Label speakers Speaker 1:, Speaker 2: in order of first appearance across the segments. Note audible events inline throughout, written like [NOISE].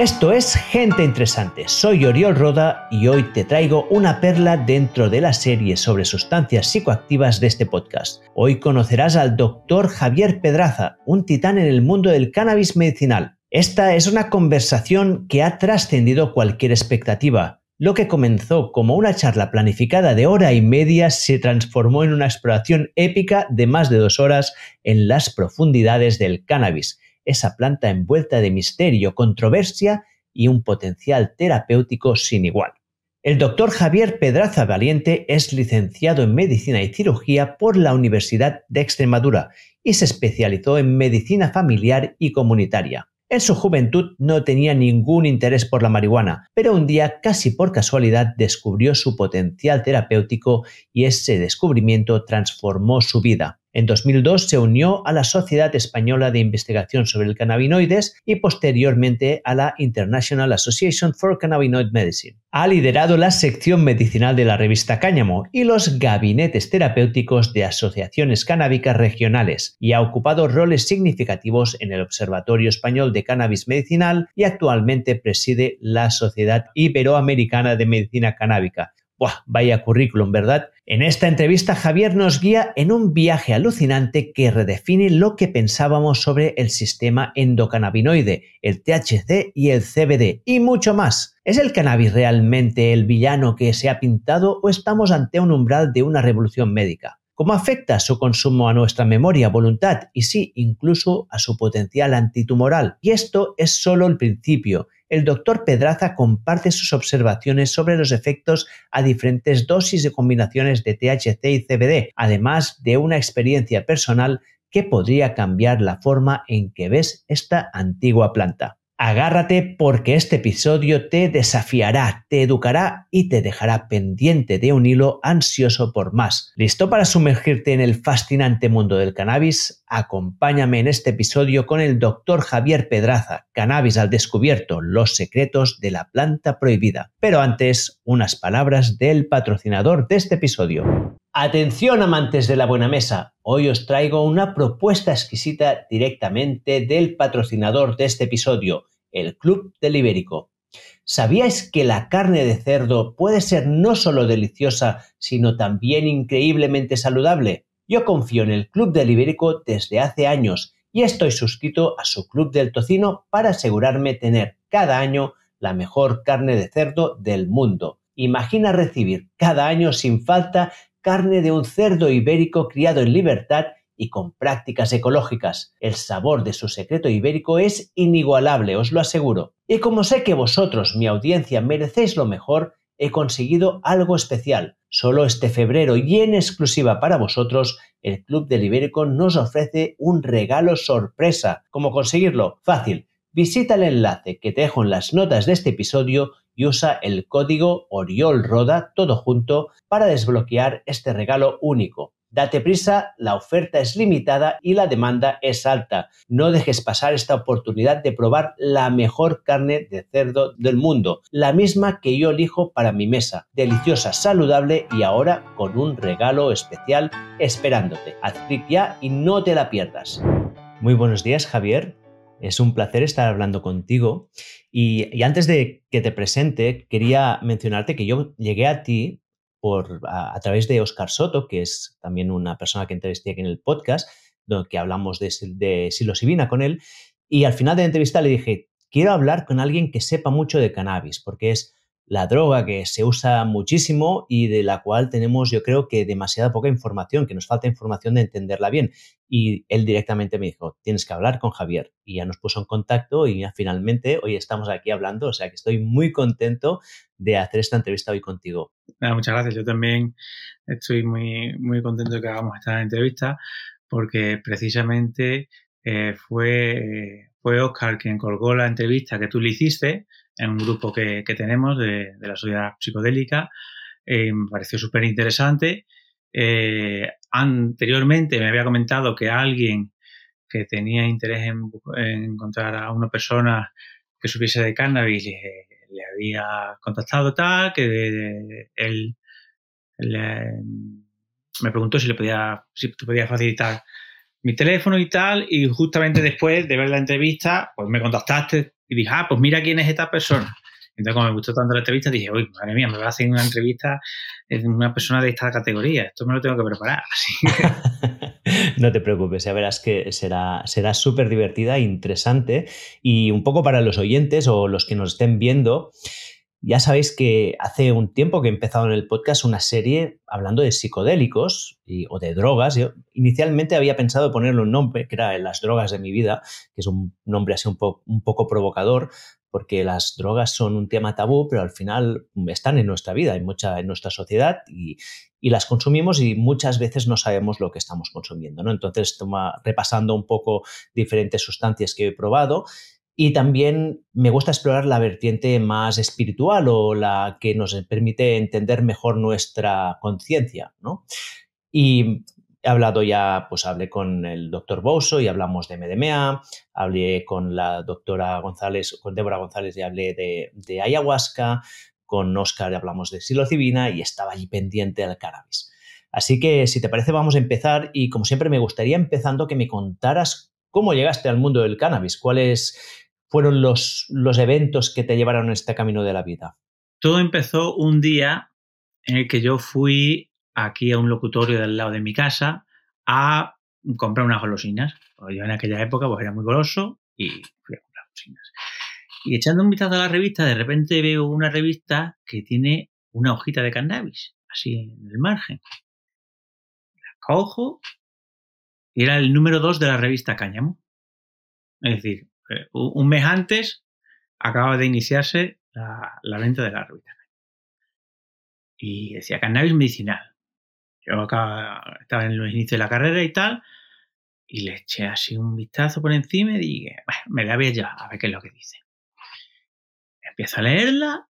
Speaker 1: Esto es Gente Interesante. Soy Oriol Roda y hoy te traigo una perla dentro de la serie sobre sustancias psicoactivas de este podcast. Hoy conocerás al doctor Javier Pedraza, un titán en el mundo del cannabis medicinal. Esta es una conversación que ha trascendido cualquier expectativa. Lo que comenzó como una charla planificada de hora y media se transformó en una exploración épica de más de dos horas en las profundidades del cannabis esa planta envuelta de misterio, controversia y un potencial terapéutico sin igual. El doctor Javier Pedraza Valiente es licenciado en Medicina y Cirugía por la Universidad de Extremadura y se especializó en medicina familiar y comunitaria. En su juventud no tenía ningún interés por la marihuana, pero un día casi por casualidad descubrió su potencial terapéutico y ese descubrimiento transformó su vida. En 2002 se unió a la Sociedad Española de Investigación sobre el Cannabinoides y posteriormente a la International Association for Cannabinoid Medicine. Ha liderado la sección medicinal de la revista Cáñamo y los gabinetes terapéuticos de asociaciones canábicas regionales y ha ocupado roles significativos en el Observatorio Español de Cannabis Medicinal y actualmente preside la Sociedad Iberoamericana de Medicina Canábica, Buah, vaya currículum, ¿verdad? En esta entrevista Javier nos guía en un viaje alucinante que redefine lo que pensábamos sobre el sistema endocannabinoide, el THC y el CBD y mucho más. ¿Es el cannabis realmente el villano que se ha pintado o estamos ante un umbral de una revolución médica? ¿Cómo afecta su consumo a nuestra memoria, voluntad y sí, incluso a su potencial antitumoral? Y esto es solo el principio el doctor Pedraza comparte sus observaciones sobre los efectos a diferentes dosis de combinaciones de THC y CBD, además de una experiencia personal que podría cambiar la forma en que ves esta antigua planta. Agárrate porque este episodio te desafiará, te educará y te dejará pendiente de un hilo ansioso por más. ¿Listo para sumergirte en el fascinante mundo del cannabis? Acompáñame en este episodio con el doctor Javier Pedraza, Cannabis al Descubierto, los secretos de la planta prohibida. Pero antes, unas palabras del patrocinador de este episodio. Atención amantes de la buena mesa, hoy os traigo una propuesta exquisita directamente del patrocinador de este episodio, el Club del Ibérico. ¿Sabíais que la carne de cerdo puede ser no solo deliciosa, sino también increíblemente saludable? Yo confío en el Club del Ibérico desde hace años y estoy suscrito a su Club del Tocino para asegurarme tener cada año la mejor carne de cerdo del mundo. Imagina recibir cada año sin falta carne de un cerdo ibérico criado en libertad y con prácticas ecológicas. El sabor de su secreto ibérico es inigualable, os lo aseguro. Y como sé que vosotros, mi audiencia, merecéis lo mejor, he conseguido algo especial. Solo este febrero y en exclusiva para vosotros, el Club del Ibérico nos ofrece un regalo sorpresa. ¿Cómo conseguirlo? Fácil. Visita el enlace que te dejo en las notas de este episodio y usa el código OriolRoda todo junto para desbloquear este regalo único. Date prisa, la oferta es limitada y la demanda es alta. No dejes pasar esta oportunidad de probar la mejor carne de cerdo del mundo, la misma que yo elijo para mi mesa. Deliciosa, saludable y ahora con un regalo especial esperándote. Haz clic ya y no te la pierdas. Muy buenos días, Javier. Es un placer estar hablando contigo. Y, antes de que te presente, quería mencionarte que yo llegué a ti por, a, través de Oscar Soto, que es también una persona que entrevisté aquí en el podcast, donde que hablamos de, de psilocibina con él. Y al final de la entrevista le dije, quiero hablar con alguien que sepa mucho de cannabis, porque es la droga que se usa muchísimo y de la cual tenemos yo creo que demasiada poca información, que nos falta información de entenderla bien. Y él directamente me dijo, tienes que hablar con Javier. Y ya nos puso en contacto y ya finalmente hoy estamos aquí hablando, o sea que estoy muy contento de hacer esta entrevista hoy contigo.
Speaker 2: muchas gracias, yo también estoy muy, muy contento de que hagamos esta entrevista porque precisamente eh, fue, fue Oscar quien colgó la entrevista que tú le hiciste en un grupo que, tenemos de, la sociedad psicodélica. Eh, me pareció súper interesante. Eh, anteriormente me había comentado que alguien que tenía interés en, encontrar a una persona que supiese de cannabis le, había contactado tal, que él me preguntó si le podía, si podía facilitar
Speaker 3: mi teléfono y tal, y justamente después de ver la entrevista, pues me contactaste y dije, ah, pues mira quién es esta persona. Entonces, como me gustó tanto la entrevista, dije, uy, madre mía, me va a hacer una entrevista en una persona de esta categoría. Esto me lo tengo que preparar. [LAUGHS] [LAUGHS]
Speaker 1: no te preocupes, ya verás que será será súper divertida interesante. Y un poco para los oyentes o los que nos estén viendo, ya sabéis que hace un tiempo que he empezado en el podcast una serie hablando de psicodélicos o de drogas. Yo inicialmente había pensado ponerle un nombre, que era Las drogas de mi vida, que es un nombre así un, poco provocador, porque las drogas son un tema tabú, pero al final están en nuestra vida, en, mucha, en nuestra sociedad y, las consumimos y muchas veces no sabemos lo que estamos consumiendo. ¿no? Entonces, toma, repasando un poco diferentes sustancias que he probado y también me gusta explorar la vertiente más espiritual o la que nos permite entender mejor nuestra conciencia. ¿no? Y he hablado ya, pues hablé con el doctor Boso y hablamos de MDMA, hablé con la doctora González, con Débora González y hablé de, ayahuasca, con Oscar hablamos de psilocibina y estaba allí pendiente del cannabis. Así que si te parece vamos a empezar y como siempre me gustaría empezando que me contaras cómo llegaste al mundo del cannabis, cuáles fueron los, los eventos que te llevaron a este camino de la vida.
Speaker 3: Todo empezó un día en el que yo fui aquí a un locutorio del lado de mi casa a comprar unas golosinas. Yo en aquella época pues era muy goloso y fui a comprar golosinas. Y echando un vistazo a la revista, de repente veo una revista que tiene una hojita de cannabis, así en el margen. La cojo y era el número 2 de la revista Cáñamo. Es decir, eh, un mes antes acaba de iniciarse la, la venta de la revista. Y decía cannabis medicinal. Yo acá estaba en los inicios de la carrera y tal, y le eché así un vistazo por encima y dije, bueno, me la voy ya a ver qué es lo que dice. Empiezo a leerla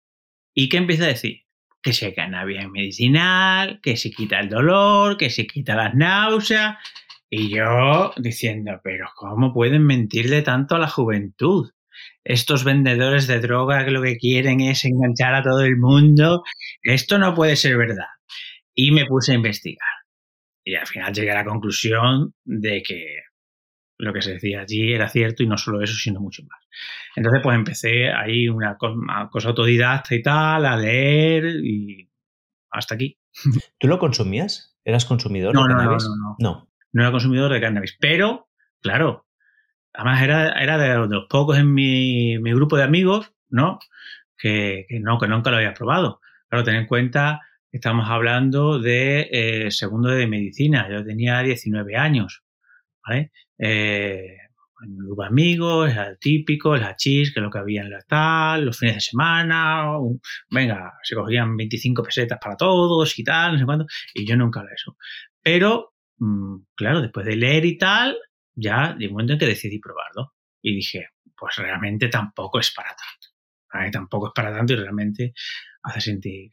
Speaker 3: y ¿qué empieza a decir? Que se cannabis medicinal, que se quita el dolor, que se quita las náuseas. Y yo diciendo, pero ¿cómo pueden mentirle tanto a la juventud? Estos vendedores de droga que lo que quieren es enganchar a todo el mundo. Esto no puede ser verdad y me puse a investigar. Y al final llegué a la conclusión de que lo que se decía allí era cierto y no solo eso, sino mucho más. Entonces, pues empecé ahí una cosa autodidacta y tal, a leer y hasta aquí. [LAUGHS]
Speaker 1: ¿Tú lo consumías? ¿Eras consumidor
Speaker 3: de? No, no, no, no. era consumidor de cannabis, pero, claro, además era, era de, los pocos en mi, mi, grupo de amigos, ¿no? Que, que, no, que nunca lo había probado. Claro, ten en cuenta Estamos hablando de eh, segundo de medicina. Yo tenía 19 años, ¿vale? Eh, en un grupo de amigos, el típico, el hachís, que es lo que había en la tal, los fines de semana, venga, se cogían 25 pesetas para todos y tal, no sé cuánto, y yo nunca lo eso. Pero, claro, después de leer y tal, ya de un momento en que decidí probarlo. Y dije, pues realmente tampoco es para tanto. Tampoco es para tanto y realmente hace sentir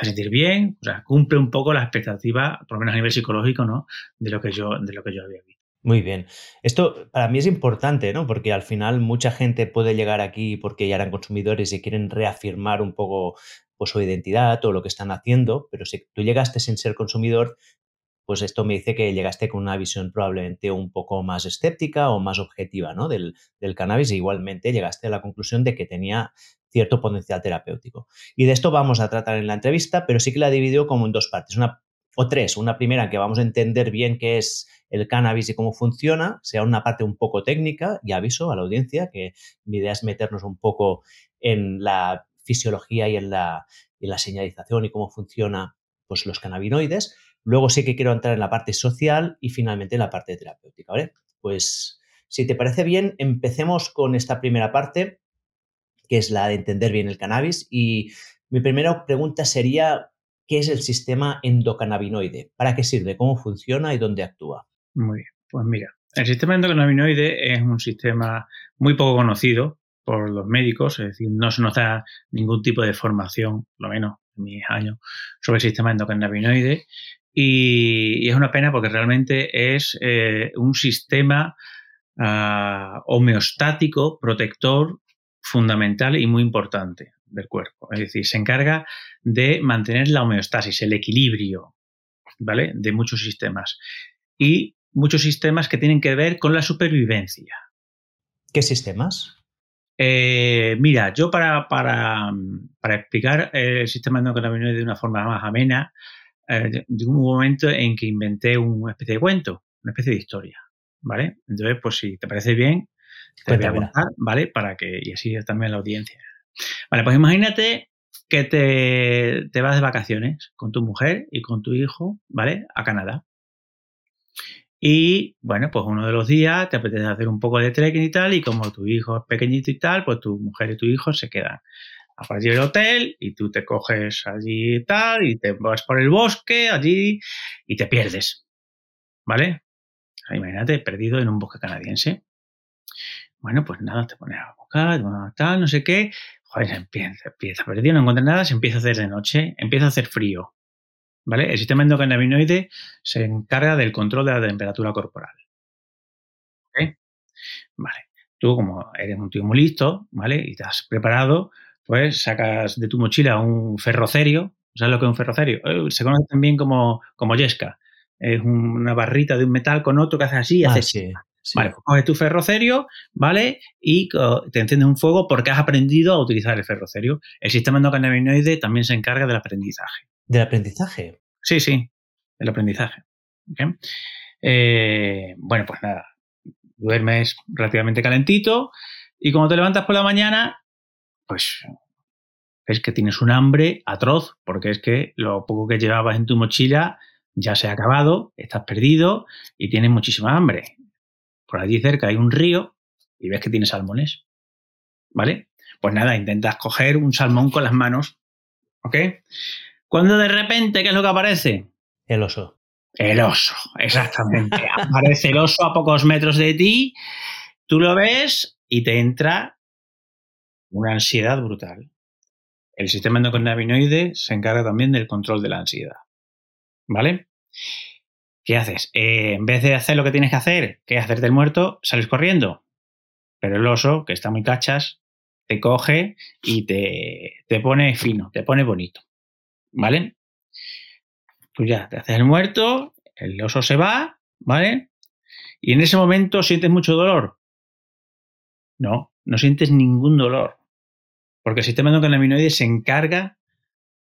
Speaker 3: a sentir bien, o sea, cumple un poco la expectativa, por lo menos a nivel psicológico, ¿no? De lo que yo, de lo que yo había visto.
Speaker 1: Muy bien. Esto para mí es importante, ¿no? Porque al final mucha gente puede llegar aquí porque ya eran consumidores y quieren reafirmar un poco pues, su identidad o lo que están haciendo, pero si tú llegaste sin ser consumidor, pues esto me dice que llegaste con una visión probablemente un poco más escéptica o más objetiva ¿no? del, del cannabis e igualmente llegaste a la conclusión de que tenía cierto potencial terapéutico. Y de esto vamos a tratar en la entrevista, pero sí que la dividido como en dos partes, una o tres. Una primera que vamos a entender bien qué es el cannabis y cómo funciona, sea una parte un poco técnica, y aviso a la audiencia que mi idea es meternos un poco en la fisiología y en la, en la señalización y cómo funciona pues, los cannabinoides. Luego sí que quiero entrar en la parte social y finalmente en la parte terapéutica, ¿vale? Pues si te parece bien, empecemos con esta primera parte, que es la de entender bien el cannabis. Y mi primera pregunta sería, ¿qué es el sistema endocannabinoide? ¿Para qué sirve? ¿Cómo funciona y dónde actúa?
Speaker 3: Muy bien, pues mira, el sistema endocannabinoide es un sistema muy poco conocido por los médicos, es decir, no se nos da ningún tipo de formación, lo menos en mis años, sobre el sistema endocannabinoide. Y, es una pena porque realmente es eh, un sistema ah, homeostático, protector, fundamental y muy importante del cuerpo. Es decir, se encarga de mantener la homeostasis, el equilibrio, ¿vale? De muchos sistemas. Y muchos sistemas que tienen que ver con la supervivencia.
Speaker 1: ¿Qué sistemas?
Speaker 3: Eh, mira, yo para, para, para, explicar el sistema endocannabinoide de una forma más amena, eh, llegó un momento en que inventé una especie de cuento, una especie de historia, ¿vale? Entonces, pues si te parece bien, te voy a contar, ¿vale? Para que, y así también la audiencia. Vale, pues imagínate que te, te vas de vacaciones con tu mujer y con tu hijo, ¿vale? A Canadá. Y bueno, pues uno de los días te apetece hacer un poco de trekking y tal, y como tu hijo es pequeñito y tal, pues tu mujer y tu hijo se quedan a partir del hotel y tú te coges allí y tal, y te vas por el bosque allí y te pierdes. ¿Vale? Imagínate, perdido en un bosque canadiense. Bueno, pues nada, te pones a buscar, tal, no sé qué. Joder, empieza, empieza perdido, no encuentras nada, se empieza a hacer de noche, empieza a hacer frío. ¿vale? El sistema endocannabinoide se encarga del control de la temperatura corporal. Vale. Tú, como eres un tío muy listo, ¿vale? Y te has preparado, pues sacas de tu mochila un ferrocerio. ¿Sabes lo que es un ferrocerio? Eh, se conoce también como, como yesca. Es una barrita de un metal con otro que hace así y ah, hace Vale, pues coges tu ferrocerio, ¿vale? Y te enciendes un fuego porque has aprendido a utilizar el ferrocerio. El sistema endocannabinoide también se encarga del aprendizaje.
Speaker 1: ¿Del aprendizaje?
Speaker 3: Sí, sí, del aprendizaje. Eh, bueno, pues nada, duermes relativamente calentito y cuando te levantas por la mañana, pues es que tienes un hambre atroz, porque es que lo poco que llevabas en tu mochila ya se ha acabado, estás perdido y tienes muchísima hambre. Por allí cerca hay un río y ves que tiene salmones. ¿Vale? Pues nada, intentas coger un salmón con las manos. ¿Ok? Cuando de repente, ¿qué es lo que aparece?
Speaker 1: El oso.
Speaker 3: El oso, exactamente. [LAUGHS] aparece el oso a pocos metros de ti, tú lo ves y te entra una ansiedad brutal. El sistema endocannabinoide se encarga también del control de la ansiedad. ¿Vale? ¿Qué haces? Eh, en vez de hacer lo que tienes que hacer, que es hacerte el muerto, sales corriendo. Pero el oso, que está muy cachas, te coge y te, te pone fino, te pone bonito. ¿vale? Tú ya te haces el muerto, el oso se va, ¿vale? Y en ese momento sientes mucho dolor. No, no sientes ningún dolor. Porque el sistema endocannabinoide se encarga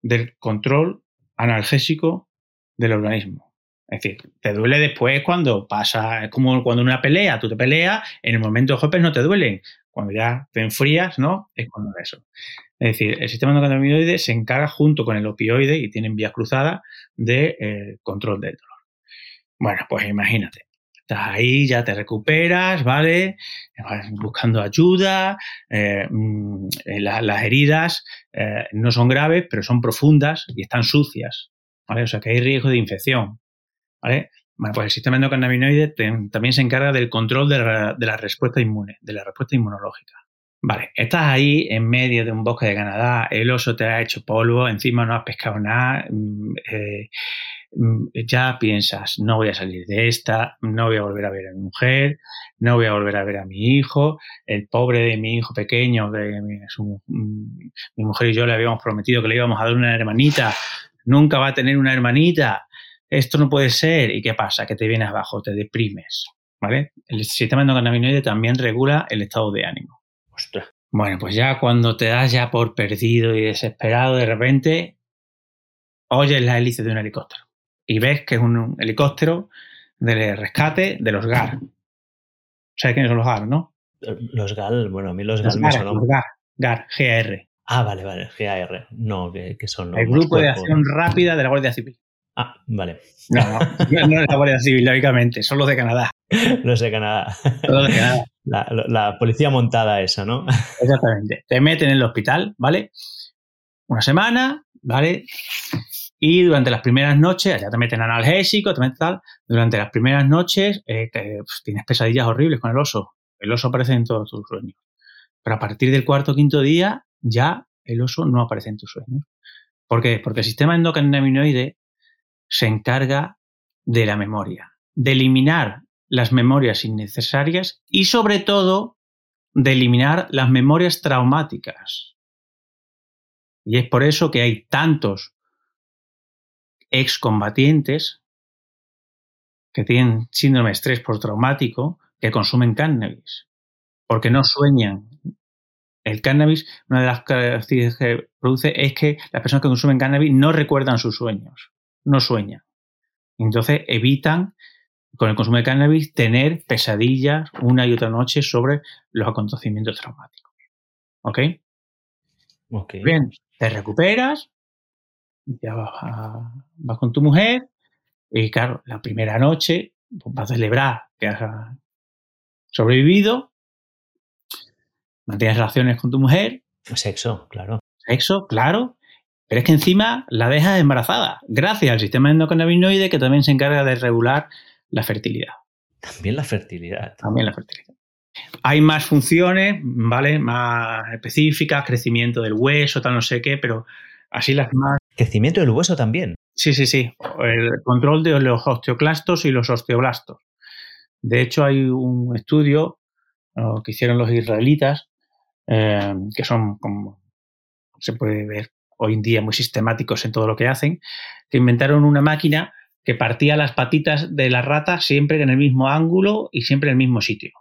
Speaker 3: del control analgésico del organismo. Es decir, te duele después cuando pasa, es como cuando una pelea, tú te peleas, en el momento de golpes no te duelen. Cuando ya te enfrías, ¿no? Es cuando eso. Es decir, el sistema endocannabinoide se encarga junto con el opioide y tienen vías cruzadas de eh, control del dolor. Bueno, pues imagínate, estás ahí, ya te recuperas, ¿vale? Buscando ayuda, eh, mm, las heridas eh, no son graves, pero son profundas y están sucias, ¿vale? O sea que hay riesgo de infección, ¿vale? Bueno, pues el sistema endocannabinoide también se encarga del control de la respuesta inmune, de la respuesta inmunológica. Vale, estás ahí en medio de un bosque de Canadá, el oso te ha hecho polvo, encima no has pescado nada, mm, eh, ya piensas, no voy a salir de esta, no voy a volver a ver a mi mujer, no voy a volver a ver a mi hijo, el pobre de mi hijo pequeño, que mi, mm, mi mujer y yo le habíamos prometido que le íbamos a dar una hermanita, nunca va a tener una hermanita, esto no puede ser, ¿y qué pasa? Que te vienes abajo, te deprimes, ¿vale? El sistema endocannabinoide también regula el estado de ánimo. Bueno, pues ya cuando te das ya por perdido y desesperado, de repente oyes la hélice de un helicóptero y ves que es un helicóptero de rescate de los GAR. ¿Sabes quiénes son los GAR, no?
Speaker 1: Los GAR, bueno, a mí los, GAR me
Speaker 3: son... Los GAR, GAR, GAR.
Speaker 1: Ah, vale, vale, GAR. No, que, son los.
Speaker 3: El Grupo de Acción Rápida de la Guardia Civil.
Speaker 1: Ah, vale.
Speaker 3: No, no, no es la Guardia Civil, lógicamente, son los de Canadá. [LAUGHS]
Speaker 1: Los de Canadá. Los de Canadá. [LAUGHS] La, policía montada esa, ¿no? [LAUGHS]
Speaker 3: Exactamente. Te meten en el hospital, ¿vale? Una semana, ¿vale? Y durante las primeras noches, ya te meten analgésico, te meten tal. Durante las primeras noches eh, tienes pesadillas horribles con el oso. El oso aparece en todos tus sueños. Pero a partir del cuarto o quinto día, ya el oso no aparece en tus sueños. ¿Por qué? Porque el sistema endocannabinoide se encarga de la memoria, de eliminar las memorias innecesarias y sobre todo de eliminar las memorias traumáticas. Y es por eso que hay tantos excombatientes que tienen síndrome de estrés postraumático que consumen cannabis, porque no sueñan. El cannabis, una de las características que produce es que las personas que consumen cannabis no recuerdan sus sueños, no sueñan. Entonces evitan, con el consumo de cannabis, tener pesadillas una y otra noche sobre los acontecimientos traumáticos. ¿Ok?
Speaker 1: Ok.
Speaker 3: Bien, te recuperas, ya vas, vas con tu mujer, y claro, la primera noche pues, vas a celebrar que has sobrevivido, mantienes relaciones con tu mujer.
Speaker 1: Sexo, claro.
Speaker 3: Sexo, claro. Pero es que encima la dejas embarazada, gracias al sistema endocannabinoide que también se encarga de regular la fertilidad.
Speaker 1: También la fertilidad.
Speaker 3: También la fertilidad. Hay más funciones, ¿vale? Más específicas, crecimiento del hueso, tal, no sé qué, pero así las más.
Speaker 1: Crecimiento del hueso también.
Speaker 3: Sí, sí, sí. El control de los osteoclastos y los osteoblastos. De hecho, hay un estudio que hicieron los israelitas, eh, que son, como se puede ver hoy en día, muy sistemáticos en todo lo que hacen, que inventaron una máquina que partía las patitas de la rata siempre en el mismo ángulo y siempre en el mismo sitio.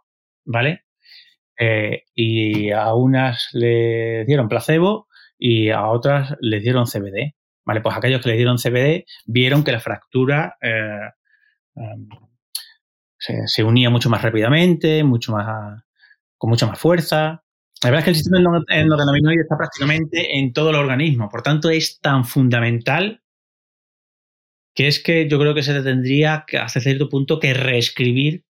Speaker 3: ¿Vale? Eh, y a unas le dieron placebo y a otras les dieron CBD. ¿Vale? Pues aquellos que le dieron CBD vieron que la fractura eh, em, se, unía mucho más rápidamente, mucho más, con mucha más fuerza. La verdad es que el sistema endocannabinoide está prácticamente en todo el organismo, por tanto es tan fundamental que es que yo creo que se tendría hasta cierto punto que reescribir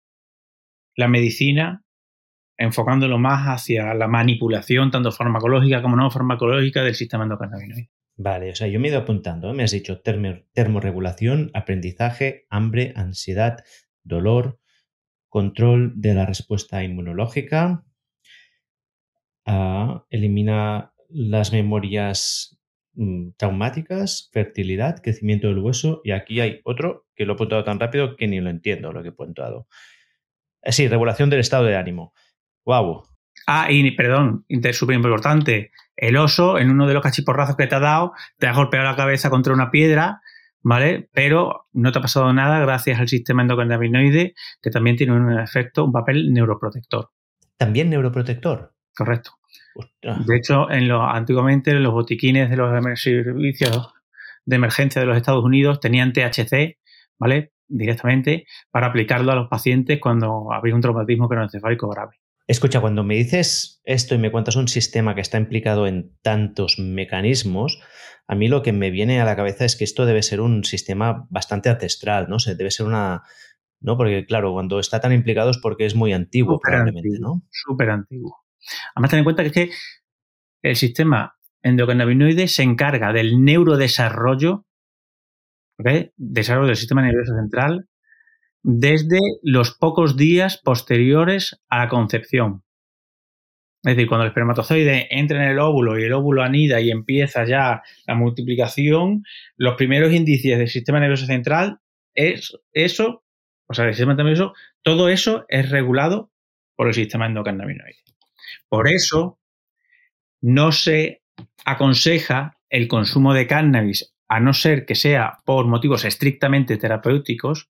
Speaker 3: la medicina enfocándolo más hacia la manipulación tanto farmacológica como no farmacológica del sistema endocannabinoide.
Speaker 1: Vale, o sea, yo me he ido apuntando, ¿eh? me has dicho termorregulación, aprendizaje, hambre, ansiedad, dolor, control de la respuesta inmunológica, ah, elimina las memorias mm, traumáticas, fertilidad, crecimiento del hueso y aquí hay otro que lo he apuntado tan rápido que ni lo entiendo lo que he apuntado. Eh, sí, regulación del estado de ánimo. ¡Wow!
Speaker 3: Ah, y perdón, súper importante. El oso, en uno de los cachiporrazos que te ha dado, te ha golpeado la cabeza contra una piedra, ¿vale? Pero no te ha pasado nada gracias al sistema endocannabinoide, que también tiene un efecto, un papel neuroprotector.
Speaker 1: ¿También neuroprotector?
Speaker 3: Correcto. De hecho, en los, antiguamente los botiquines de los servicios de emergencia de los Estados Unidos tenían THC, ¿vale? Directamente para aplicarlo a los pacientes cuando había un traumatismo cronocefálico grave.
Speaker 1: Escucha, cuando me dices esto y me cuentas un sistema que está implicado en tantos mecanismos, a mí lo que me viene a la cabeza es que esto debe ser un sistema bastante ancestral, ¿no? Se debe ser una. ¿No? Porque, claro, cuando está tan implicado es porque es muy antiguo, probablemente, ¿no?
Speaker 3: Súper antiguo. Además, ten en cuenta que es que el sistema endocannabinoide se encarga del neurodesarrollo, ¿okay? desarrollo del sistema nervioso central, desde los pocos días posteriores a la concepción. Es decir, cuando el espermatozoide entra en el óvulo y el óvulo anida y empieza ya la multiplicación, los primeros indicios del sistema nervioso central es eso, o sea, el sistema nervioso, todo eso es regulado por el sistema endocannabinoide. Por eso no se aconseja el consumo de cannabis, a no ser que sea por motivos estrictamente terapéuticos,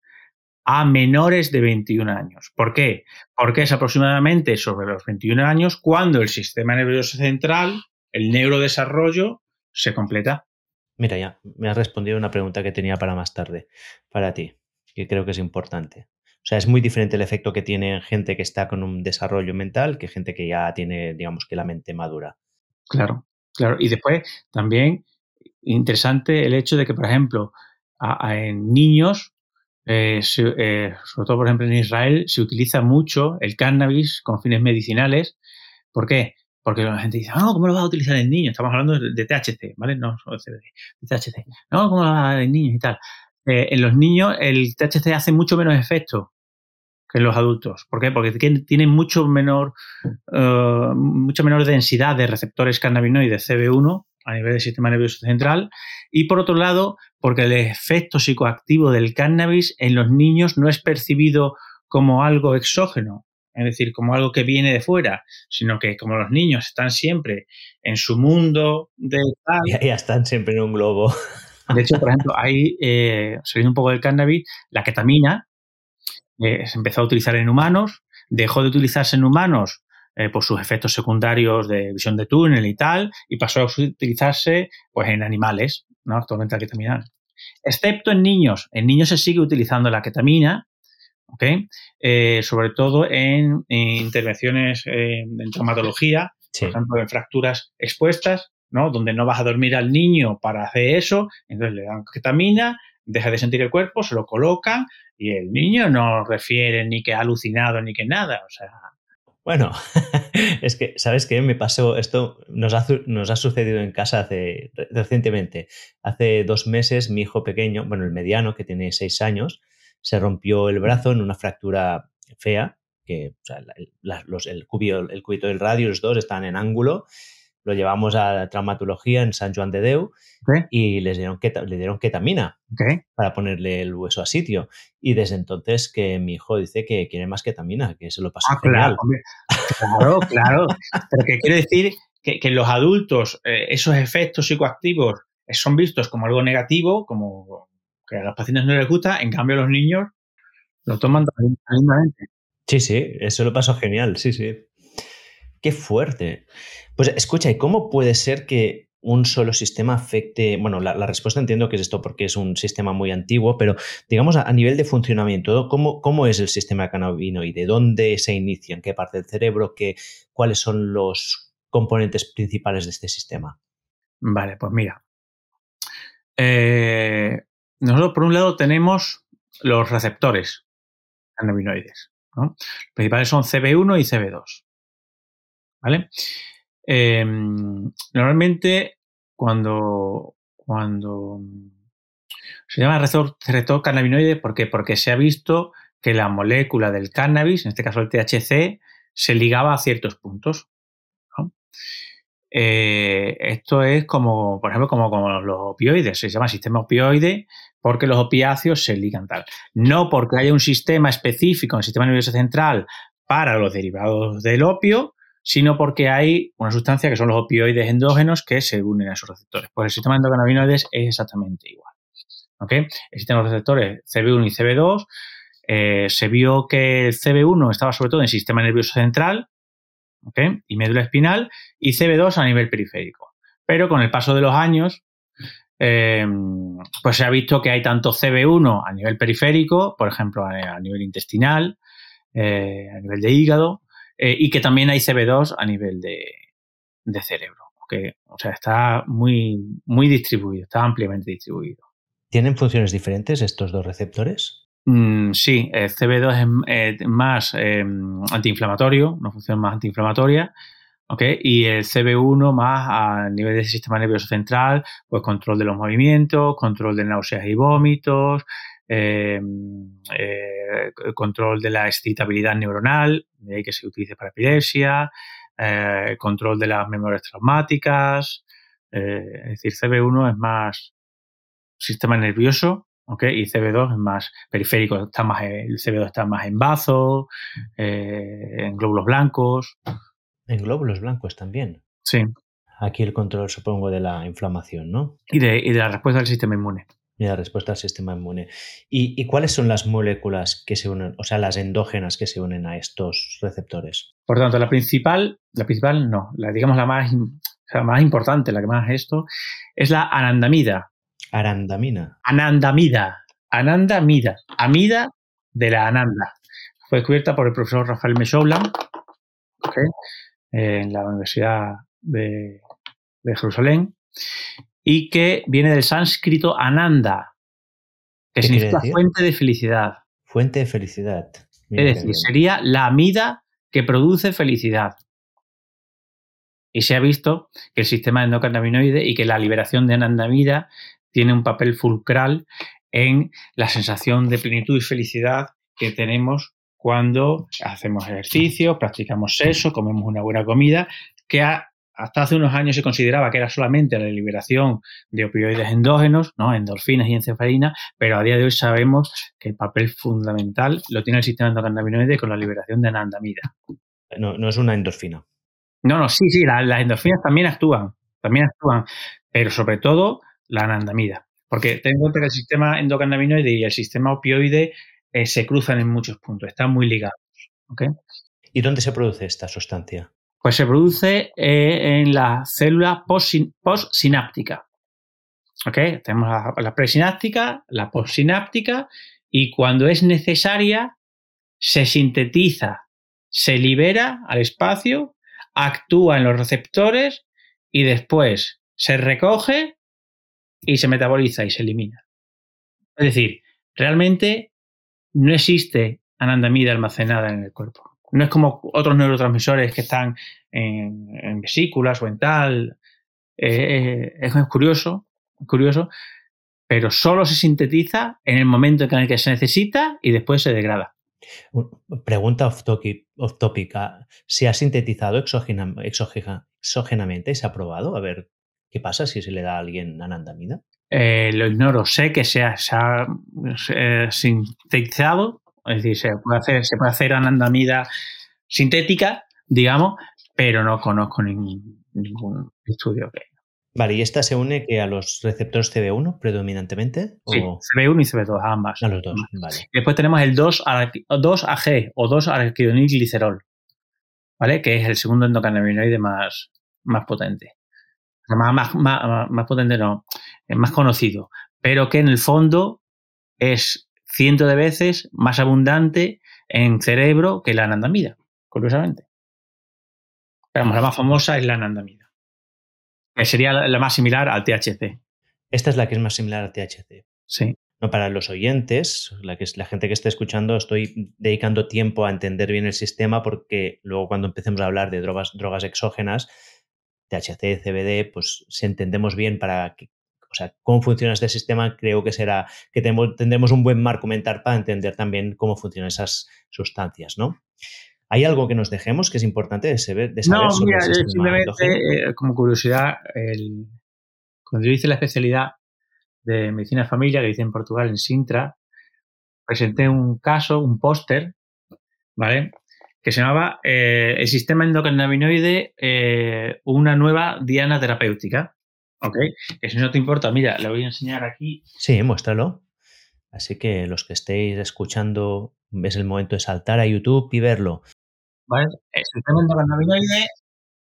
Speaker 3: a menores de 21 años. ¿Por qué? Porque es aproximadamente sobre los 21 años cuando el sistema nervioso central, el neurodesarrollo, se completa.
Speaker 1: Mira, ya me has respondido una pregunta que tenía para más tarde, para ti, que creo que es importante. O sea, es muy diferente el efecto que tiene gente que está con un desarrollo mental que gente que ya tiene, digamos, que la mente madura.
Speaker 3: Claro, claro. Y después también interesante el hecho de que, por ejemplo, en niños eh, eh, sobre todo por ejemplo en Israel, se utiliza mucho el cannabis con fines medicinales. ¿Por qué? Porque la gente dice, no, ¿cómo lo vas a utilizar en niños? Estamos hablando de, THC, ¿vale? No de THC. No, ¿cómo lo vas a utilizar en niños y tal? Eh, en los niños el THC hace mucho menos efecto que en los adultos. ¿Por qué? Porque tienen mucho menor, mucha menor densidad de receptores cannabinoides CB1 a nivel del sistema nervioso central y por otro lado porque el efecto psicoactivo del cannabis en los niños no es percibido como algo exógeno, es decir, como algo que viene de fuera, sino que como los niños están siempre en su mundo de
Speaker 1: tal, ya, están siempre en un globo.
Speaker 3: De hecho, por ejemplo, hay, eh, saliendo un poco del cannabis, la ketamina, eh, se empezó a utilizar en humanos, dejó de utilizarse en humanos eh, por sus efectos secundarios de visión de túnel y tal, y pasó a utilizarse pues, en animales, ¿no? actualmente la ketamina. Excepto en niños. En niños se sigue utilizando la ketamina, eh, sobre todo en, intervenciones en traumatología, por ejemplo, en fracturas expuestas, ¿no? Donde no vas a dormir al niño para hacer eso, entonces le dan ketamina, deja de sentir el cuerpo, se lo colocan y el niño no refiere ni que ha alucinado ni que nada, o sea...
Speaker 1: Bueno, [LAUGHS] es que, ¿sabes qué? Me pasó, esto nos ha, nos ha sucedido en casa hace, recientemente. Hace dos meses mi hijo pequeño, bueno, el mediano, que tiene seis años, se rompió el brazo en una fractura fea, que o sea, el, los, el, el cubito del radio, los dos están en ángulo lo llevamos a traumatología en San Juan de Deu y les dieron le dieron ketamina para ponerle el hueso a sitio. Y desde entonces que mi hijo dice que quiere más ketamina, que se lo pasó
Speaker 3: ah, Claro, claro, claro. Pero quiere decir que, en los adultos eh, esos efectos psicoactivos son vistos como algo negativo, como que a los pacientes no les gusta, en cambio los niños lo toman lindamente.
Speaker 1: Sí, sí, eso lo pasó genial, sí, sí. Qué fuerte. Pues escucha, ¿y cómo puede ser que un solo sistema afecte? Bueno, la, respuesta entiendo que es esto porque es un sistema muy antiguo, pero digamos a, nivel de funcionamiento, ¿cómo, ¿cómo, es el sistema cannabinoide? ¿Dónde se inicia? ¿En qué parte del cerebro? ¿Qué, ¿Cuáles son los componentes principales de este sistema?
Speaker 3: Vale, pues mira. Eh, nosotros, por un lado, tenemos los receptores cannabinoides. Los principales son CB1 y CB2. ¿Vale? Em, normalmente, cuando, cuando se llama receptor cannabinoide, ¿por qué? Porque se ha visto que la molécula del cannabis, en este caso el THC, se ligaba a ciertos puntos. Eh, esto es como, por ejemplo, como, como los opioides, se llama sistema opioide porque los opiáceos se ligan tal. No porque haya un sistema específico el sistema nervioso central para los derivados del opio, sino porque hay una sustancia que son los opioides endógenos que se unen a esos receptores. Pues el sistema endocannabinoides es exactamente igual. ¿okay? Existen los receptores CB1 y CB2. Eh, se vio que el CB1 estaba sobre todo en el sistema nervioso central y médula espinal y CB2 a nivel periférico. Pero con el paso de los años, eh, pues se ha visto que hay tanto CB1 a nivel periférico, por ejemplo, a, nivel intestinal, eh, a nivel de hígado, eh, y que también hay CB2 a nivel de, cerebro. o sea, está muy, muy distribuido, está ampliamente distribuido.
Speaker 1: ¿Tienen funciones diferentes estos dos receptores?
Speaker 3: Mm, sí, el CB2 es más em, antiinflamatorio, una función más antiinflamatoria, Y el CB1 más a nivel del sistema nervioso central, pues control de los movimientos, control de náuseas y vómitos, em, eh, control de la excitabilidad neuronal, de ahí que se utilice para epilepsia, eh, control de las memorias traumáticas, eh, es decir, CB1 es más sistema nervioso, ¿ok? Y CB2 es más periférico, está más, el CB2 está más en eh, en glóbulos blancos.
Speaker 1: En glóbulos blancos también.
Speaker 3: Sí.
Speaker 1: Aquí el control, supongo, de la inflamación, ¿no?
Speaker 3: Y de, y de la respuesta del sistema inmune
Speaker 1: y la respuesta al sistema inmune. ¿Y, cuáles son las moléculas que se unen, o sea, las endógenas que se unen a estos receptores?
Speaker 3: Por tanto, la principal, la principal no, la digamos la más, más importante, la que más esto, es la anandamida.
Speaker 1: Arandamina.
Speaker 3: Anandamida. Anandamida. Amida de la ananda. Fue descubierta por el profesor Rafael Meshoblan en la Universidad de, de Jerusalén y que viene del sánscrito ananda, que significa fuente de felicidad.
Speaker 1: Fuente de felicidad.
Speaker 3: es decir, sería la amida que produce felicidad. Y se ha visto que el sistema endocannabinoide y que la liberación de anandamida tiene un papel fulcral en la sensación de plenitud y felicidad que tenemos cuando hacemos ejercicio, practicamos sexo, comemos una buena comida, que ha hasta hace unos años se consideraba que era solamente la liberación de opioides endógenos, ¿no? endorfinas y encefalina, pero a día de hoy sabemos que el papel fundamental lo tiene el sistema endocannabinoide con la liberación de anandamida.
Speaker 1: No, no es una endorfina.
Speaker 3: No, no, sí, sí, las endorfinas también actúan, también actúan, pero sobre todo la anandamida. Porque tengo que el sistema endocannabinoide y el sistema opioide eh, se cruzan en muchos puntos, están muy ligados.
Speaker 1: ¿Y dónde se produce esta sustancia?
Speaker 3: Pues se produce eh, en la célula postsináptica. Tenemos la, la presináptica, la postsináptica y cuando es necesaria se sintetiza, se libera al espacio, actúa en los receptores y después se recoge y se metaboliza y se elimina. Es decir, realmente no existe anandamida almacenada en el cuerpo. No es como otros neurotransmisores que están en, vesículas o en tal. Eh, eh, es curioso, curioso, pero solo se sintetiza en el momento en el que se necesita y después se degrada.
Speaker 1: Pregunta off topic, off topic ah, ¿Se ha sintetizado exógenamente? ¿Se ha probado? A ver, ¿qué pasa si se le da a alguien anandamida?
Speaker 3: Eh, lo ignoro. Sé que se ha, sintetizado, es decir, se puede hacer, se puede hacer anandamida sintética, digamos, pero no conozco ningún, estudio que.
Speaker 1: Vale, ¿y esta se une que a los receptores CB1 predominantemente?
Speaker 3: Sí, CB1 y CB2, ambas.
Speaker 1: A los dos, vale.
Speaker 3: Después tenemos el 2, ag o 2 glicerol, ¿vale? Que es el segundo endocannabinoide más, más potente. Más, más, más, potente no, es más conocido, pero que en el fondo es cientos de veces más abundante en cerebro que la anandamida, curiosamente. Pero la más famosa es la anandamida, que sería la más similar al THC.
Speaker 1: Esta es la que es más similar al THC.
Speaker 3: Sí.
Speaker 1: No, para los oyentes, la, que, la gente que esté escuchando, estoy dedicando tiempo a entender bien el sistema porque luego cuando empecemos a hablar de drogas, drogas exógenas, THC, CBD, pues si entendemos bien para que, o sea, cómo funciona este sistema, creo que será que tendremos un buen marco mental para entender también cómo funcionan esas sustancias, ¿no? ¿Hay algo que nos dejemos que es importante de saber? De
Speaker 3: no, mira, simplemente eh, como curiosidad, el, cuando yo hice la especialidad de medicina de familia que hice en Portugal, en Sintra, presenté un caso, un póster, ¿vale? que se llamaba eh, El sistema endocannabinoide, eh, una nueva diana terapéutica. ¿Ok? Que si no te importa, mira, le voy a enseñar aquí.
Speaker 1: Sí, muéstralo. Así que los que estéis escuchando, es el momento de saltar a YouTube y verlo.
Speaker 3: ¿Vale? El sistema endocannabinoide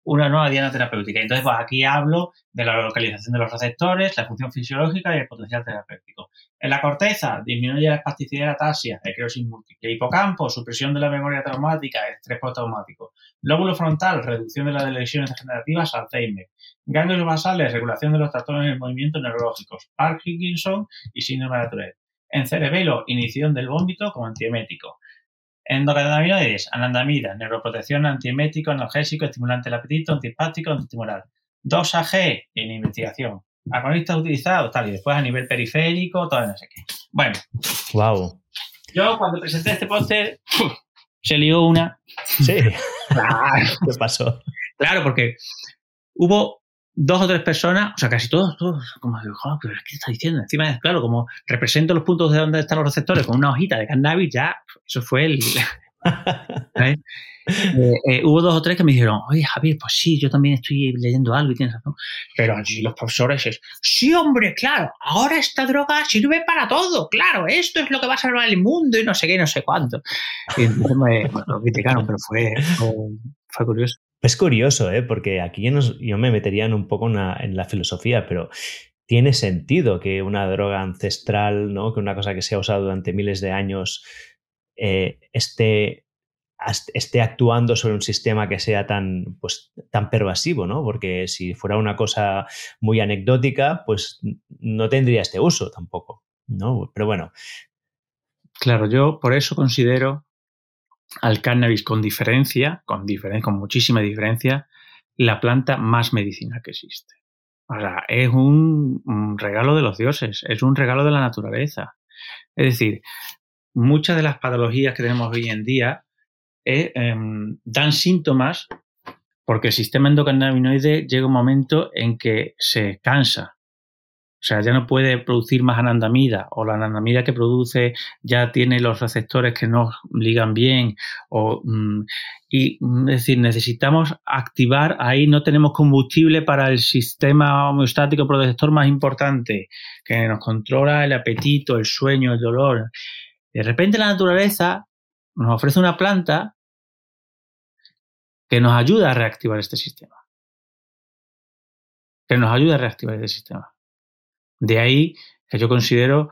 Speaker 3: una nueva diana terapéutica. Entonces, pues aquí hablo de la localización de los receptores, la función fisiológica y el potencial terapéutico. En la corteza, disminuye la espasticidad y la ataxia, esclerosis múltiple. Hipocampo, supresión de la memoria traumática, estrés postraumático. Lóbulo frontal, reducción de las lesiones degenerativas, Alzheimer. Ganglios basales, regulación de los trastornos del movimiento neurológicos, Parkinson y síndrome de Tourette. En cerebelo, inhibición del vómito como antiemético. Endocannabinoides, anandamida, neuroprotección, antiemético, analgésico, estimulante del apetito, antipático, antitumoral. 2AG en investigación. Agonistas utilizados, tal, y después a nivel periférico, todo no sé qué. Bueno.
Speaker 1: Wow.
Speaker 3: Yo cuando presenté este póster, se lió una.
Speaker 1: Sí. [LAUGHS] Claro. ¿Qué pasó?
Speaker 3: Claro, porque hubo dos o tres personas, o sea, casi todos, todos, como digo, pero ¿qué está diciendo? Encima, claro, como represento los puntos de donde están los receptores con una hojita de cannabis, ya, eso fue el... [LAUGHS] Eh, eh, hubo dos o tres que me dijeron, oye Javier, pues sí, yo también estoy leyendo algo y tienes razón. Pero allí los profesores es, sí, hombre, claro, ahora esta droga sirve para todo, claro, esto es lo que va a salvar el mundo y no sé qué, no sé cuánto. Y entonces me, lo criticaron, pero fue, fue curioso.
Speaker 1: Es curioso, ¿eh? porque aquí yo, me metería un poco en la filosofía, pero tiene sentido que una droga ancestral, ¿no? que una cosa que se ha usado durante miles de años, eh, esté, esté actuando sobre un sistema que sea tan, pues, tan pervasivo, ¿no? Porque si fuera una cosa muy anecdótica, pues no tendría este uso tampoco, ¿no? Pero bueno.
Speaker 3: Claro, yo por eso considero al cannabis con diferencia, con, con muchísima diferencia, la planta más medicina que existe. O sea, es un, regalo de los dioses, es un regalo de la naturaleza. Es decir, muchas de las patologías que tenemos hoy en día eh, em, dan síntomas porque el sistema endocannabinoide llega un momento en que se cansa sea, ya no puede producir más anandamida o la anandamida que produce ya tiene los receptores que no ligan bien o mm, y mm, es decir, necesitamos activar ahí no tenemos combustible para el sistema homeostático protector más importante que nos controla el apetito, el sueño, el dolor. de repente la naturaleza nos ofrece una planta que nos ayuda a reactivar este sistema. Que nos ayuda a reactivar este sistema. De ahí que yo considero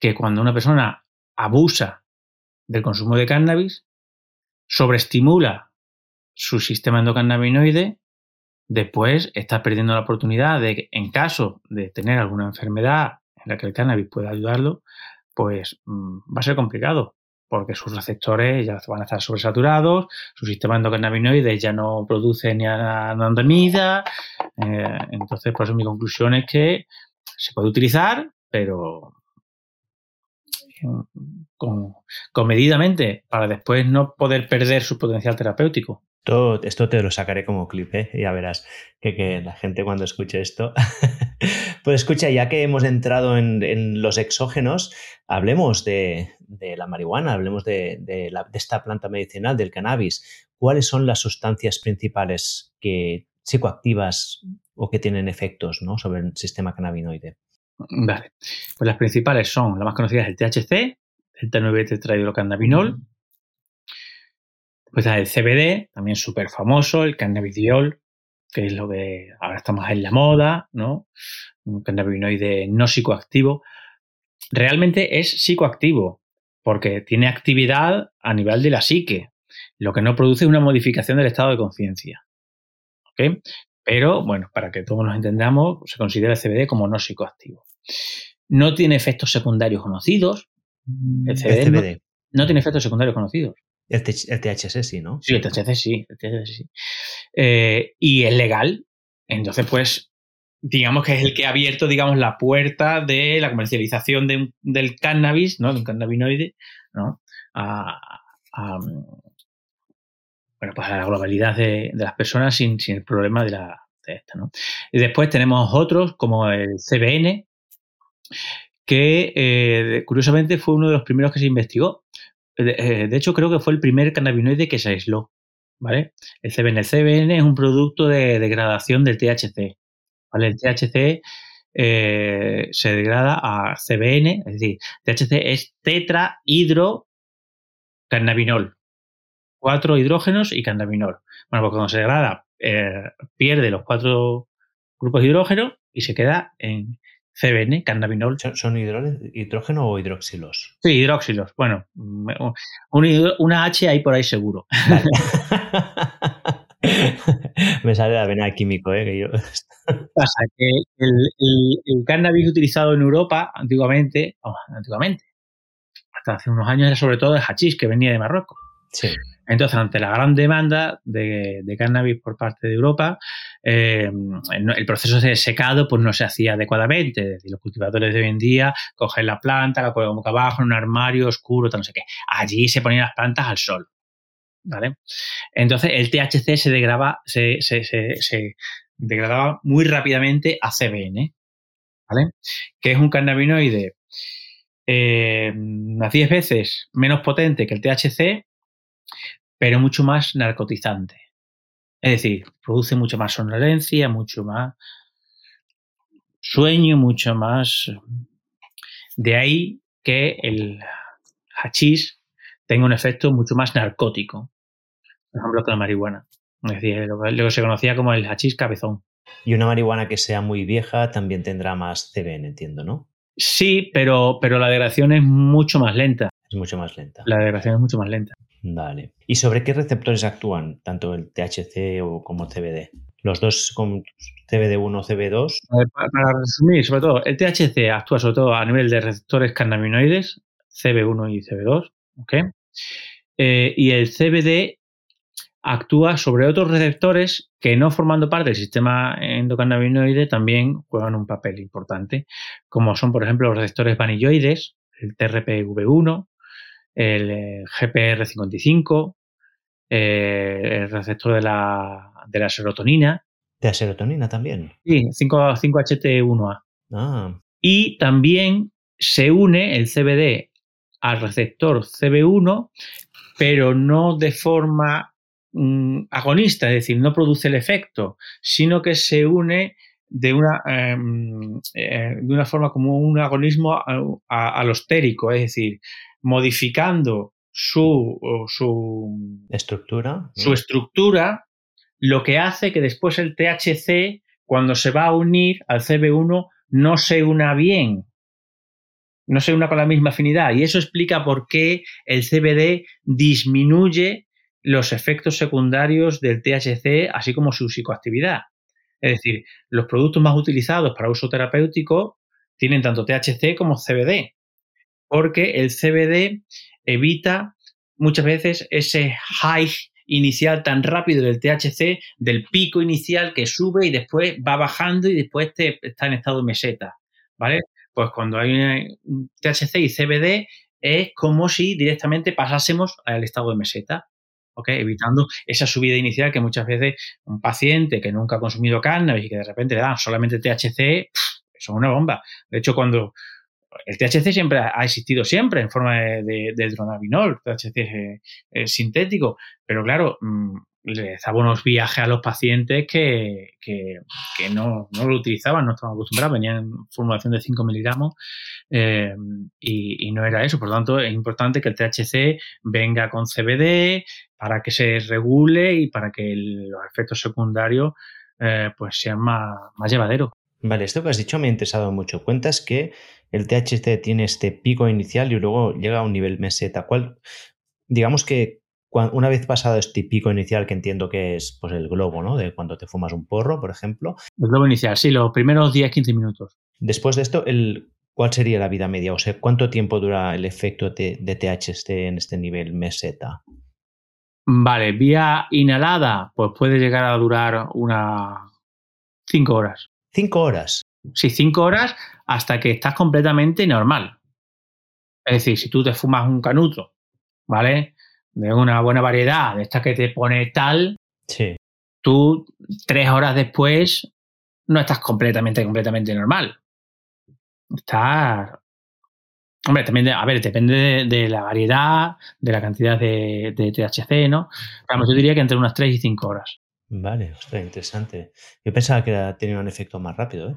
Speaker 3: que cuando una persona abusa del consumo de cannabis, sobreestimula su sistema endocannabinoide, después está perdiendo la oportunidad de que en caso de tener alguna enfermedad en la que el cannabis pueda ayudarlo, pues mm, va a ser complicado porque sus receptores ya van a estar sobresaturados, su sistema endocannabinoide ya no produce ni anandamida, eh, entonces por eso mi conclusión es que se puede utilizar, pero con, comedidamente para después no poder perder su potencial terapéutico.
Speaker 1: Esto te lo sacaré como clip, ¿eh? ya verás que, la gente cuando escuche esto. [LAUGHS] pues escucha, ya que hemos entrado en, los exógenos, hablemos de, la marihuana, hablemos de, de, esta planta medicinal, del cannabis. ¿Cuáles son las sustancias principales que psicoactivas o que tienen efectos ¿no? sobre el sistema cannabinoide?
Speaker 3: Vale. Pues las principales son, la más conocida es el THC, el T9 tetrahidrocannabinol. Pues el CBD, también súper famoso, el cannabidiol, que es lo que ahora está más en la moda, ¿no? Un cannabinoide no psicoactivo. Realmente es psicoactivo, porque tiene actividad a nivel de la psique, lo que no produce una modificación del estado de conciencia. ¿Ok? Pero, bueno, para que todos nos entendamos, se considera el CBD como no psicoactivo. No tiene efectos secundarios conocidos. El CBD, No, tiene efectos secundarios conocidos.
Speaker 1: El, THC sí, ¿no?
Speaker 3: Sí, el THC sí. Eh, y es legal. Entonces, pues, digamos que es el que ha abierto, digamos, la puerta de la comercialización del cannabis, ¿no? De un cannabinoide, ¿no? A, bueno, pues a la globalidad de, las personas sin, el problema de, la, esta. ¿no? Y después tenemos otros como el CBN, que eh, curiosamente fue uno de los primeros que se investigó. Eh, de, hecho, creo que fue el primer cannabinoide que se aisló. ¿vale? El CBN. El CBN es un producto de degradación del THC. ¿vale? El THC eh, se degrada a CBN, es decir, THC es tetrahidrocannabinol cuatro hidrógenos y cannabinol. Bueno, pues cuando se degrada, eh, pierde los cuatro grupos de hidrógeno y se queda en CBN, cannabinol.
Speaker 1: ¿Son hidrógeno o hidróxilos?
Speaker 3: Sí, hidróxilos. Bueno, una H hay por ahí seguro. [LAUGHS]
Speaker 1: Me sale la vena químico, ¿eh? Que yo...
Speaker 3: Pasa que el, cannabis utilizado en Europa antiguamente, oh, antiguamente, hasta hace unos años era sobre todo el hachís que venía de Marruecos.
Speaker 1: Sí.
Speaker 3: Entonces, ante la gran demanda de, cannabis por parte de Europa, eh, el proceso de secado pues, no se hacía adecuadamente. Es decir, los cultivadores de hoy en día cogen la planta, la ponen boca abajo en un armario oscuro, no sé qué. Allí se ponían las plantas al sol. ¿Vale? Entonces, el THC se degradaba, se, degradaba muy rápidamente a CBN, ¿vale? Que es un cannabinoide eh, a 10 veces menos potente que el THC pero mucho más narcotizante. Es decir, produce mucho más somnolencia, mucho más sueño, mucho más... De ahí que el hachís tenga un efecto mucho más narcótico, por ejemplo, que la marihuana. Es decir, lo que se conocía como el hachís cabezón.
Speaker 1: Y una marihuana que sea muy vieja también tendrá más CBN, entiendo, ¿no?
Speaker 3: Sí, pero, pero la degradación es mucho más lenta.
Speaker 1: Es mucho más lenta.
Speaker 3: La degradación es mucho más lenta.
Speaker 1: Vale. ¿Y sobre qué receptores actúan, tanto el THC o como CBD? Los dos con CBD1 o CB2.
Speaker 3: para, resumir, sobre todo, el THC actúa sobre todo a nivel de receptores cannabinoides, CB1 y CB2, ¿ok? Eh, y el CBD actúa sobre otros receptores que no formando parte del sistema endocannabinoide también juegan un papel importante, como son, por ejemplo, los receptores vanilloides, el TRPV1, el eh, GPR55, eh, el receptor de la, de la serotonina.
Speaker 1: ¿De la serotonina también?
Speaker 3: Sí, 5, ht 1 a Ah. Y también se une el CBD al receptor CB1, pero no de forma mm, agonista, es decir, no produce el efecto, sino que se une de una, em, eh, de una forma como un agonismo alostérico, es decir, modificando su, su
Speaker 1: estructura.
Speaker 3: Su estructura, lo que hace que después el THC, cuando se va a unir al CB1, no se una bien. No se una con la misma afinidad. Y eso explica por qué el CBD disminuye los efectos secundarios del THC, así como su psicoactividad. Es decir, los productos más utilizados para uso terapéutico tienen tanto THC como CBD, porque el CBD evita muchas veces ese high inicial tan rápido del THC, del pico inicial que sube y después va bajando y después está en estado de meseta, ¿vale? Pues cuando hay un THC y CBD es como si directamente pasásemos al estado de meseta. Evitando esa subida inicial que muchas veces un paciente que nunca ha consumido cannabis y que de repente le dan solamente THC, eso es una bomba. De hecho, cuando el THC siempre ha existido siempre en forma de, de, dronabinol, THC sintético, pero claro, mm, le daba viajes a los pacientes que, no, lo utilizaban, no estaban acostumbrados, venían en formulación de 5 miligramos eh, y, no era eso. Por lo tanto, es importante que el THC venga con CBD para que se regule y para que los efectos secundarios eh, pues sean más, más llevaderos.
Speaker 1: Vale, esto que has dicho me ha interesado mucho. Cuentas que el THC tiene este pico inicial y luego llega a un nivel meseta. ¿Cuál, digamos que una vez pasado este pico inicial, que entiendo que es pues, el globo, ¿no? De cuando te fumas un porro, por ejemplo.
Speaker 3: El globo inicial, sí, los primeros 10-15 minutos.
Speaker 1: Después de esto, el, ¿cuál sería la vida media? O sea, ¿cuánto tiempo dura el efecto de, de THC en este nivel meseta?
Speaker 3: Vale, vía inhalada, pues puede llegar a durar unas 5 horas.
Speaker 1: ¿Cinco horas?
Speaker 3: Sí, 5 horas hasta que estás completamente normal. Es decir, si tú te fumas un canuto, ¿vale? de una buena variedad, de esta que te pone tal,
Speaker 1: sí.
Speaker 3: tú tres horas después no estás completamente, completamente normal. Estás. Hombre, también, a ver, depende de, la variedad, de la cantidad de, THC, ¿no? Pero yo diría que entre unas 3 y 5 horas.
Speaker 1: Vale, ostras, interesante. Yo pensaba que tenía un efecto más rápido, ¿eh?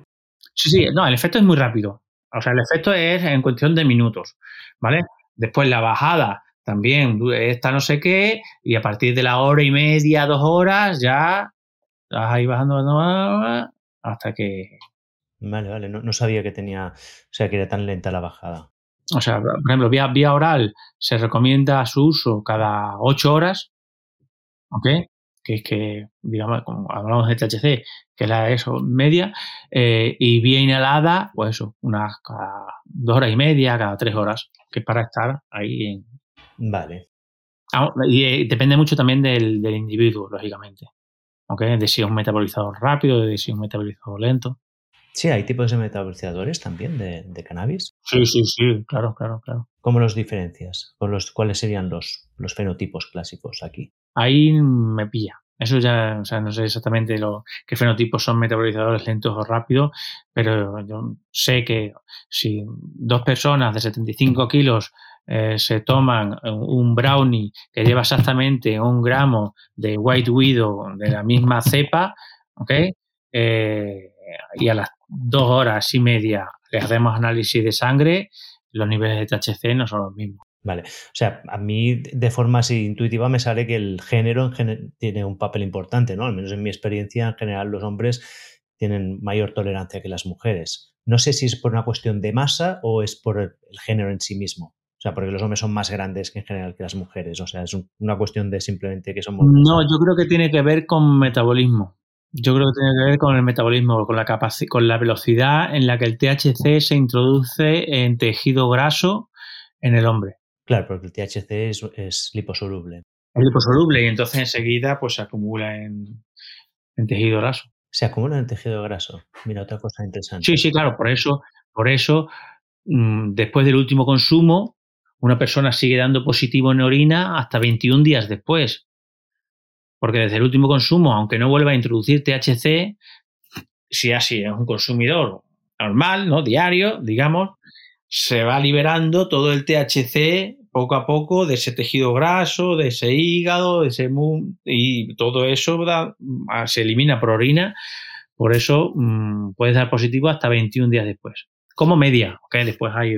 Speaker 3: Sí, sí, no, el efecto es muy rápido. O sea, el efecto es en cuestión de minutos, ¿vale? Después la bajada también esta no sé qué, y a partir de la hora y media, dos horas, ya vas ahí bajando hasta que...
Speaker 1: Vale, vale, no, sabía que tenía, o sea, que era tan lenta la bajada.
Speaker 3: O sea, por ejemplo, vía, vía oral se recomienda su uso cada ocho horas, ¿ok? Que es que, digamos, como hablamos de THC, que es la eso, media, eh, y vía inhalada, pues eso, unas cada dos horas y media, cada tres horas, que es para estar ahí en,
Speaker 1: Vale.
Speaker 3: Ah, y eh, depende mucho también del, individuo, lógicamente. ¿Okay? De si es un metabolizador rápido, de si es un metabolizador lento.
Speaker 1: Sí, hay tipos de metabolizadores también de, cannabis.
Speaker 3: Sí, sí, sí, claro, claro, claro.
Speaker 1: ¿Cómo los diferencias? los, ¿Cuáles serían los, los fenotipos clásicos aquí?
Speaker 3: Ahí me pilla. Eso ya, o sea, no sé exactamente lo, qué fenotipos son metabolizadores lentos o rápidos, pero yo sé que si dos personas de 75 kilos eh, se toman un brownie que lleva exactamente un gramo de White Widow de la misma cepa, ¿ok? Eh, y a las dos horas y media le hacemos análisis de sangre, los niveles de THC no son los mismos.
Speaker 1: Vale, o sea, a mí de forma así intuitiva me sale que el género tiene un papel importante, ¿no? Al menos en mi experiencia, en general los hombres tienen mayor tolerancia que las mujeres. No sé si es por una cuestión de masa o es por el género en sí mismo. O sea, porque los hombres son más grandes que en general que las mujeres. O sea, es una cuestión de simplemente que somos.
Speaker 3: No, yo creo que tiene que ver con metabolismo. Yo creo que tiene que ver con el metabolismo, con la con la velocidad en la que el THC se introduce en tejido graso en el hombre.
Speaker 1: Claro, porque el THC es, liposoluble.
Speaker 3: Es liposoluble y entonces enseguida pues se acumula en, en tejido graso.
Speaker 1: Se acumula en tejido graso. Mira, otra cosa interesante.
Speaker 3: Sí, sí, claro, por eso, por eso, mm, después del último consumo, una persona sigue dando positivo en orina hasta 21 días después. Porque desde el último consumo, aunque no vuelva a introducir THC, si así es un consumidor normal, ¿no? Diario, digamos, se va liberando todo el THC poco a poco de ese tejido graso, de ese hígado, de ese y todo eso se elimina por orina Por eso mm, puedes dar positivo hasta 21 días después. Como media, ¿ok? Después hay.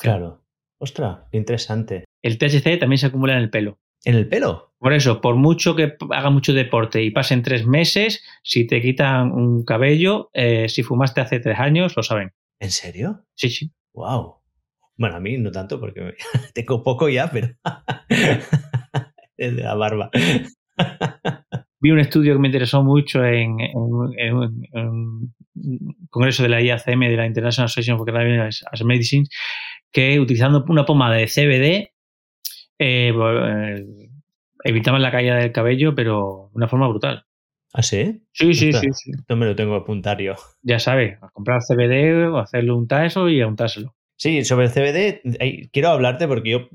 Speaker 1: Claro. Ostras, qué interesante.
Speaker 3: El THC también se acumula en el pelo.
Speaker 1: ¿En el pelo?
Speaker 3: Por eso, por mucho que haga mucho deporte y pasen tres meses, si te quitan un cabello, eh, si fumaste hace tres años, lo saben.
Speaker 1: ¿En serio?
Speaker 3: Sí, sí.
Speaker 1: Wow. Bueno, a mí no tanto porque [LAUGHS] tengo poco ya, pero [LAUGHS] es de la barba. [LAUGHS]
Speaker 3: Vi un estudio que me interesó mucho en, un congreso de la IACM, de la International Association for Cannabis Medicine, que utilizando una pomada de CBD eh, eh, evitaban la caída del cabello, pero de una forma brutal.
Speaker 1: ¿Ah, sí?
Speaker 3: Sí, sí, sí, sí.
Speaker 1: Esto me lo tengo apuntario.
Speaker 3: Ya sabes, a comprar CBD o hacerle un taso y untárselo.
Speaker 1: Sí, sobre el CBD quiero hablarte porque yo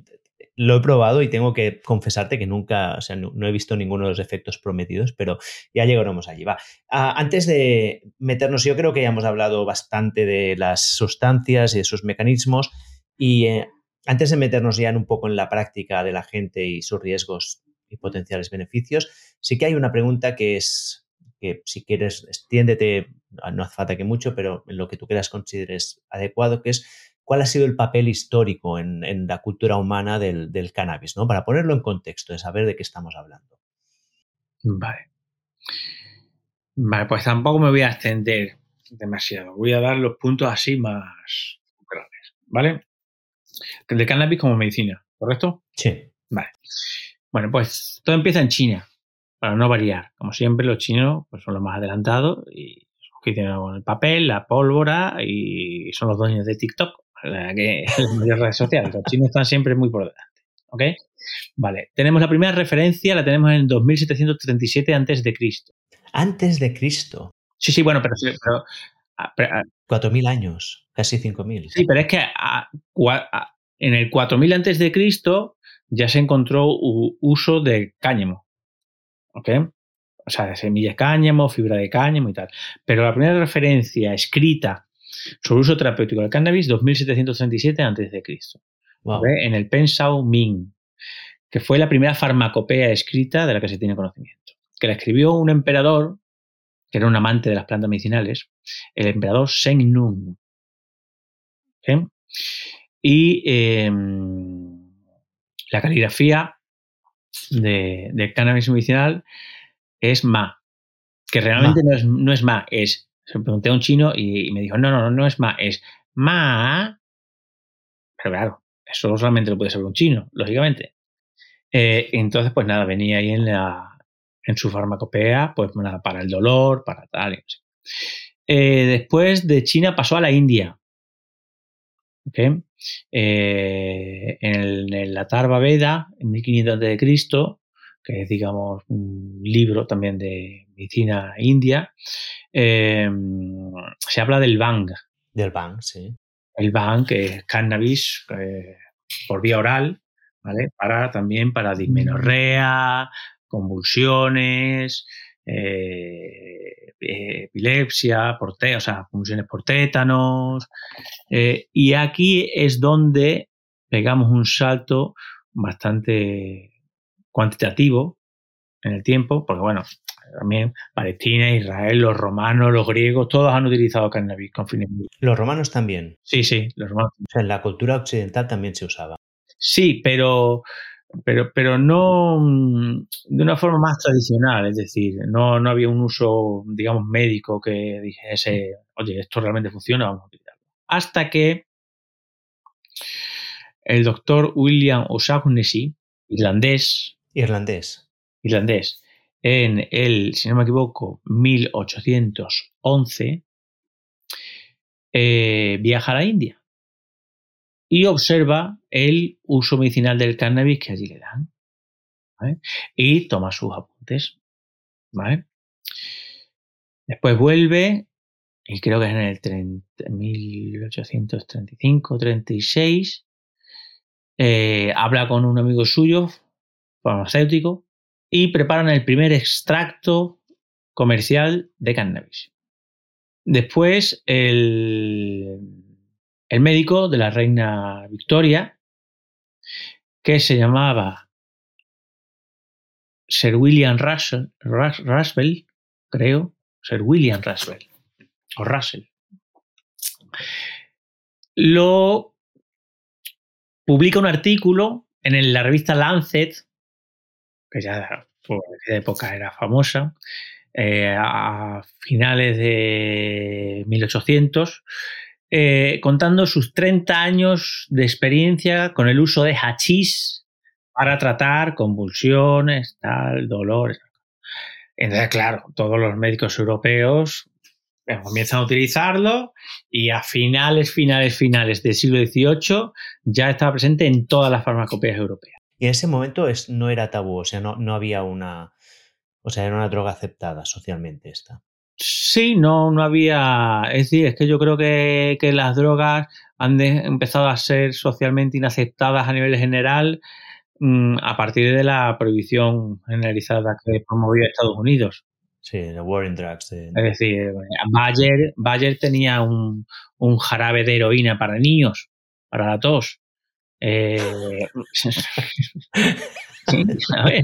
Speaker 1: lo he probado y tengo que confesarte que nunca, o sea, no, he visto ninguno de los efectos prometidos, pero ya llegaremos allí. Va. Ah, antes de meternos, yo creo que ya hemos hablado bastante de las sustancias y de sus mecanismos y eh, antes de meternos ya en un poco en la práctica de la gente y sus riesgos y potenciales beneficios, sí que hay una pregunta que es que si quieres, extiéndete, no hace falta que mucho, pero en lo que tú quieras consideres adecuado, que es cuál ha sido el papel histórico en, la cultura humana del, cannabis, ¿no? Para ponerlo en contexto, de saber de qué estamos hablando.
Speaker 3: Vale. Vale, pues tampoco me voy a extender demasiado. Voy a dar los puntos así más grandes, ¿vale? El de cannabis como medicina, ¿correcto?
Speaker 1: Sí.
Speaker 3: Vale. Bueno, pues todo empieza en China, para no variar. Como siempre, los chinos pues, son los más adelantados y que tienen el papel, la pólvora y son los dueños de TikTok que [LAUGHS] las redes sociales. Los chinos están siempre muy por delante. ¿Ok? Vale. Tenemos la primera referencia, la tenemos en 2737 antes de Cristo.
Speaker 1: Antes de Cristo.
Speaker 3: Sí, sí, bueno, pero,
Speaker 1: 4.000 años, casi 5.000.
Speaker 3: Sí, pero es que en el 4.000 antes de Cristo ya se encontró uso de cáñamo. ¿Ok? O sea, de semilla de cáñamo, fibra de cáñamo y tal. Pero la primera referencia escrita sobre uso terapéutico del cannabis 2737 a.C. Wow. En el Pensao Ming, que fue la primera farmacopea escrita de la que se tiene conocimiento. Que la escribió un emperador, que era un amante de las plantas medicinales, el emperador Seng Nun. Y em, la caligrafía de, cannabis medicinal es Ma, que realmente no es, no es Ma, es se pregunté a un chino y, me dijo, no, no, no es ma, es ma. Pero claro, eso solamente lo puede saber un chino, lógicamente. Eh, entonces, pues nada, venía ahí en, la, en su farmacopea, pues nada, para el dolor, para tal. Eh, después de China pasó a la India. Eh, en, el, en la Tarva Veda, en 1500 a.C., que es, digamos, un libro también de medicina india, Em, se habla del bang.
Speaker 1: Del bang, sí.
Speaker 3: El bang, que es cannabis eh, por vía oral, ¿vale? Para también para dismenorrea, convulsiones, eh, epilepsia, por o sea, convulsiones por tétanos. Eh, y aquí es donde pegamos un salto bastante cuantitativo en el tiempo, porque bueno, también Palestina, Israel, los romanos, los griegos, todos han utilizado cannabis con fines
Speaker 1: Los romanos también.
Speaker 3: Sí, sí, los romanos.
Speaker 1: O sea, en la cultura occidental también se usaba.
Speaker 3: Sí, pero, pero, pero no mm, de una forma más tradicional, es decir, no, no había un uso, digamos, médico que dijese, oye, esto realmente funciona, vamos a utilizarlo. Hasta que el doctor William O'Shaughnessy, irlandés.
Speaker 1: Irlandés.
Speaker 3: Irlandés en el, si no me equivoco, 1811, eh, viaja a la India y observa el uso medicinal del cannabis que allí le dan. Y toma sus apuntes. Después vuelve, y creo que es en el 1835-36, eh, habla con un amigo suyo, farmacéutico, y preparan el primer extracto comercial de cannabis. Después, el, médico de la reina Victoria, que se llamaba Sir William Russell, creo, Sir William Russell, o Russell. Lo publica un artículo en la revista Lancet, que ya por esa época era famosa, eh, a finales de 1800, eh, contando sus 30 años de experiencia con el uso de hachís para tratar convulsiones, tal, dolores. Entonces, claro, todos los médicos europeos eh, comienzan a utilizarlo y a finales, finales, finales del siglo XVIII ya estaba presente en todas las farmacopeas europeas.
Speaker 1: Y en ese momento es, no era tabú, o sea, no, no había una, o sea, era una droga aceptada socialmente esta.
Speaker 3: Sí, no, no había. Es decir, es que yo creo que, las drogas han empezado a ser socialmente inaceptadas a nivel general mm, a partir de la prohibición generalizada que promovió Estados Unidos.
Speaker 1: Sí, la War in Drugs. Es
Speaker 3: decir, Bayer, Bayer tenía un, un, jarabe de heroína para niños, para la tos. Eh, [LAUGHS] a ver,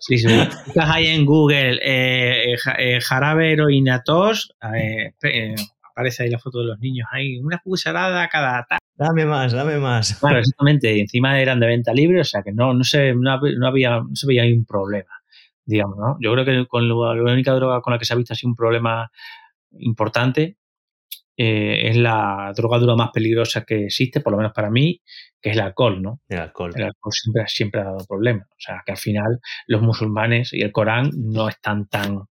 Speaker 3: si buscas ahí en Google eh, eh, jarabe heroína tos, aparece ahí la foto de los niños ahí, una cucharada cada
Speaker 1: Dame más, dame más.
Speaker 3: Claro, exactamente. Encima eran de venta libre, o sea que no, no, se, no, había, no se veía ahí un problema, digamos, ¿no? Yo creo que con la única droga con la que se ha visto así un problema importante es la droga dura más peligrosa que existe, por lo menos para mí, que es el alcohol, ¿no?
Speaker 1: El alcohol.
Speaker 3: El alcohol siempre, siempre ha dado problemas. O sea, que al final los musulmanes y el Corán no están tan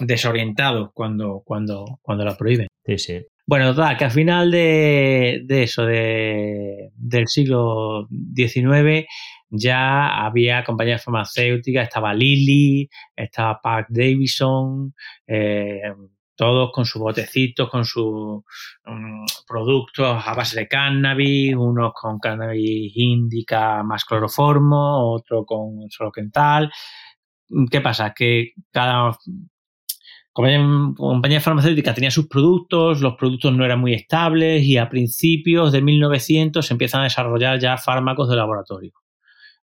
Speaker 3: desorientados cuando, cuando, cuando la prohíben.
Speaker 1: Sí, sí.
Speaker 3: Bueno, total, que al final de, eso, de, del siglo XIX, ya había compañías farmacéuticas, estaba Lilly, estaba Park Davidson, eh, todos con sus botecitos, con sus mm, productos a base de cannabis, unos con cannabis indica más cloroformo, otro con solo quental. ¿Qué pasa? Que cada compañía farmacéutica tenía sus productos, los productos no eran muy estables y a principios de 1900 se empiezan a desarrollar ya fármacos de laboratorio.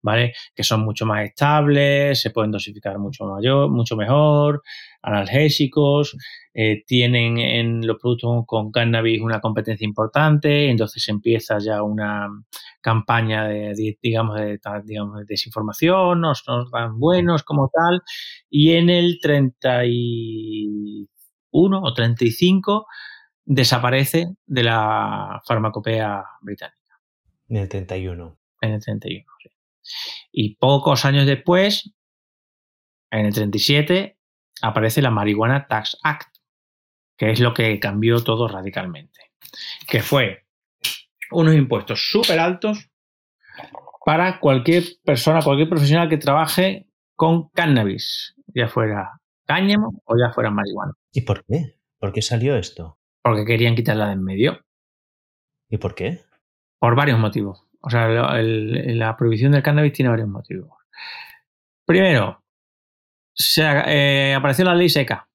Speaker 3: ¿Vale? Que son mucho más estables, se pueden dosificar mucho mayor, mucho mejor, analgésicos, eh, tienen en los productos con cannabis una competencia importante, entonces empieza ya una campaña de, digamos, de, digamos, de desinformación, no son tan buenos como tal, y en el 31 o 35 desaparece de la farmacopea británica.
Speaker 1: En el 31.
Speaker 3: En el 31, sí. Y pocos años después, en el 37, aparece la Marihuana Tax Act, que es lo que cambió todo radicalmente. Que fue unos impuestos súper altos para cualquier persona, cualquier profesional que trabaje con cannabis, ya fuera cáñamo o ya fuera marihuana.
Speaker 1: ¿Y por qué? ¿Por qué salió esto?
Speaker 3: Porque querían quitarla de en medio.
Speaker 1: ¿Y por qué?
Speaker 3: Por varios motivos. O sea, la prohibición del cannabis tiene varios motivos. Primero, se, eh, apareció la ley seca.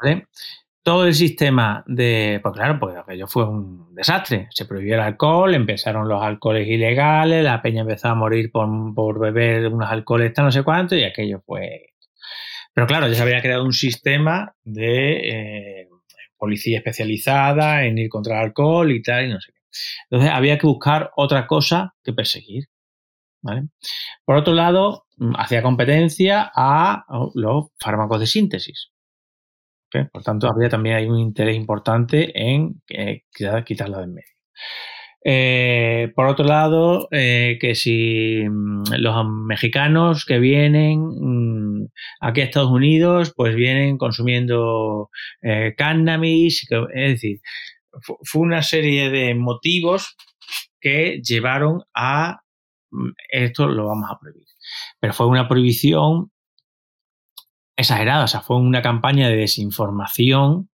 Speaker 3: ¿Vale? Todo el sistema de. Pues claro, pues aquello fue un desastre. Se prohibió el alcohol, empezaron los alcoholes ilegales, la peña empezó a morir por, beber unos alcoholes, no sé cuánto, y aquello fue. Pero claro, ya se había creado un sistema de eh, policía especializada en ir contra el alcohol y tal, y no sé. Entonces había que buscar otra cosa que perseguir. Por otro lado, mm, hacía competencia a los fármacos de síntesis. Por tanto, había también hay un interés importante en eh, quitarla de en medio. Eh, por otro lado, eh, que si mm, los mexicanos que vienen mm, aquí a Estados Unidos, pues vienen consumiendo cannabis, es decir, fue una serie de motivos que llevaron a mm, esto lo vamos a prohibir. Pero fue una prohibición exagerada, o sea, fue una campaña de desinformación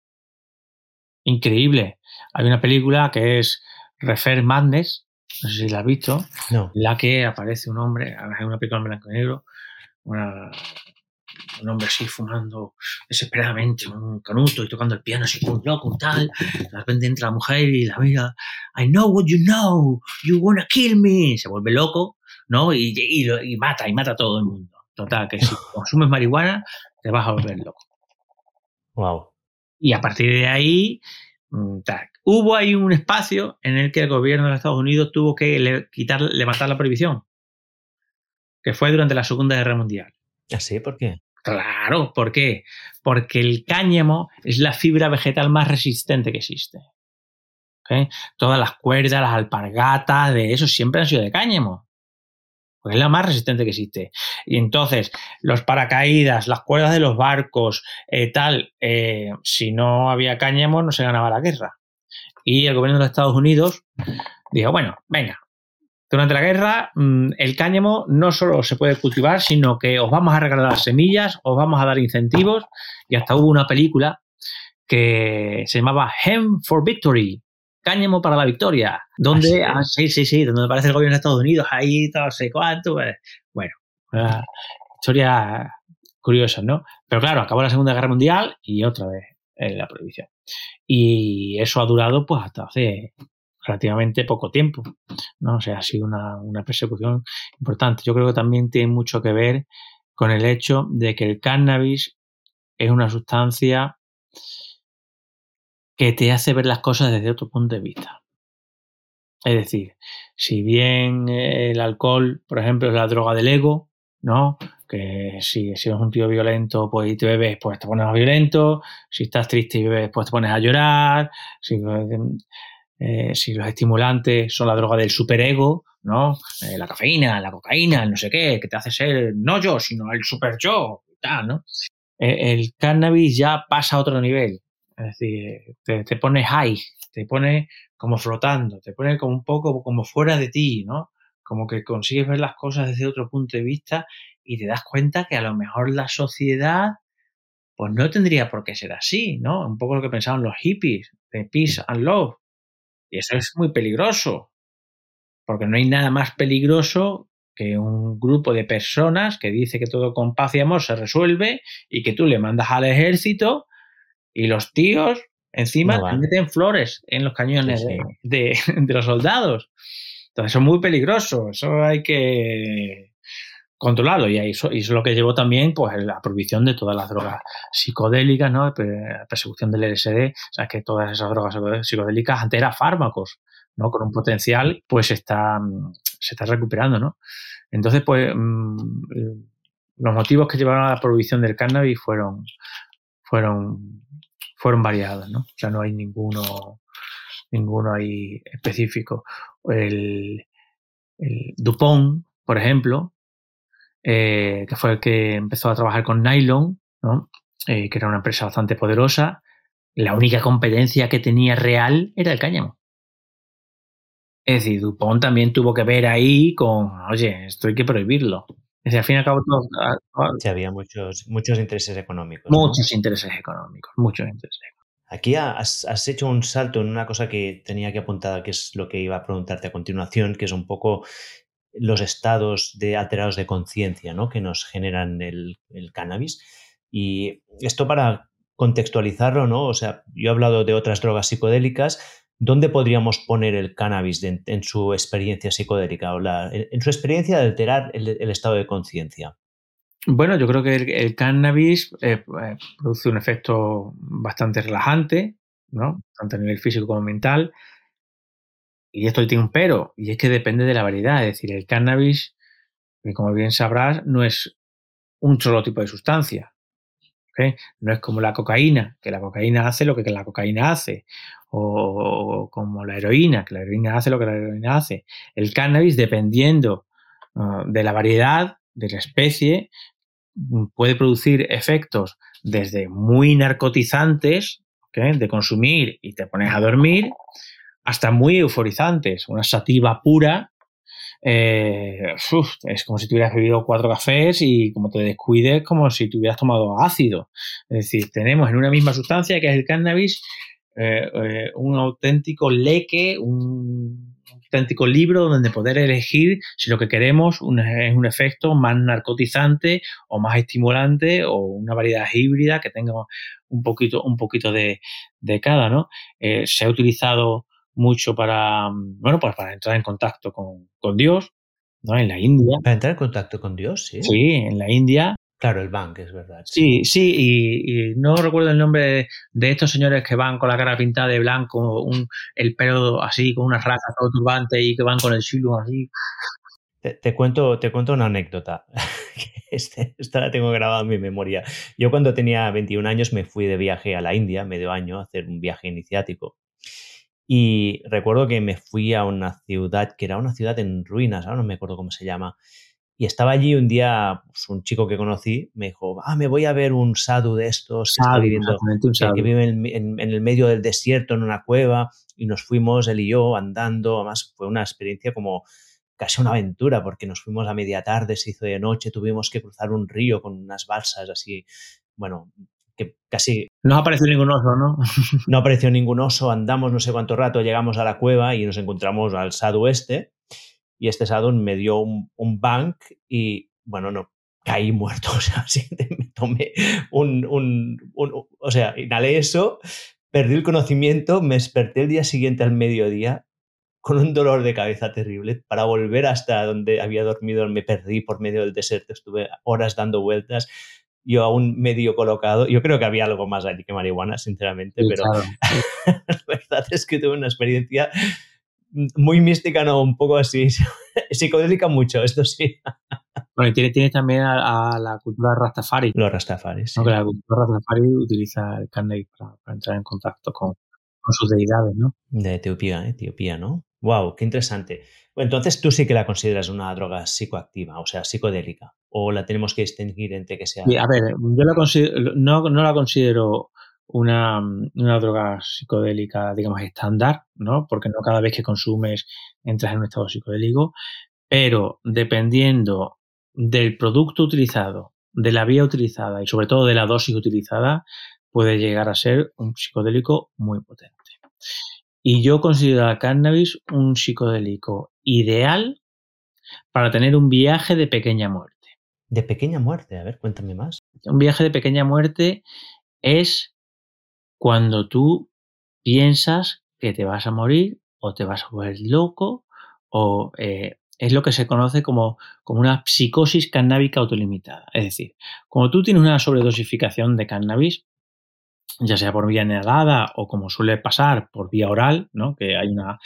Speaker 3: increíble. Hay una película que es Refer Madness, no sé si la has visto,
Speaker 1: no.
Speaker 3: la que aparece un hombre, es una película en blanco y negro, una, un hombre así fumando desesperadamente un canuto y tocando el piano así como un loco y tal. De repente entra la mujer y la mira, I know what you know, you wanna kill me. Se vuelve loco, ¿no? Y, y, y mata, y mata a todo el mundo. Total, que si [LAUGHS] consumes marihuana, te vas a volver loco.
Speaker 1: Wow.
Speaker 3: Y a partir de ahí, mm, hubo ahí un espacio en el que el gobierno de Estados Unidos tuvo que quitar, levantar la prohibición, que fue durante la Segunda Guerra Mundial.
Speaker 1: ¿Ah, sí? ¿Por qué?
Speaker 3: Claro, ¿por qué? Porque el cáñamo es la fibra vegetal más resistente que existe. Todas las cuerdas, las alpargatas, de eso siempre han sido de cáñamo. Porque es la más resistente que existe. Y entonces, los paracaídas, las cuerdas de los barcos, eh, tal, eh, si no había cáñamo, no se ganaba la guerra. Y el gobierno de los Estados Unidos dijo, bueno, venga, durante la guerra, mm, el cáñamo no solo se puede cultivar, sino que os vamos a regalar las semillas, os vamos a dar incentivos, y hasta hubo una película que se llamaba Hem for Victory, cáñamo para la victoria, donde, ah, sí, sí, sí, donde aparece el gobierno de Estados Unidos, ahí, todo sé cuánto, pues, bueno, historia curiosa, ¿no? Pero claro, acabó la Segunda Guerra Mundial y otra vez la prohibición. Y eso ha durado pues hasta hace relativamente poco tiempo, ¿no? O sea, ha sido una, una persecución importante. Yo creo que también tiene mucho que ver con el hecho de que el cannabis es una sustancia que te hace ver las cosas desde otro punto de vista. Es decir, si bien el alcohol, por ejemplo, es la droga del ego, ¿no? Que si, si eres un tío violento, pues y te bebes, pues te pones más violento. Si estás triste y bebes, pues te pones a llorar. Eh, si los estimulantes son la droga del superego, ¿no? Eh, la cafeína, la cocaína, el no sé qué, que te hace ser no yo, sino el super yo, ¿no? Eh, el cannabis ya pasa a otro nivel. Es decir, te, te pone high, te pone como flotando, te pone como un poco como fuera de ti, ¿no? Como que consigues ver las cosas desde otro punto de vista y te das cuenta que a lo mejor la sociedad pues no tendría por qué ser así, ¿no? Un poco lo que pensaban los hippies, de peace and love. Y eso es muy peligroso, porque no hay nada más peligroso que un grupo de personas que dice que todo con paz y amor se resuelve y que tú le mandas al ejército y los tíos encima meten flores en los cañones De, los soldados. Entonces eso es muy peligroso, eso hay que controlarlo y eso, eso es lo que llevó también pues la prohibición de todas las drogas psicodélicas, ¿no? La persecución del LSD, o sea, que todas esas drogas psicodélicas antes eran fármacos, ¿no? Con un potencial, pues está, se está recuperando, ¿no? Entonces, pues mm, los motivos que llevaron a la prohibición del cannabis fueron, fueron, fueron variados, ¿no? O sea, no hay ninguno, ninguno ahí específico. El, el Dupont, por ejemplo, eh, que fue el que empezó a trabajar con Nylon, ¿no? Eh, que era una empresa bastante poderosa. La única competencia que tenía real era el cáñamo. Es decir, Dupont también tuvo que ver ahí con, oye, esto hay que prohibirlo. Es decir, al fin y al cabo,
Speaker 1: sí, había muchos, muchos intereses económicos.
Speaker 3: Muchos intereses económicos, muchos intereses
Speaker 1: Aquí has, has, hecho un salto en una cosa que tenía que apuntar, que es lo que iba a preguntarte a continuación, que es un poco los estados de alterados de conciencia ¿no? que nos generan el, cannabis. Y esto para contextualizarlo, ¿no? O sea, yo he hablado de otras drogas psicodélicas. ¿Dónde podríamos poner el cannabis en su experiencia psicodélica o en, su experiencia de alterar el, estado de conciencia?
Speaker 3: Bueno, yo creo que el, cannabis eh, eh, produce un efecto bastante relajante, ¿no? Tanto a nivel físico como mental. Y esto tiene un pero, y es que depende de la variedad. Es decir, el cannabis, que como bien sabrás, no es un solo tipo de sustancia. No es como la cocaína, que la cocaína hace lo que la cocaína hace. O, como la heroína, que la heroína hace lo que la heroína hace. El cannabis, dependiendo uh, de la variedad, de la especie, puede producir efectos desde muy narcotizantes, de consumir y te pones a dormir, hasta muy euforizantes. Una sativa pura eh, es como si tuvieras bebido cuatro cafés y como te descuides como si tuvieras tomado ácido. Es decir, tenemos en una misma sustancia que es el cannabis eh, eh, un auténtico leque, un auténtico libro donde poder elegir si lo que queremos es un efecto más narcotizante o más estimulante o una variedad híbrida que tenga un poquito, un poquito de, de cada, ¿no? se ha utilizado mucho para, bueno, pues para entrar en contacto con, Dios, ¿no? En la India.
Speaker 1: Para entrar en contacto con Dios, sí.
Speaker 3: Sí, en la India
Speaker 1: Claro, el bank, es verdad.
Speaker 3: Sí, sí, y, no recuerdo el nombre de, estos señores que van con la cara pintada de blanco, un, el pelo así, con unas rajas todo turbante y que van con el chilo así.
Speaker 1: Te, cuento, te cuento una anécdota. [LAUGHS] Este, esta la tengo grabada en mi memoria. Yo cuando tenía 21 años me fui de viaje a la India, medio año, a hacer un viaje iniciático. Y recuerdo que me fui a una ciudad que era una ciudad en ruinas, ahora no me acuerdo cómo se llama. Y estaba allí un día, pues, un chico que conocí me dijo, ah, me voy a ver un sadhu de estos que está viviendo, que, vive en, el medio del desierto, en una cueva, y nos fuimos, él y yo, andando, además fue una experiencia como casi una aventura, porque nos fuimos a media tarde, se hizo de noche, tuvimos que cruzar un río con unas balsas así, bueno, que casi...
Speaker 3: No apareció ningún oso, ¿no? [LAUGHS]
Speaker 1: no apareció ningún oso, andamos no sé cuánto rato, llegamos a la cueva y nos encontramos al sadhu este, y este sadhu me dio un, bank y, bueno, no, caí muerto, [LAUGHS] o sea, [LAUGHS] me tomé un, un, un, o sea, inhalé eso, perdí el conocimiento, me desperté el día siguiente al mediodía con un dolor de cabeza terrible. Para volver hasta donde había dormido me perdí por medio del desierto, estuve horas dando vueltas, yo aún medio colocado. Yo creo que había algo más allí que marihuana, sinceramente, pero [LAUGHS] la verdad es que tuve una experiencia muy mística, no, un poco así, [LAUGHS] psicodélica mucho, esto sí.
Speaker 3: Bueno, y tiene, también a, la cultura Rastafari.
Speaker 1: Los Rastafaris.
Speaker 3: Sí. la cultura Rastafari utiliza el carne para, entrar en contacto con, con sus deidades, ¿no?
Speaker 1: De Etiopía, Etiopía, ¿no? Wow, qué interesante. entonces tú sí que la consideras una droga psicoactiva, o sea, psicodélica, o la tenemos que distinguir entre que sea.
Speaker 3: a ver, yo la no, la considero una, una, droga psicodélica, digamos, estándar, ¿no? Porque no cada vez que consumes entras en un estado psicodélico, pero dependiendo del producto utilizado, de la vía utilizada y sobre todo de la dosis utilizada, puede llegar a ser un psicodélico muy potente. Y yo considero el cannabis un psicodélico ideal para tener un viaje de pequeña muerte.
Speaker 1: De pequeña muerte, a ver, cuéntame más.
Speaker 3: Un viaje de pequeña muerte es cuando tú piensas que te vas a morir o te vas a volver loco o eh, es lo que se conoce como, como una psicosis cannábica autolimitada. Es decir, cuando tú tienes una sobredosificación de cannabis, ya sea por vía inhalada o como suele pasar por vía oral, ¿no? que hay una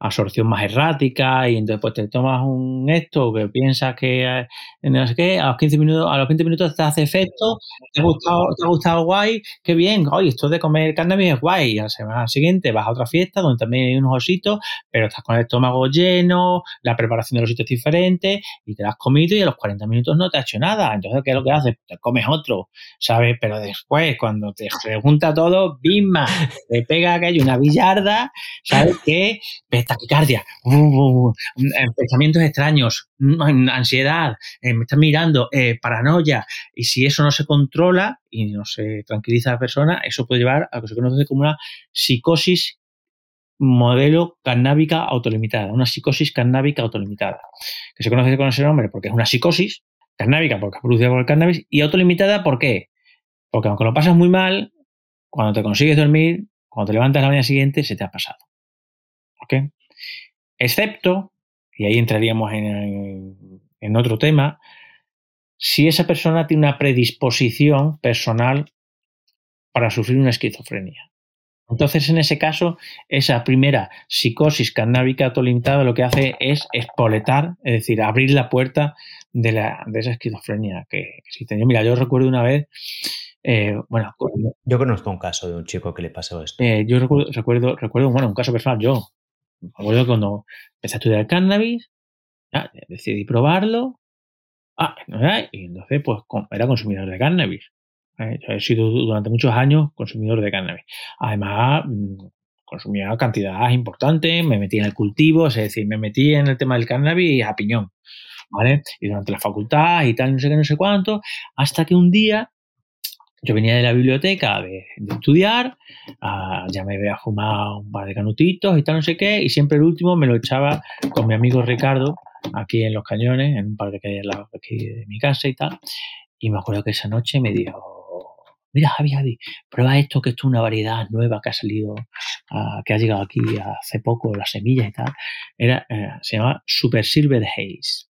Speaker 3: absorción más errática y entonces pues te tomas un esto que piensas que eh, no sé qué, a los 15 minutos, a los 20 minutos te hace efecto, te ha gustado, te ha gustado guay, qué bien, oye, esto de comer cannabis es guay, y a la semana siguiente vas a otra fiesta donde también hay unos ositos, pero estás con el estómago lleno, la preparación de los ositos es diferente y te lo has comido y a los 40 minutos no te ha hecho nada, entonces ¿qué es lo que haces? Te comes otro, ¿sabes? Pero después, cuando te junta todo, bimma, te pega que hay una billarda, ¿sabes qué? Taquicardia, uh, uh, pensamientos extraños, ansiedad, eh, me están mirando, eh, paranoia. Y si eso no se controla y no se tranquiliza a la persona, eso puede llevar a lo que se conoce como una psicosis modelo cannábica autolimitada, una psicosis cannábica autolimitada, que se conoce con ese nombre porque es una psicosis cannábica porque es producida por el cannabis y autolimitada ¿por? Porque aunque lo pasas muy mal, cuando te consigues dormir, cuando te levantas la mañana siguiente, se te ha pasado. ¿Ok? Excepto, y ahí entraríamos en, otro tema, si esa persona tiene una predisposición personal para sufrir una esquizofrenia. Entonces, en ese caso, esa primera psicosis cannábica autolimitada lo que hace es espoletar, es decir, abrir la puerta de, la, de esa esquizofrenia que existe. mira, yo recuerdo una vez, eh, bueno...
Speaker 1: Yo conozco un caso de un chico que le pasó esto.
Speaker 3: Eh, yo recuerdo, recuerdo, recuerdo, bueno, un caso personal, yo, me acuerdo cuando empecé a estudiar cannabis, decidí probarlo. Ah, y entonces pues era consumidor de cannabis. ¿eh? he sido durante muchos años consumidor de cannabis. Además, mm, consumía cantidades importantes, me metí en el cultivo, es decir, me metí en el tema del cannabis a piñón. ¿Vale? Y durante la facultad y tal, no sé qué, no sé cuánto, hasta que un día yo venía de la biblioteca de, estudiar, ah, ya me había fumado un par de canutitos y tal, no sé qué, y siempre el último me lo echaba con mi amigo Ricardo, aquí en Los Cañones, en un par de calles al lado aquí de mi casa y tal. Y me acuerdo que esa noche me dijo, mira Javi, Javi, prueba esto, que esto es una variedad nueva que ha salido, ah, que ha llegado aquí hace poco, las semillas y tal. Era, eh, se llama Super Silver Haze.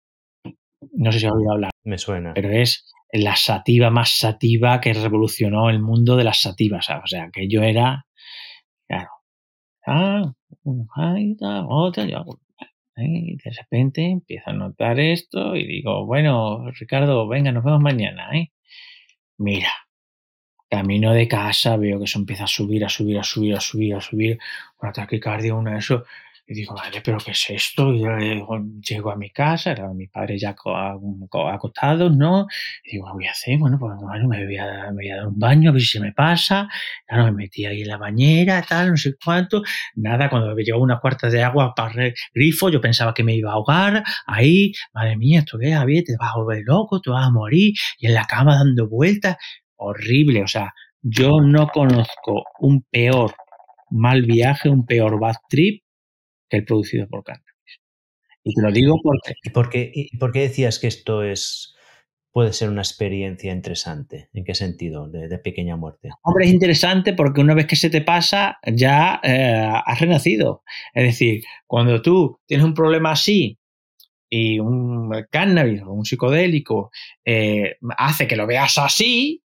Speaker 3: No sé si has oído hablar.
Speaker 1: Me suena.
Speaker 3: Pero es la sativa más sativa que revolucionó el mundo de las sativas. O sea, que yo era, claro, ah, otra, y de repente empiezo a notar esto y digo, bueno, Ricardo, venga, nos vemos mañana, ¿eh? Mira, camino de casa, veo que eso empieza a subir, a subir, a subir, a subir, a subir, un ataque cardio, una de eso, y digo, madre, ¿pero qué es esto? Y yo llego a mi casa, era mi padre ya acostado, ¿no? Y digo, ¿qué voy a hacer? Bueno, pues bueno, me voy, a, me voy a dar un baño, a ver si se me pasa. Claro, me metí ahí en la bañera, tal, no sé cuánto. Nada, cuando me llegó una cuarta de agua para el grifo, yo pensaba que me iba a ahogar. Ahí, madre mía, esto qué, Javier, te vas a volver loco, te vas a morir. Y en la cama dando vueltas. Horrible, o sea, yo no conozco un peor mal viaje, un peor bad trip que el producido por cannabis. Y te lo digo porque...
Speaker 1: ¿Y por qué, y por qué decías que esto es, puede ser una experiencia interesante? ¿En qué sentido? De, pequeña muerte.
Speaker 3: Hombre, es interesante porque una vez que se te pasa, ya eh, has renacido. Es decir, cuando tú tienes un problema así y un cannabis o un psicodélico eh, hace que lo veas así,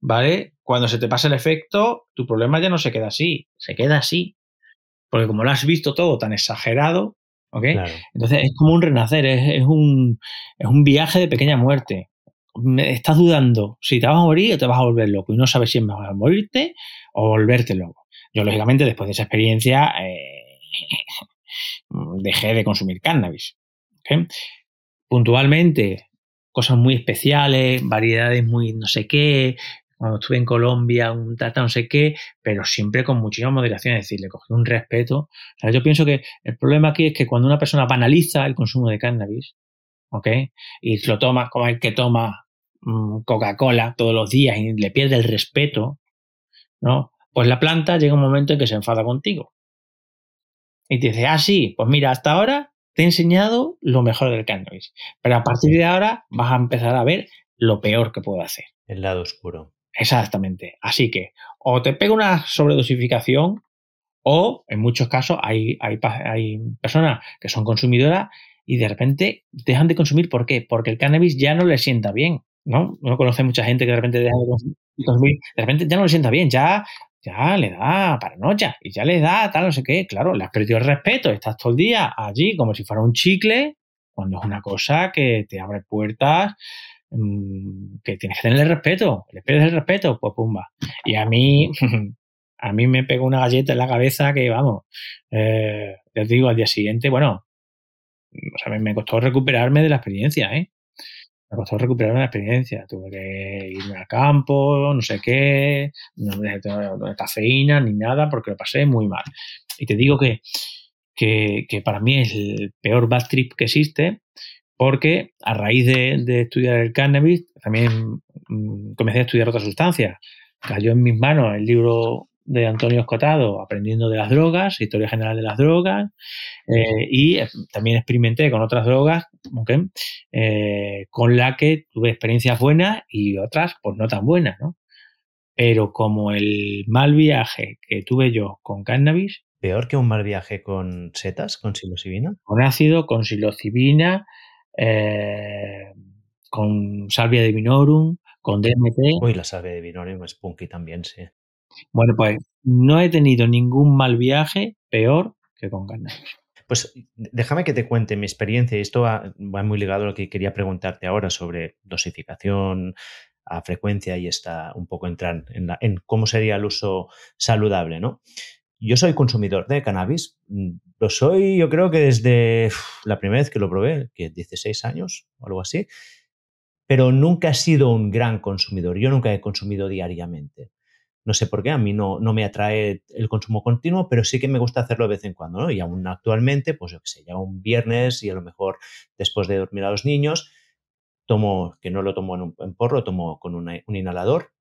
Speaker 3: ¿vale? Cuando se te pasa el efecto, tu problema ya no se queda así, se queda así. Porque como lo has visto todo tan exagerado, ¿ok? Entonces es como un renacer, es, un, es un viaje de pequeña muerte. Estás dudando si te vas a morir o te vas a volver loco y no sabes si vas a morirte o volverte loco. Yo, lógicamente, después de esa experiencia, eh, [LAUGHS] dejé de consumir cannabis. ¿okay? Puntualmente, cosas muy especiales, variedades muy no sé qué, cuando estuve en Colombia, un tata, no sé qué, pero siempre con muchísima moderación, es decir, le cogí un respeto. yo pienso que el problema aquí es que cuando una persona banaliza el consumo de cannabis, ¿ok? Y lo toma como el que toma mm, Coca-Cola todos los días y le pierde el respeto, ¿no? Pues la planta llega un momento en que se enfada contigo. Y te dice, ah, sí, pues mira, hasta ahora te he enseñado lo mejor del cannabis, pero a partir de ahora vas a empezar a ver lo peor que puedo hacer.
Speaker 1: El lado oscuro.
Speaker 3: Exactamente. Así que o te pega una sobredosificación o en muchos casos hay, hay, hay personas que son consumidoras y de repente dejan de consumir. ¿Por qué? Porque el cannabis ya no le sienta bien. ¿no? Uno conoce mucha gente que de repente deja de consumir, de repente ya no le sienta bien, ya, ya le da paranoia y ya le da tal, no sé qué. Claro, le has perdido el respeto, estás todo el día allí como si fuera un chicle, cuando es una cosa que te abre puertas que tienes que tenerle respeto, le pierdes el respeto, pues pumba. Y a mí, [LAUGHS] a mí me pegó una galleta en la cabeza que, vamos, eh, digo, al día siguiente, bueno, o sea, me, costó recuperarme de la experiencia, ¿eh? Me costó recuperarme de la experiencia. Tuve que irme al campo, no sé qué, no me de cafeína ni nada, porque lo pasé muy mal. Y te digo que, que, que para mí es el peor bad trip que existe, porque a raíz de, estudiar el cannabis también mm, comencé a estudiar otras sustancias. Cayó en mis manos el libro de Antonio Escotado, Aprendiendo de las drogas, Historia General de las Drogas, eh, y también experimenté con otras drogas, eh, con la que tuve experiencias buenas y otras pues no tan buenas, ¿no? Pero como el mal viaje que tuve yo con cannabis...
Speaker 1: ¿Peor que un mal viaje con setas, con psilocibina?
Speaker 3: Con ácido, con psilocibina, eh, con salvia de vinorum, con DMT.
Speaker 1: Uy, la salvia de vinorum es punky también, sí.
Speaker 3: Bueno, pues no he tenido ningún mal viaje peor que con cannabis.
Speaker 1: Pues déjame que te cuente mi experiencia y esto va, muy ligado a lo que quería preguntarte ahora sobre dosificación a frecuencia y está un poco entrar en, en cómo sería el uso saludable, ¿no? Yo soy consumidor de cannabis. Mm, lo soy, yo creo que desde la primera vez que lo probé, que 16 años o algo así. Pero nunca he sido un gran consumidor. Yo nunca he consumido diariamente. No sé por qué, a mí no, me atrae el consumo continuo, pero sí que me gusta hacerlo de vez en cuando. Y aún actualmente, pues yo qué sé, ya un viernes y a lo mejor después de dormir a los niños, tomo, que no lo tomo en, un, en porro, tomo con un inhalador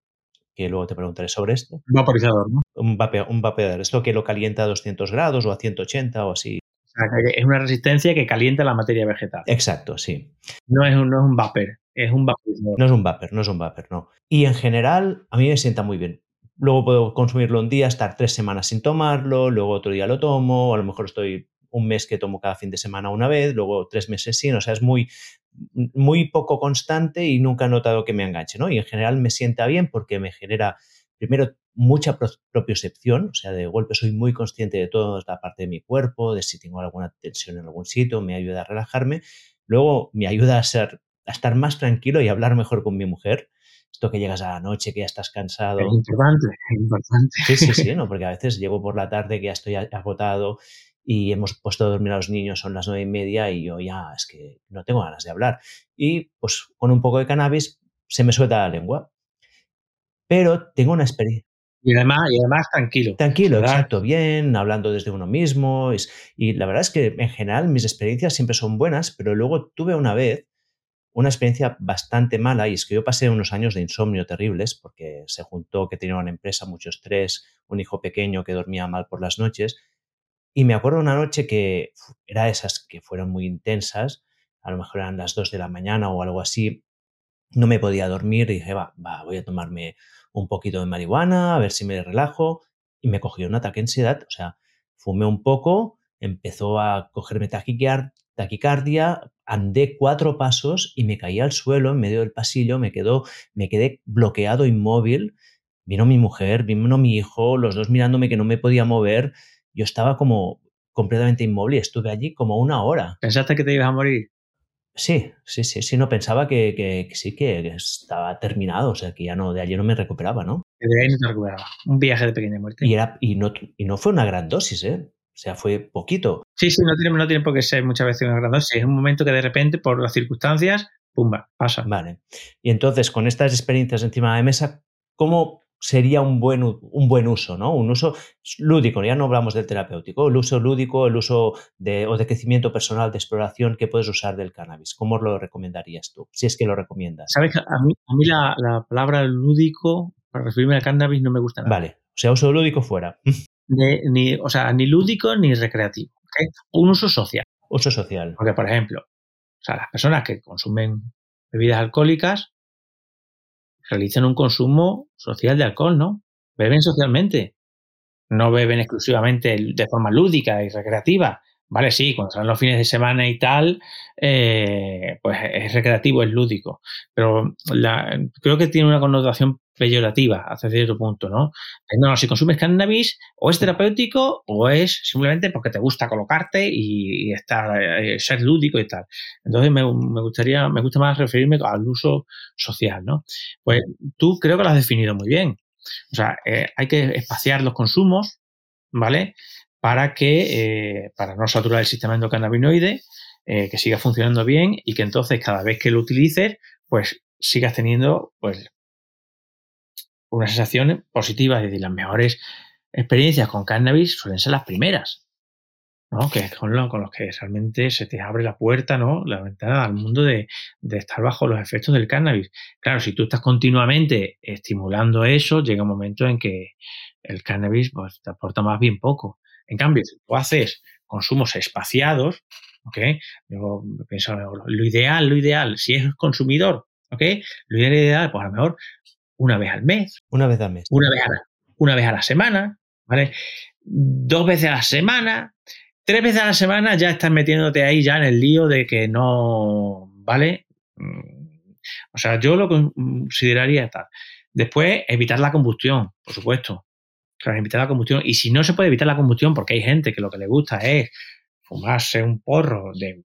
Speaker 1: que luego te preguntaré sobre esto.
Speaker 3: Un vaporizador, ¿no?
Speaker 1: Un, un vapeador. Es lo que lo calienta a 200 grados o a 180 o así.
Speaker 3: es una resistencia que calienta la materia vegetal.
Speaker 1: Exacto, sí.
Speaker 3: No es un, no es un vapor, es un vaporizador.
Speaker 1: No es un vapor, no es un vapor, no. Y en general, a mí me sienta muy bien. Luego puedo consumirlo un día, estar tres semanas sin tomarlo, luego otro día lo tomo, a lo mejor estoy un mes que tomo cada fin de semana una vez, luego tres meses sin, o sea, es muy, muy poco constante y nunca he notado que me enganche, ¿no? Y en general me sienta bien porque me genera, primero, mucha propiocepción, o sea, de golpe soy muy consciente de toda la parte de mi cuerpo, de si tengo alguna tensión en algún sitio, me ayuda a relajarme. Luego me ayuda a, ser, a estar más tranquilo y hablar mejor con mi mujer. Esto que llegas a la noche, que ya estás cansado.
Speaker 3: Es importante, es importante.
Speaker 1: Sí, sí, sí, [LAUGHS] ¿no? porque a veces llego por la tarde que ya estoy agotado y hemos puesto a dormir a los niños, son las nueve y media y yo ya es que no tengo ganas de hablar. Y pues con un poco de cannabis se me suelta la lengua. Pero tengo una experiencia.
Speaker 3: Y además, y además tranquilo.
Speaker 1: Tranquilo, exacto, bien, hablando desde uno mismo. y la verdad es que en general mis experiencias siempre son buenas, pero luego tuve una vez una experiencia bastante mala y es que yo pasé unos años de insomnio terribles porque se juntó que tenía una empresa, mucho estrés, un hijo pequeño que dormía mal por las noches. Y me acuerdo una noche que era esas que fueron muy intensas, a lo mejor eran las dos de la mañana o algo así, no me podía dormir y dije, va, va, voy a tomarme un poquito de marihuana, a ver si me relajo. Y me cogió un ataque de ansiedad, o sea, fumé un poco, empezó a cogerme taquicardia, andé cuatro pasos y me caí al suelo en medio del pasillo, me, quedó, me quedé bloqueado, inmóvil. Vino mi mujer, vino mi hijo, los dos mirándome que no me podía mover. Yo estaba como completamente inmóvil y estuve allí como una hora.
Speaker 3: ¿Pensaste que te ibas a morir?
Speaker 1: Sí, sí, sí, sí, no pensaba que, que, sí, que estaba terminado, o sea, que ya no, de allí no me recuperaba, ¿no?
Speaker 3: De ahí no te recuperaba. Un viaje de pequeña muerte.
Speaker 1: Y, era, y, no, y no fue una gran dosis, ¿eh? O sea, fue poquito.
Speaker 3: Sí, sí, no tiene, no tiene por qué ser muchas veces una gran dosis. Es un momento que de repente, por las circunstancias, pumba, pasa.
Speaker 1: Vale. Y entonces, con estas experiencias encima de la mesa, ¿cómo sería un buen, un buen uso, ¿no? Un uso lúdico, ya no hablamos del terapéutico, el uso lúdico, el uso de, o de crecimiento personal, de exploración que puedes usar del cannabis. ¿Cómo lo recomendarías tú? Si es que lo recomiendas.
Speaker 3: Sabes, a mí, a mí la, la, palabra lúdico, para referirme al cannabis, no me gusta nada.
Speaker 1: Vale, o sea, uso lúdico fuera. [LAUGHS]
Speaker 3: ni, o sea, ni lúdico ni recreativo. Un uso social.
Speaker 1: Uso social.
Speaker 3: Porque, por ejemplo, o sea, las personas que consumen bebidas alcohólicas realizan un consumo social de alcohol, ¿no? Beben socialmente. No beben exclusivamente de forma lúdica y recreativa. Vale, sí, cuando salen los fines de semana y tal, eh, pues es recreativo, es lúdico. Pero creo que tiene una connotación peyorativa hasta cierto punto, ¿no? No, si consumes cannabis, o es terapéutico o es simplemente porque te gusta colocarte y, estar, eh, ser lúdico y tal. Entonces me, gustaría, me gusta más referirme al uso social, ¿no? Pues tú creo que lo has definido muy bien. O sea, eh, hay que espaciar los consumos, ¿vale? Para que, eh, para no saturar el sistema endocannabinoide, que siga funcionando bien y que entonces cada vez que lo utilices, pues sigas teniendo, pues, una sensación positiva, es decir, las mejores experiencias con cannabis suelen ser las primeras, ¿no? Que con, con los que realmente se te abre la puerta, ¿no? La ventana al mundo de, estar bajo los efectos del cannabis. Claro, si tú estás continuamente estimulando eso, llega un momento en que el cannabis pues, te aporta más bien poco. En cambio, si tú haces consumos espaciados. Yo pienso, lo ideal, lo ideal, si es consumidor, ¿ok? Lo ideal, pues a lo mejor una vez al mes.
Speaker 1: Una vez al mes.
Speaker 3: Una vez a la, una vez a la semana, ¿vale? Dos veces a la semana. Tres veces a la semana ya estás metiéndote ahí ya en el lío de que no, ¿vale? Mm, o sea, yo lo consideraría tal. Después, evitar la combustión, por supuesto. evitar la combustión. Y si no se puede evitar la combustión, porque hay gente que lo que le gusta es fumarse un porro de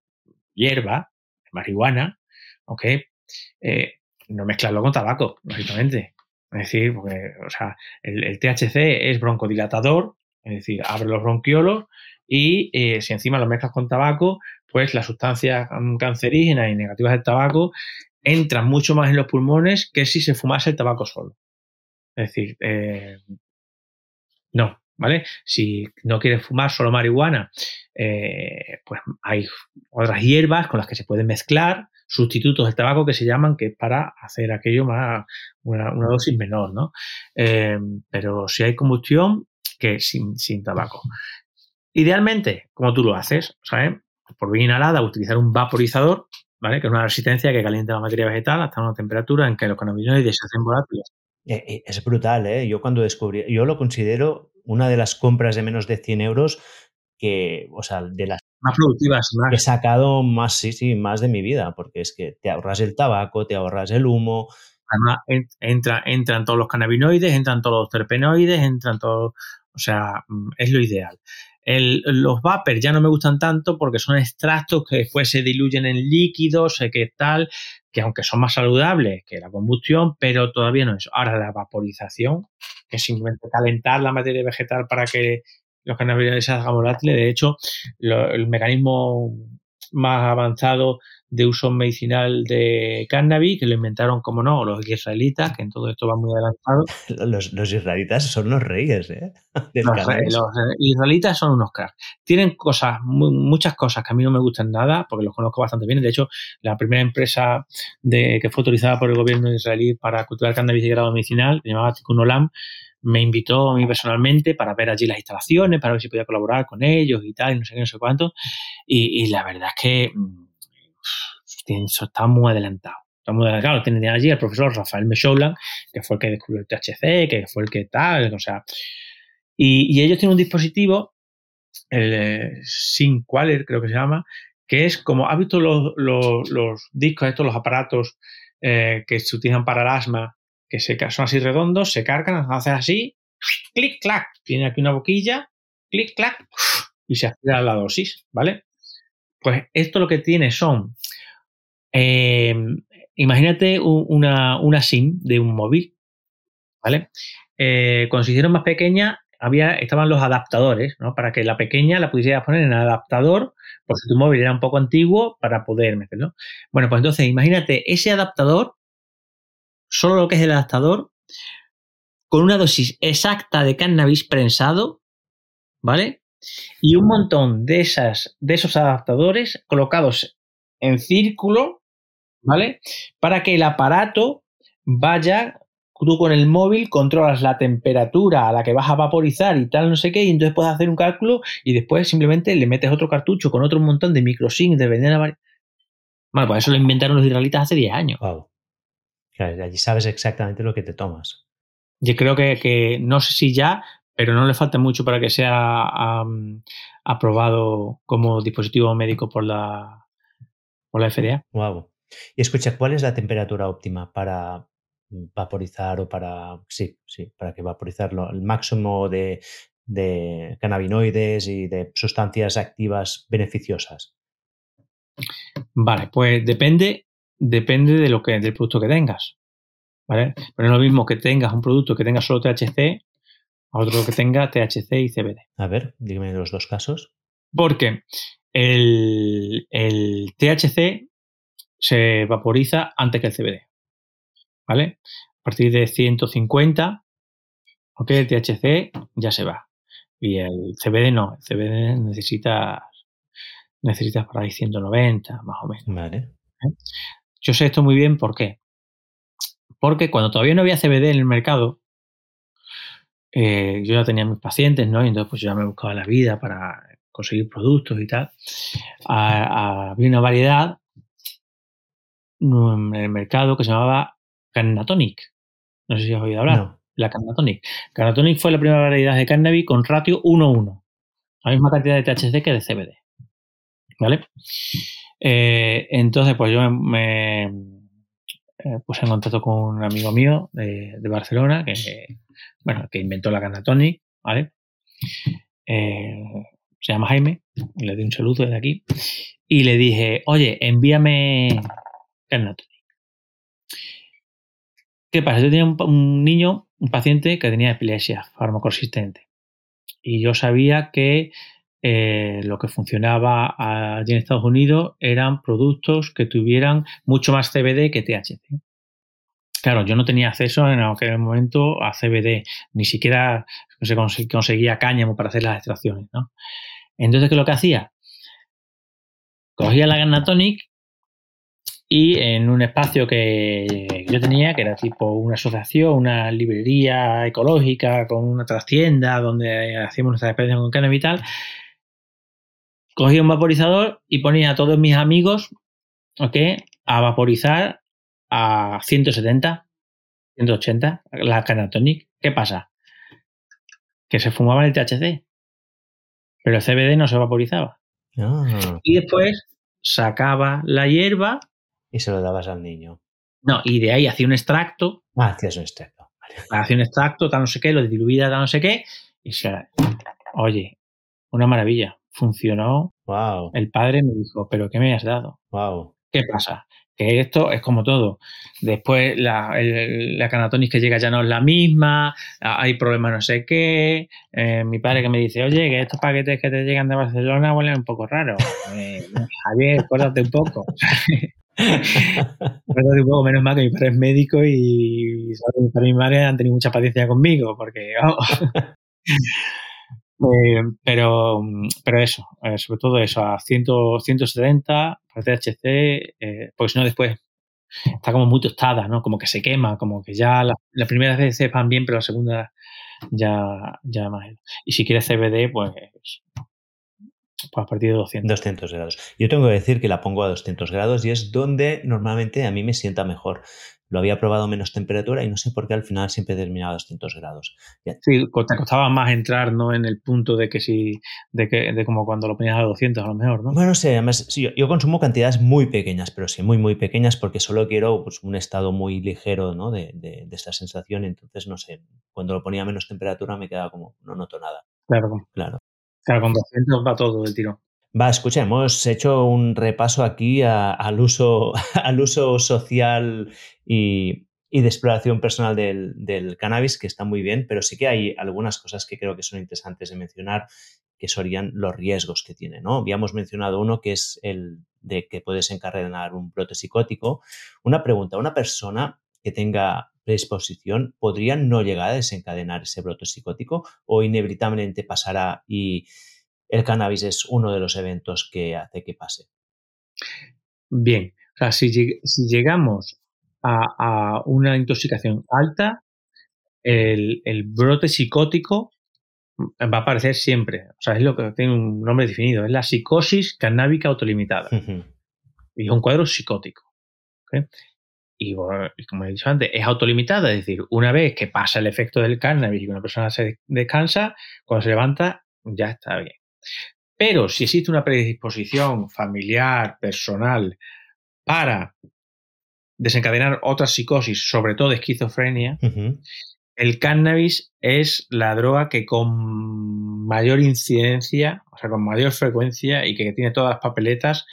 Speaker 3: hierba, de marihuana, ¿ok? Eh, no mezclarlo con tabaco, lógicamente. Es decir, porque, o sea, el, THC es broncodilatador, es decir, abre los bronquiolos y eh, si encima lo mezclas con tabaco, pues las sustancias mm, cancerígenas y negativas del tabaco entran mucho más en los pulmones que si se fumase el tabaco solo. Es decir, eh, no, ¿vale? Si no quieres fumar solo marihuana, eh, pues hay otras hierbas con las que se pueden mezclar sustitutos del tabaco que se llaman, que para hacer aquello más, una, dosis menor, ¿no? Eh, pero si hay combustión, que sin, sin tabaco. Idealmente, como tú lo haces, ¿sabes? Por vía inhalada, utilizar un vaporizador, ¿vale? Que es una resistencia que calienta la materia vegetal hasta una temperatura en que los cannabinoides se hacen volátiles.
Speaker 1: Eh, eh, es brutal, ¿eh? Yo cuando descubrí, yo lo considero una de las compras de menos de 100 euros que, o sea, de las
Speaker 3: más productivas. Más.
Speaker 1: He sacado más, sí, sí, más de mi vida, porque es que te ahorras el tabaco, te ahorras el humo.
Speaker 3: Además, entra, entran todos los cannabinoides, entran todos los terpenoides, entran todos. O sea, mm, es lo ideal. El, los vapers ya no me gustan tanto porque son extractos que después se diluyen en líquidos, sé que tal, que aunque son más saludables que la combustión, pero todavía no es. Ahora la vaporización, que es simplemente calentar la materia vegetal para que los cannabinoides se hagan volátiles. De hecho, el mecanismo más avanzado de uso medicinal de cannabis, que lo inventaron, como no, los israelitas, que en todo esto va muy adelantado. [LAUGHS]
Speaker 1: Los, los israelitas son los reyes, ¿eh? [LAUGHS]
Speaker 3: los, israelitas son unos cracks. Tienen cosas, muchas cosas que a mí no me gustan nada, porque los conozco bastante bien. De hecho, la primera empresa de, que fue autorizada por el gobierno israelí para cultivar cannabis de grado medicinal, se llamaba Tikkun Olam, me invitó a mí personalmente para ver allí las instalaciones, para ver si podía colaborar con ellos y tal, y no sé qué, no sé cuánto. Y, la verdad es que mm, está muy adelantado. Está muy adelantado. Tiene allí el profesor Rafael Mechoulan, que fue el que descubrió el THC, que fue el que tal, o sea. Y, ellos tienen un dispositivo, el eh, SynQualer creo que se llama, que es como, ¿has visto los, los, discos estos, los aparatos eh, que se utilizan para el asma, que se, son así redondos, se cargan, hacen así, clic, clac, tiene aquí una boquilla, clic, clac, y se acelera la dosis, ¿vale? Pues esto lo que tiene son eh, imagínate una, una, SIM de un móvil, ¿vale? Eh, cuando se hicieron más pequeña, había, estaban los adaptadores, ¿no? Para que la pequeña la pudieras poner en el adaptador, por si tu móvil era un poco antiguo, para poder meterlo. Bueno, pues entonces, imagínate ese adaptador, solo lo que es el adaptador, con una dosis exacta de cannabis prensado, ¿vale? Y un montón de, esas, de esos adaptadores colocados en círculo, ¿vale? Para que el aparato vaya, tú con el móvil controlas la temperatura a la que vas a vaporizar y tal, no sé qué, y entonces puedes hacer un cálculo y después simplemente le metes otro cartucho con otro montón de microsinks de veneno. Bueno, pues eso lo inventaron los israelitas hace 10 años.
Speaker 1: Allí sabes exactamente lo que te tomas.
Speaker 3: Yo creo que, que, no sé si ya, pero no le falta mucho para que sea aprobado como dispositivo médico por la, por la FDA.
Speaker 1: Wow. Y escucha, ¿cuál es la temperatura óptima para vaporizar o para, sí, sí, para que vaporizarlo, el máximo de, de cannabinoides y de sustancias activas beneficiosas?
Speaker 3: Vale, pues depende, depende de lo que, del producto que tengas. ¿Vale? Pero es lo mismo que tengas un producto que tenga solo THC a otro que tenga THC y CBD.
Speaker 1: A ver, dígame los dos casos.
Speaker 3: Porque el, el THC se vaporiza antes que el CBD. ¿Vale? A partir de 150, ok, el THC ya se va. Y el CBD no, el CBD necesita necesitas por ahí 190, más o menos.
Speaker 1: Vale.
Speaker 3: ¿Eh? Yo sé esto muy bien, ¿por qué? Porque cuando todavía no había CBD en el mercado, eh, yo ya tenía mis pacientes, ¿no? Y entonces pues yo ya me buscaba la vida para conseguir productos y tal. había una variedad en el mercado que se llamaba Carnatonic. No sé si has oído hablar. La Carnatonic. Carnatonic fue la primera variedad de cannabis con ratio 1-1. La misma cantidad de THC que de CBD. ¿Vale? Eh, entonces, pues yo me, eh, puse en contacto con un amigo mío de, Barcelona que, bueno, que inventó la Carnatonic, ¿vale? Eh, se llama Jaime, le di un saludo desde aquí, y le dije, oye, envíame ¿Qué pasa? Yo tenía un, niño, un paciente que tenía epilepsia farmacoresistente. Y yo sabía que eh, lo que funcionaba allí en Estados Unidos eran productos que tuvieran mucho más CBD que THC. Claro, yo no tenía acceso en aquel momento a CBD, ni siquiera se conseguía cáñamo para hacer las extracciones. ¿no? Entonces, ¿qué es lo que hacía? Cogía la Ganatonic y en un espacio que yo tenía, que era tipo una asociación, una librería ecológica con una trastienda donde hacíamos nuestra experiencia con cannabis y tal, cogía un vaporizador y ponía a todos mis amigos a vaporizar a 170, 180, la Canatonic. ¿Qué pasa? Que se fumaba el THC, pero el CBD no se vaporizaba.
Speaker 1: Ah,
Speaker 3: Y después sacaba la hierba,
Speaker 1: y se lo dabas al niño.
Speaker 3: no, y de ahí hacía un extracto,
Speaker 1: Ah, hacías un extracto. Vale.
Speaker 3: hacía un extracto, tal no sé qué, lo diluía, tal no sé qué, y se, oye, una maravilla, funcionó.
Speaker 1: Wow,
Speaker 3: El padre me dijo, pero ¿qué me has dado?
Speaker 1: wow.
Speaker 3: ¿Qué pasa? Que esto es como todo. Después la, el- la canatonis que llega ya no es la misma, hay problemas no sé qué. eh, mi padre que me dice, oye, que estos paquetes que te llegan de Barcelona huelen un poco raro. Eh, Javier, acuérdate un poco. [LAUGHS] Acuérdate un poco, menos mal que mi padre es médico y ¿sabes? mi padre y mi madre han tenido mucha paciencia conmigo, porque vamos. [LAUGHS] Eh, pero, pero eso, eh, sobre todo eso, a 100, 170 para THC, eh, porque si no después está como muy tostada, ¿no? Como que se quema, como que ya la, la primera vez sepan bien, pero la segunda ya, ya más. Y si quieres CBD, pues, pues a partir de 200.
Speaker 1: 200 grados. Yo tengo que decir que la pongo a 200 grados y es donde normalmente a mí me sienta mejor. Lo había probado a menos temperatura y no sé por qué al final siempre terminaba a 200 grados. Ya-
Speaker 3: Sí, te costaba más entrar, ¿no? En el punto de que si, de que, de como cuando lo ponías a 200 a lo mejor, ¿no?
Speaker 1: Bueno, no sé, además sí, yo, yo consumo cantidades muy pequeñas, pero sí, muy, muy pequeñas porque solo quiero pues, un estado muy ligero ¿no? de, de, de esta sensación. Entonces, no sé, cuando lo ponía a menos temperatura me quedaba como, no noto nada.
Speaker 3: Claro,
Speaker 1: Claro.
Speaker 3: claro, con 200 va todo el tiro.
Speaker 1: Va, escucha, hemos hecho un repaso aquí al, uso, [LAUGHS] al uso social y, y de exploración personal del, del cannabis, que está muy bien, pero sí que hay algunas cosas que creo que son interesantes de mencionar, que serían los riesgos que tiene, ¿no? Habíamos mencionado uno que es el de que puedes encadenar un brote psicótico. Una pregunta, ¿una persona que tenga predisposición podría no llegar a desencadenar ese brote psicótico o inevitablemente pasará y el cannabis es uno de los eventos que hace que pase.
Speaker 3: Bien, o sea, si, lleg- si llegamos a, a una intoxicación alta, el, el brote psicótico va a aparecer siempre. O sea, es lo que tiene un nombre definido. Es la psicosis canábica autolimitada. Y es un cuadro psicótico. Y, bueno, y como he dicho antes, es autolimitada. Es decir, una vez que pasa el efecto del cannabis y una persona se descansa, cuando se levanta, ya está bien. Pero si existe una predisposición familiar, personal, para desencadenar otra psicosis, sobre todo esquizofrenia, el cannabis es la droga que con mayor incidencia, o sea, con mayor frecuencia y que tiene todas las papeletas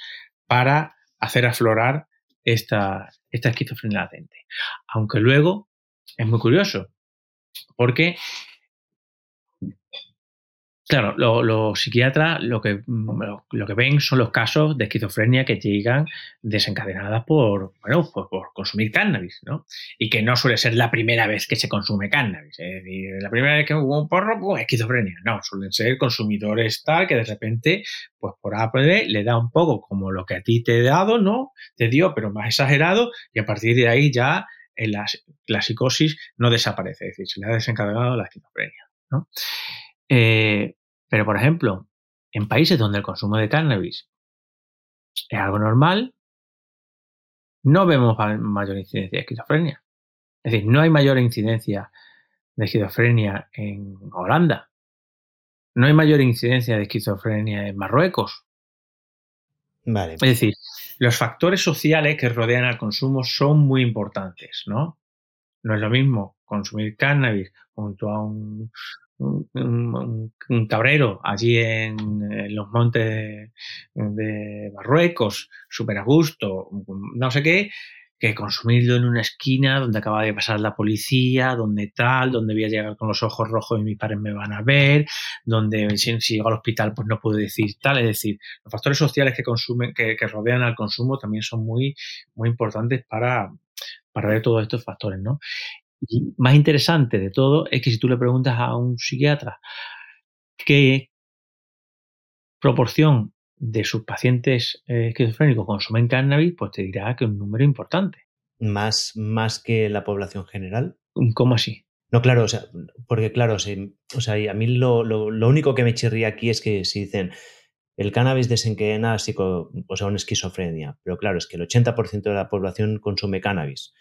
Speaker 3: para hacer aflorar esta, esta esquizofrenia latente. Aunque luego es muy curioso, porque, claro, lo- los psiquiatras lo que, lo, lo que ven son los casos de esquizofrenia que llegan desencadenadas por, bueno, por, por consumir cannabis, ¿no? Y que no suele ser la primera vez que se consume cannabis. Es decir, la primera vez que hubo un porro, pues esquizofrenia. No, suelen ser consumidores tal que de repente, pues por A le da un poco como lo que a ti te he dado, ¿no? Te dio, pero más exagerado, y a partir de ahí ya en la, la psicosis no desaparece, es decir, se le ha desencadenado la esquizofrenia, ¿no? Eh, pero, por ejemplo, en países donde el consumo de cannabis es algo normal, no vemos ma- mayor incidencia de esquizofrenia. Es decir, no hay mayor incidencia de esquizofrenia en Holanda. No hay mayor incidencia de esquizofrenia en Marruecos.
Speaker 1: Vale.
Speaker 3: Es decir, los factores sociales que rodean al consumo son muy importantes, ¿no? No es lo mismo consumir cannabis junto a un, un, cabrero allí en, los montes de Marruecos, súper a gusto, no sé qué, que consumirlo en una esquina donde acaba de pasar la policía, donde tal, donde voy a llegar con los ojos rojos y mis padres me van a ver, donde si, si llego al hospital pues no puedo decir tal, es decir, los factores sociales que consumen, que, que rodean al consumo también son muy, muy importantes para, para ver todos estos factores, ¿no? Y más interesante de todo es que si tú le preguntas a un psiquiatra qué proporción de sus pacientes eh, esquizofrénicos consumen cannabis, pues te dirá que un número importante.
Speaker 1: Más, más que la población general.
Speaker 3: ¿Cómo así?
Speaker 1: No, claro, o sea, porque claro, o sea, a mí lo, lo, lo único que me chirría aquí es que si dicen el cannabis desencadena psico, o sea, una esquizofrenia, pero claro, es que el 80% de la población consume cannabis.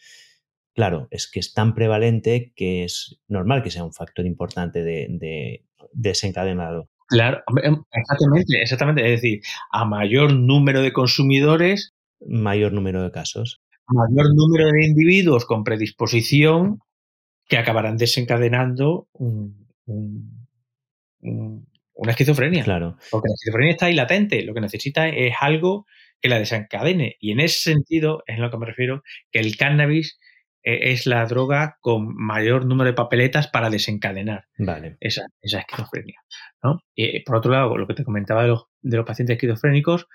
Speaker 1: Claro, es que es tan prevalente que es normal que sea un factor importante de, de desencadenado.
Speaker 3: Claro, em, exactamente, exactamente. Es decir, a mayor número de consumidores,
Speaker 1: mayor número de casos.
Speaker 3: Mayor número de individuos con predisposición que acabarán desencadenando un, una esquizofrenia.
Speaker 1: Claro.
Speaker 3: Porque la esquizofrenia está ahí latente. Lo que necesita es algo que la desencadene. Y en ese sentido, es en lo que me refiero, que el cannabis es la droga con mayor número de papeletas para desencadenar
Speaker 1: vale.
Speaker 3: esa, esa esquizofrenia. ¿no? Y por otro lado, lo que te comentaba de los, de los pacientes esquizofrénicos,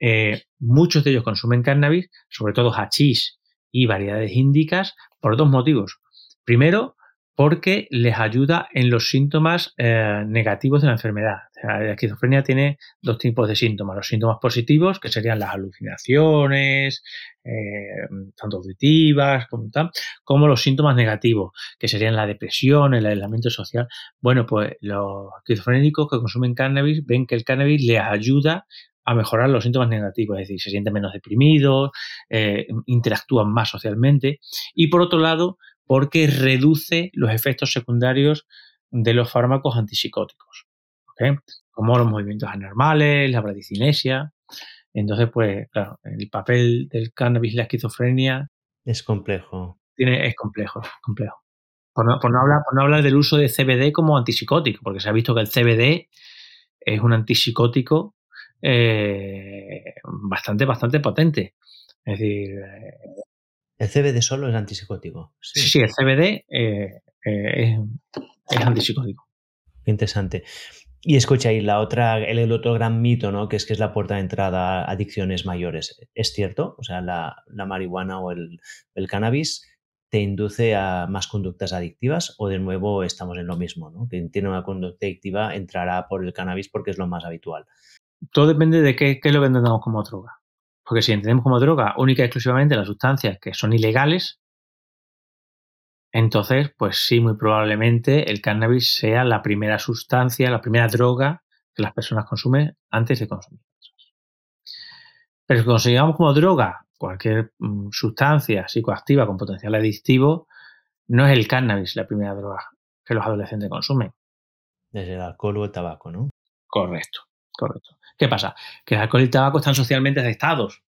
Speaker 3: eh, muchos de ellos consumen cannabis, sobre todo hachís y variedades índicas, por dos motivos. Primero, porque les ayuda en los síntomas eh, negativos de la enfermedad. la esquizofrenia tiene dos tipos de síntomas. Los síntomas positivos, que serían las alucinaciones, eh, tanto auditivas como tal, como los síntomas negativos, que serían la depresión, el aislamiento social. Bueno, pues los esquizofrénicos que consumen cannabis ven que el cannabis les ayuda a mejorar los síntomas negativos, es decir, se sienten menos deprimidos, eh, interactúan más socialmente. Y por otro lado, porque reduce los efectos secundarios de los fármacos antipsicóticos, como los movimientos anormales, la bradicinesia. Entonces, pues, claro, el papel del cannabis y la esquizofrenia
Speaker 1: es complejo.
Speaker 3: Tiene, es complejo, complejo. Por no, hablar, por no hablar del uso de CBD como antipsicótico, porque se ha visto que el CBD es un antipsicótico eh, bastante, bastante potente. Es decir, eh,
Speaker 1: ¿El CBD solo es antipsicótico?
Speaker 3: Sí, sí, el CBD eh, es, antipsicótico.
Speaker 1: Qué interesante. Y escucha, ahí la otra, el, otro gran mito, ¿no? Que es que es la puerta de entrada a adicciones mayores. ¿Es cierto? O sea, la, marihuana o el, el, cannabis te induce a más conductas adictivas o de nuevo estamos en lo mismo, ¿no? Quien tiene una conducta adictiva entrará por el cannabis porque es lo más habitual
Speaker 3: todo depende de qué, es lo entendemos como droga. Porque si entendemos como droga única y exclusivamente las sustancias que son ilegales, entonces, pues sí, muy probablemente el cannabis sea la primera sustancia, la primera droga que las personas consumen antes de consumir. Pero si consideramos como droga cualquier mm, sustancia psicoactiva con potencial adictivo, no es el cannabis la primera droga que los adolescentes consumen.
Speaker 1: Desde el alcohol o el tabaco, ¿no?
Speaker 3: Correcto, correcto. ¿Qué pasa? Que el alcohol y el tabaco están socialmente aceptados.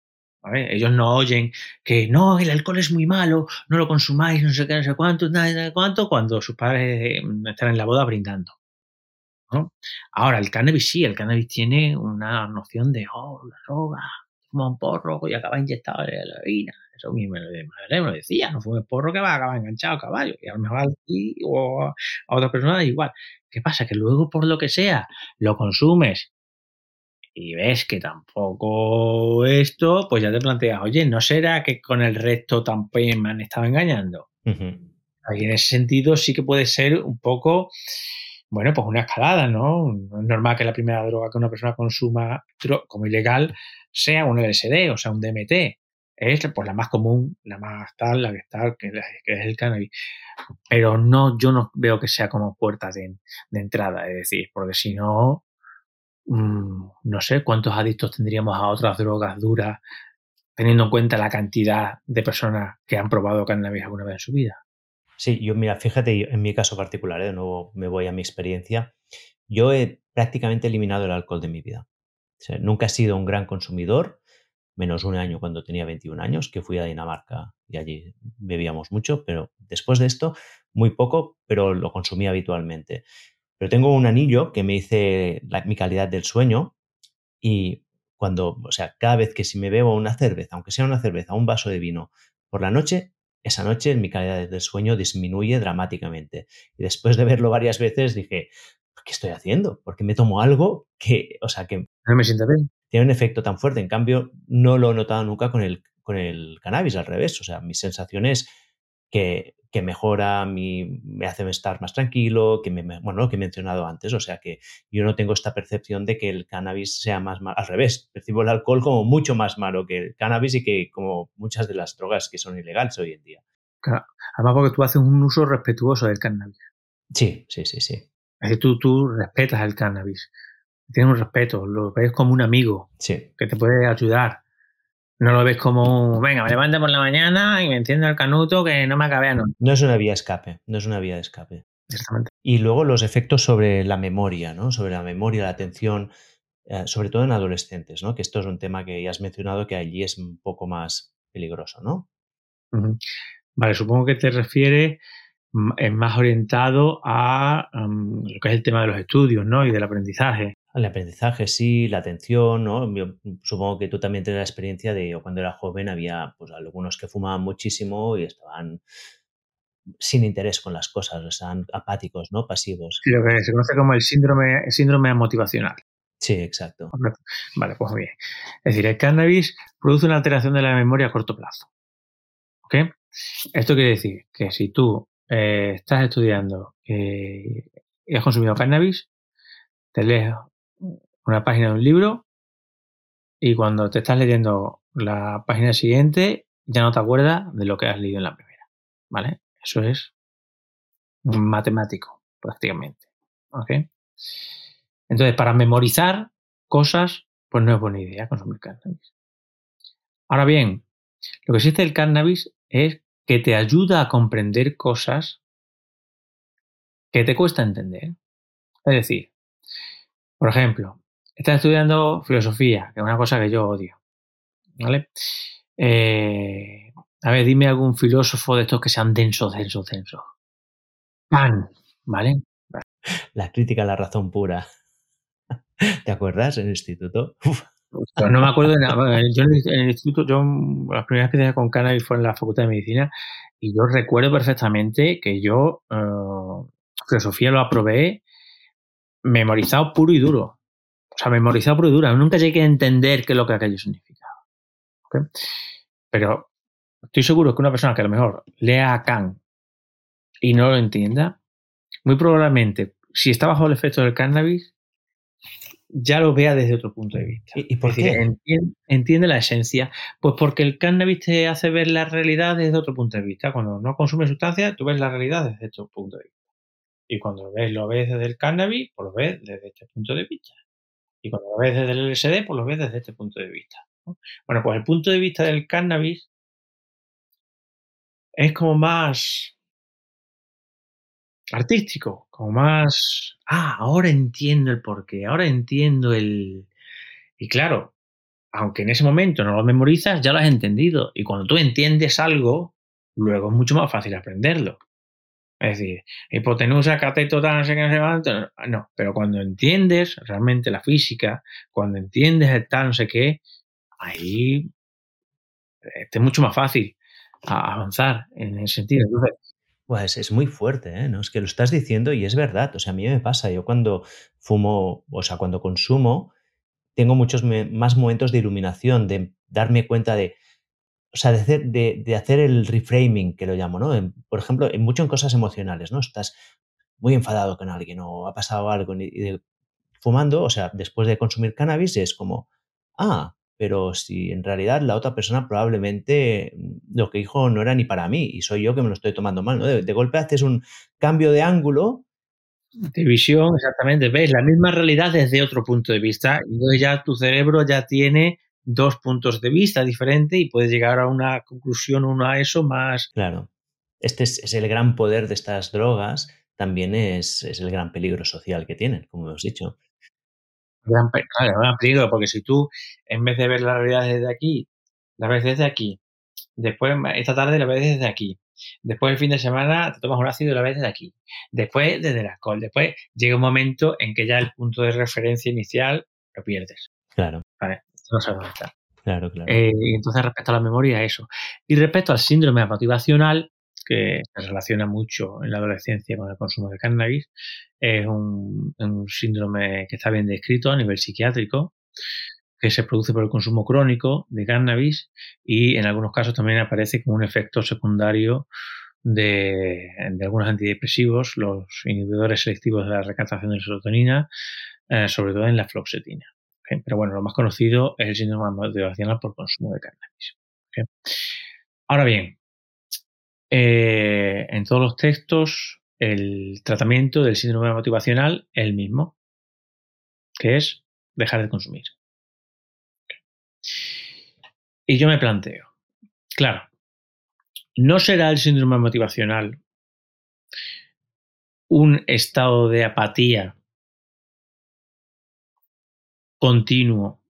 Speaker 3: Ellos no oyen que no, el alcohol es muy malo, no lo consumáis, no sé qué, no sé cuánto, nada, nada cuánto, cuando sus padres mm, están en la boda brindando. Ahora, el cannabis sí, el cannabis tiene una noción de, oh, la droga, fuma un porro y acaba inyectado en la heroína. Eso mismo me lo decía, no fumes porro que va a acabar enganchado a caballo. Y a lo mejor a ti o a otra persona igual. ¿Qué pasa? Que luego, por lo que sea, lo consumes y ves que tampoco esto, pues ya te planteas, oye, ¿no será que con el resto también me han estado engañando? Ahí en ese sentido sí que puede ser un poco, bueno, pues una escalada, ¿no? No es normal que la primera droga que una persona consuma como ilegal sea un LSD, o sea, un DMT. Es pues la más común, la más tal, la que está, que, es el cannabis. Pero no, yo no veo que sea como puerta de, de entrada, es decir, porque si no, Mm, no sé cuántos adictos tendríamos a otras drogas duras, teniendo en cuenta la cantidad de personas que han probado cannabis alguna vez en su vida.
Speaker 1: Sí, yo mira, fíjate, en mi caso particular, de nuevo me voy a mi experiencia, yo he prácticamente eliminado el alcohol de mi vida. nunca he sido un gran consumidor, menos un año cuando tenía 21 años, que fui a Dinamarca y allí bebíamos mucho, pero después de esto, muy poco, pero lo consumía habitualmente. Pero tengo un anillo que me dice mi calidad del sueño y cuando, o sea, cada vez que si me bebo una cerveza, aunque sea una cerveza, un vaso de vino por la noche, esa noche mi calidad del sueño disminuye dramáticamente. Y después de verlo varias veces dije, ¿qué estoy haciendo? Porque me tomo algo que, o sea, que...
Speaker 3: No me siento bien.
Speaker 1: Tiene un efecto tan fuerte. En cambio, no lo he notado nunca con el, con el cannabis, al revés. O sea, mis sensaciones que, que mejora mi, me hace estar más tranquilo, que me, bueno, lo que he mencionado antes, o sea que yo no tengo esta percepción de que el cannabis sea más malo, al revés, percibo el alcohol como mucho más malo que el cannabis y que como muchas de las drogas que son ilegales hoy en día.
Speaker 3: Claro, además porque tú haces un uso respetuoso del cannabis.
Speaker 1: Sí, sí, sí, sí.
Speaker 3: Es decir, tú, tú respetas el cannabis, tienes un respeto, lo ves como un amigo
Speaker 1: sí.
Speaker 3: que te puede ayudar, no lo ves como, venga, me levanto por la mañana y me enciendo el canuto que no me acabe a
Speaker 1: no. No es una vía de escape, no es una vía de escape.
Speaker 3: Exactamente.
Speaker 1: Y luego los efectos sobre la memoria, ¿no? Sobre la memoria, la atención, eh, sobre todo en adolescentes, ¿no? Que esto es un tema que ya has mencionado que allí es un poco más peligroso, ¿no?
Speaker 3: Vale, supongo que te refieres es más orientado a lo que es el tema de los estudios, ¿no? Y del aprendizaje.
Speaker 1: El aprendizaje, sí, la atención, ¿no? supongo que tú también tienes la experiencia de cuando era joven había pues algunos que fumaban muchísimo y estaban sin interés con las cosas, estaban apáticos, ¿no? Pasivos.
Speaker 3: Sí, lo que se conoce como el síndrome, síndrome motivacional.
Speaker 1: Sí, exacto.
Speaker 3: Vale, pues bien. Es decir, el cannabis produce una alteración de la memoria a corto plazo. ¿Ok? Esto quiere decir que si tú eh, estás estudiando eh, y has consumido cannabis, te lees una página de un libro y cuando te estás leyendo la página siguiente ya no te acuerdas de lo que has leído en la primera. ¿Vale? Eso es matemático, prácticamente. ¿Ok? Entonces, para memorizar cosas, pues no es buena idea consumir cannabis. Ahora bien, lo que existe el cannabis es que te ayuda a comprender cosas que te cuesta entender. Es decir, por ejemplo, estás estudiando filosofía, que es una cosa que yo odio. ¿Vale? Eh, a ver, dime algún filósofo de estos que sean densos, densos, densos. Pan, ¿vale?
Speaker 1: La crítica a la razón pura. ¿Te acuerdas en el instituto?
Speaker 3: No me acuerdo de nada. Yo en el instituto, yo las primeras experiencias con cannabis fue en la Facultad de Medicina y yo recuerdo perfectamente que yo uh, filosofía lo aprobé memorizado puro y duro. O sea, memorizado puro y duro. Nunca llegué a entender qué es lo que aquello significaba. Pero estoy seguro que una persona que a lo mejor lea a Kant y no lo entienda, muy probablemente, si está bajo el efecto del cannabis, ya lo vea desde otro punto de vista.
Speaker 1: ¿Y, por qué?
Speaker 3: entiende, la esencia. Pues porque el cannabis te hace ver la realidad desde otro punto de vista. Cuando no consumes sustancias, tú ves la realidad desde otro punto de vista. Y cuando ves, lo ves desde el cannabis, pues lo ves desde este punto de vista. Y cuando lo ves desde el LSD, pues lo ves desde este punto de vista. Bueno, pues el punto de vista del cannabis es como más artístico, como más, ah, ahora entiendo el porqué, ahora entiendo el... Y claro, aunque en ese momento no lo memorizas, ya lo has entendido. Y cuando tú entiendes algo, luego es mucho más fácil aprenderlo. Es decir, hipotenusa, cateto, no sé qué, no sé No, pero cuando entiendes realmente la física, cuando entiendes el tal, no sé qué, ahí es mucho más fácil avanzar en ese sentido.
Speaker 1: Pues es muy fuerte, ¿eh? ¿No? Es que lo estás diciendo y es verdad. O sea, a mí me pasa. Yo cuando fumo, o sea, cuando consumo, tengo muchos más momentos de iluminación, de darme cuenta de, o sea, de hacer, de, hacer el reframing, que lo llamo, ¿no? por ejemplo, en mucho en cosas emocionales, ¿no? Estás muy enfadado con alguien o ha pasado algo y fumando, o sea, después de consumir cannabis es como, ah, pero si en realidad la otra persona probablemente mm, lo que dijo no era ni para mí y soy yo que me lo estoy tomando mal, ¿no? De, golpe haces un cambio de ángulo.
Speaker 3: De visión, exactamente, ves la misma realidad desde otro punto de vista y entonces ya tu cerebro ya tiene dos puntos de vista diferentes y puedes llegar a una conclusión, uno a eso más...
Speaker 1: Claro, este es, el gran poder de estas drogas, también es, es el gran peligro social que tienen, como hemos dicho.
Speaker 3: Gran, gran peligro, porque si tú, en vez de ver la realidad desde aquí, la ves desde aquí, después esta tarde la ves desde aquí, después el fin de semana te tomas un ácido y la ves desde aquí, después desde el alcohol, después llega un momento en que ya el punto de referencia inicial lo pierdes.
Speaker 1: Claro.
Speaker 3: Vale, no sabes dónde está.
Speaker 1: Claro, claro.
Speaker 3: Eh, entonces, respecto a la memoria, eso. Y respecto al síndrome motivacional, que se relaciona mucho en la adolescencia con el consumo de cannabis. Es un, síndrome que está bien descrito a nivel psiquiátrico, que se produce por el consumo crónico de cannabis y en algunos casos también aparece como un efecto secundario de, algunos antidepresivos, los inhibidores selectivos de la recaptación de serotonina, eh, sobre todo en la floxetina. Pero bueno, lo más conocido es el síndrome motivacional por consumo de cannabis. Ahora bien, eh, en todos los textos el tratamiento del síndrome motivacional es el mismo, que es dejar de consumir. Y yo me planteo, claro, ¿no será el síndrome motivacional un estado de apatía continuo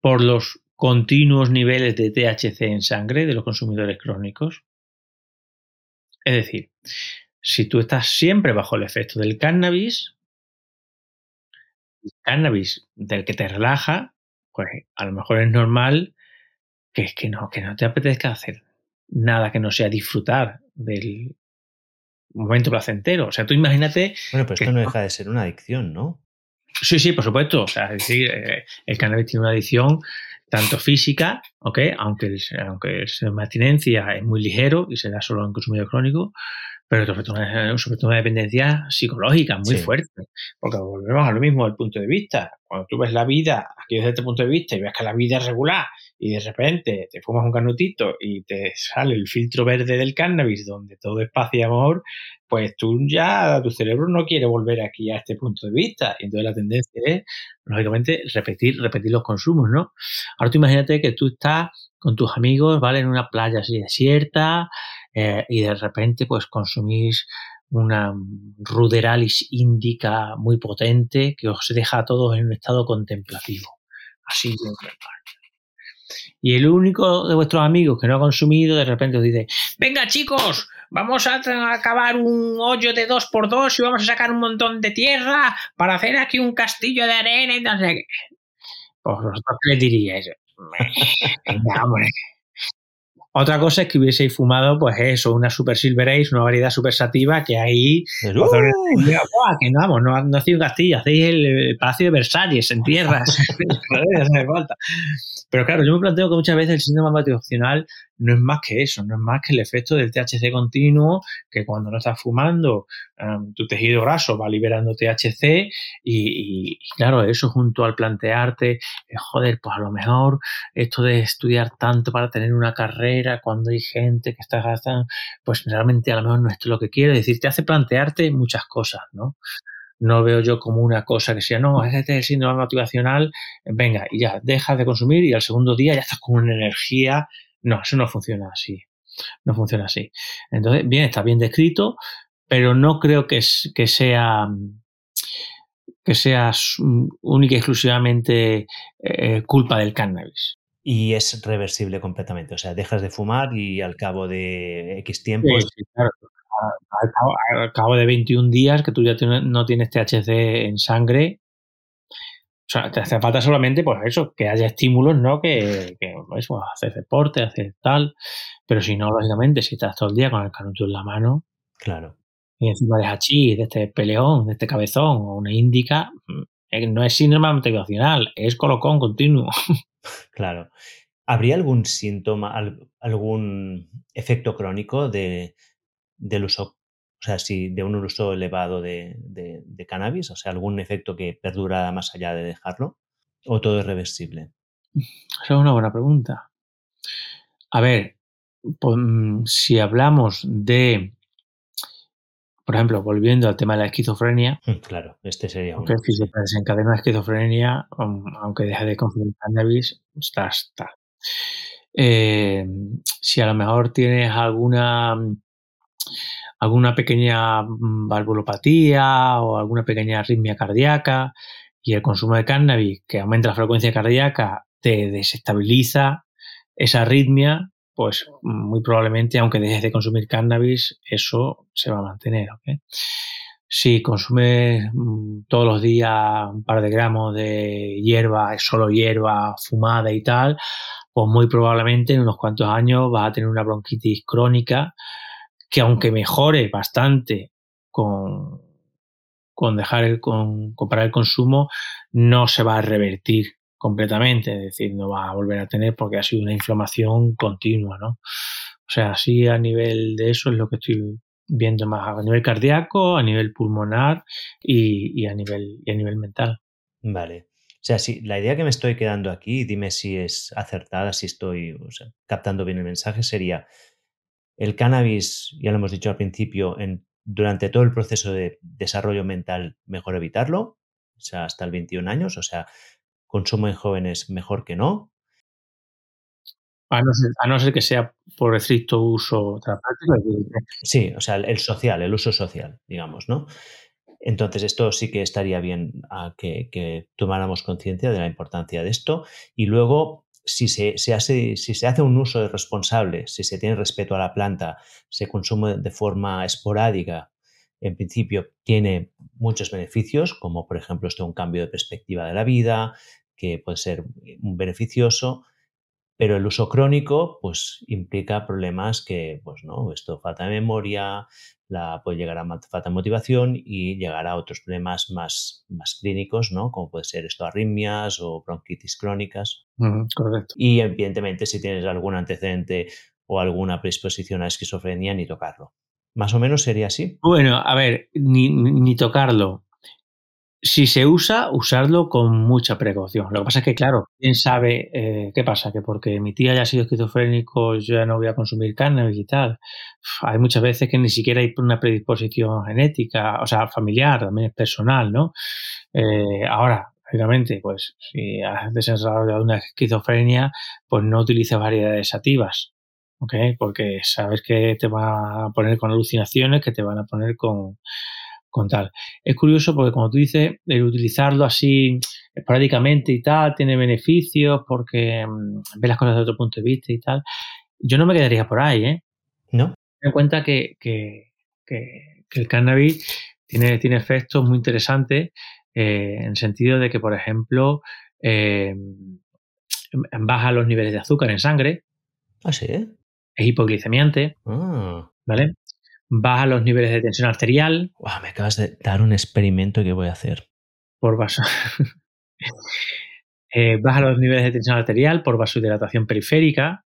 Speaker 3: por los continuos niveles de THC en sangre de los consumidores crónicos. Es decir, si tú estás siempre bajo el efecto del cannabis, el cannabis del que te relaja, pues a lo mejor es normal que es que no, que no te apetezca hacer nada que no sea disfrutar del momento placentero. O sea, tú imagínate.
Speaker 1: Bueno, pero esto no deja de ser una adicción, ¿no?
Speaker 3: Sí, sí, por supuesto. O sea, es decir, eh, el cannabis tiene una adicción tanto física, ¿ok? Aunque el, aunque el es muy ligero y se da solo en consumidor crónico, pero sobre todo, sobre todo una dependencia psicológica muy fuerte, porque volvemos a lo mismo del punto de vista. Cuando tú ves la vida aquí desde este punto de vista y ves que la vida es regular y de repente te fumas un canutito y te sale el filtro verde del cannabis donde todo es paz y amor, pues tú ya, tu cerebro no quiere volver aquí a este punto de vista. Y entonces la tendencia es, lógicamente, repetir, repetir los consumos, ¿no? Ahora tú imagínate que tú estás con tus amigos, ¿vale? En una playa así desierta, eh, y de repente pues consumís una ruderalis índica muy potente que os deja a todos en un estado contemplativo. Así Y el único de vuestros amigos que no ha consumido, de repente os dice, venga chicos, vamos a acabar un hoyo de dos por dos y vamos a sacar un montón de tierra para hacer aquí un castillo de arena y no sé qué. Pues vosotros qué le diríais. [LAUGHS] Venga, hombre, otra cosa es que hubieseis fumado, pues eso, una Super Silver Ace, una variedad super sativa, que ahí. ¡Uh! que no, vamos, no, no hacéis un castillo, hacéis el, Palacio de Versalles en tierras. [LAUGHS] [LAUGHS] Pero claro, yo me planteo que muchas veces el síndrome motivacional no es más que eso, no es más que el efecto del THC continuo, que cuando no estás fumando, em, tu tejido graso va liberando THC y, claro, eso junto al plantearte, eh, joder, pues a lo mejor esto de estudiar tanto para tener una carrera cuando hay gente que está gastando, pues realmente a lo mejor no es lo que quiero, es decir, te hace plantearte muchas cosas, ¿no? no veo yo como una cosa que sea, no, este es el síndrome motivacional, venga, y ya, dejas de consumir y al segundo día ya estás con una energía no, eso no funciona así. No funciona así. Entonces, bien, está bien descrito, pero no creo que, que sea que sea única y exclusivamente eh, culpa del cannabis.
Speaker 1: Y es reversible completamente. O sea, dejas de fumar y al cabo de X tiempo.
Speaker 3: Sí, claro. Al cabo, de 21 días que tú ya no tienes THC en sangre, o sea, te hace falta solamente, pues eso, que haya estímulos, ¿no? Que, que eso, hacer deporte, hacer tal. Pero si no, lógicamente, si estás todo el día con el canuto en la mano.
Speaker 1: Claro.
Speaker 3: Y encima de hachís, de este peleón, de este cabezón, o una índica, mm, no es síndrome motivacional, es colocón continuo. [LAUGHS]
Speaker 1: Claro. ¿Habría algún síntoma, algún efecto crónico de, del uso o sea, si de un uso elevado de, cannabis, o sea, algún efecto que perdura más allá de dejarlo, o todo es reversible. [LAUGHS]
Speaker 3: Esa es una buena pregunta. A ver, pues, mm, si hablamos de, por ejemplo, volviendo al tema de la esquizofrenia.
Speaker 1: Mm, claro, este sería
Speaker 3: un. si se desencadena la esquizofrenia, um, aunque deje de consumir cannabis, está, está. Eh, si a lo mejor tienes alguna alguna pequeña mm, valvulopatía o alguna pequeña arritmia cardíaca y el consumo de cannabis que aumenta la frecuencia cardíaca te desestabiliza esa arritmia, pues muy probablemente aunque dejes de consumir cannabis, eso se va a mantener. Si consumes mm, todos los días un par de gramos de hierba, solo hierba fumada y tal, pues muy probablemente en unos cuantos años vas a tener una bronquitis crónica que aunque mejore bastante con, con dejar el, con, el consumo, no se va a revertir completamente, es decir, no va a volver a tener porque ha sido una inflamación continua, ¿no? O sea, así a nivel de eso es lo que estoy viendo más a nivel cardíaco, a nivel pulmonar y, a, nivel, y a nivel mental.
Speaker 1: Vale. O sea, si la idea que me estoy quedando aquí, dime si es acertada, si estoy captando bien el mensaje, sería el cannabis, ya lo hemos dicho al principio, en, durante todo el proceso de desarrollo mental, mejor evitarlo, o sea, hasta el 21 años, o sea, consumo en jóvenes mejor que no.
Speaker 3: A no, ser, que sea por estricto uso terapéutico.
Speaker 1: Sí, o sea, el social, el uso social, digamos, ¿no? Entonces, esto sí que estaría bien a que, tomáramos conciencia de la importancia de esto. Y luego, si se, hace, si se hace un uso responsable, si se tiene respeto a la planta, se consume de forma esporádica, en principio tiene muchos beneficios, como por ejemplo esto un cambio de perspectiva de la vida, que puede ser beneficioso, pero el uso crónico pues implica problemas que, pues no, esto falta de memoria, la, puede llegar a falta de motivación y llegar a otros problemas más, más clínicos, ¿no? Como puede ser esto arritmias o bronquitis crónicas.
Speaker 3: correcto.
Speaker 1: Y evidentemente si tienes algún antecedente o alguna predisposición a esquizofrenia, ni tocarlo. Más o menos sería así.
Speaker 3: Bueno, a ver, ni, ni tocarlo. Si se usa, usarlo con mucha precaución. Lo que pasa es que, claro, quién sabe eh, qué pasa, que porque mi tía haya sido esquizofrénico yo ya no voy a consumir carne y tal. Hay muchas veces que ni siquiera hay una predisposición genética, o sea, familiar, también es personal, ¿no? Eh, ahora, lógicamente, pues si has desarrollado una esquizofrenia, pues no utilices variedades sativas, ¿ok? Porque sabes que te va a poner con alucinaciones, que te van a poner con, con tal. Es curioso porque como tú dices, el utilizarlo así esporádicamente y tal, tiene beneficios porque mm, ve las cosas desde otro punto de vista y tal. Yo no me quedaría por ahí, ¿eh?
Speaker 1: No.
Speaker 3: Ten en cuenta que, que, que, el cannabis tiene, tiene efectos muy interesantes eh, en el sentido de que, por ejemplo, eh, baja los niveles de azúcar en sangre.
Speaker 1: ¿Ah, sí?
Speaker 3: Es hipoglicemiante.
Speaker 1: Ah.
Speaker 3: ¿Vale? Baja los niveles de tensión arterial.
Speaker 1: me acabas de dar un experimento que voy a hacer.
Speaker 3: Por vaso. [LAUGHS] Eh, baja los niveles de tensión arterial por vasodilatación periférica.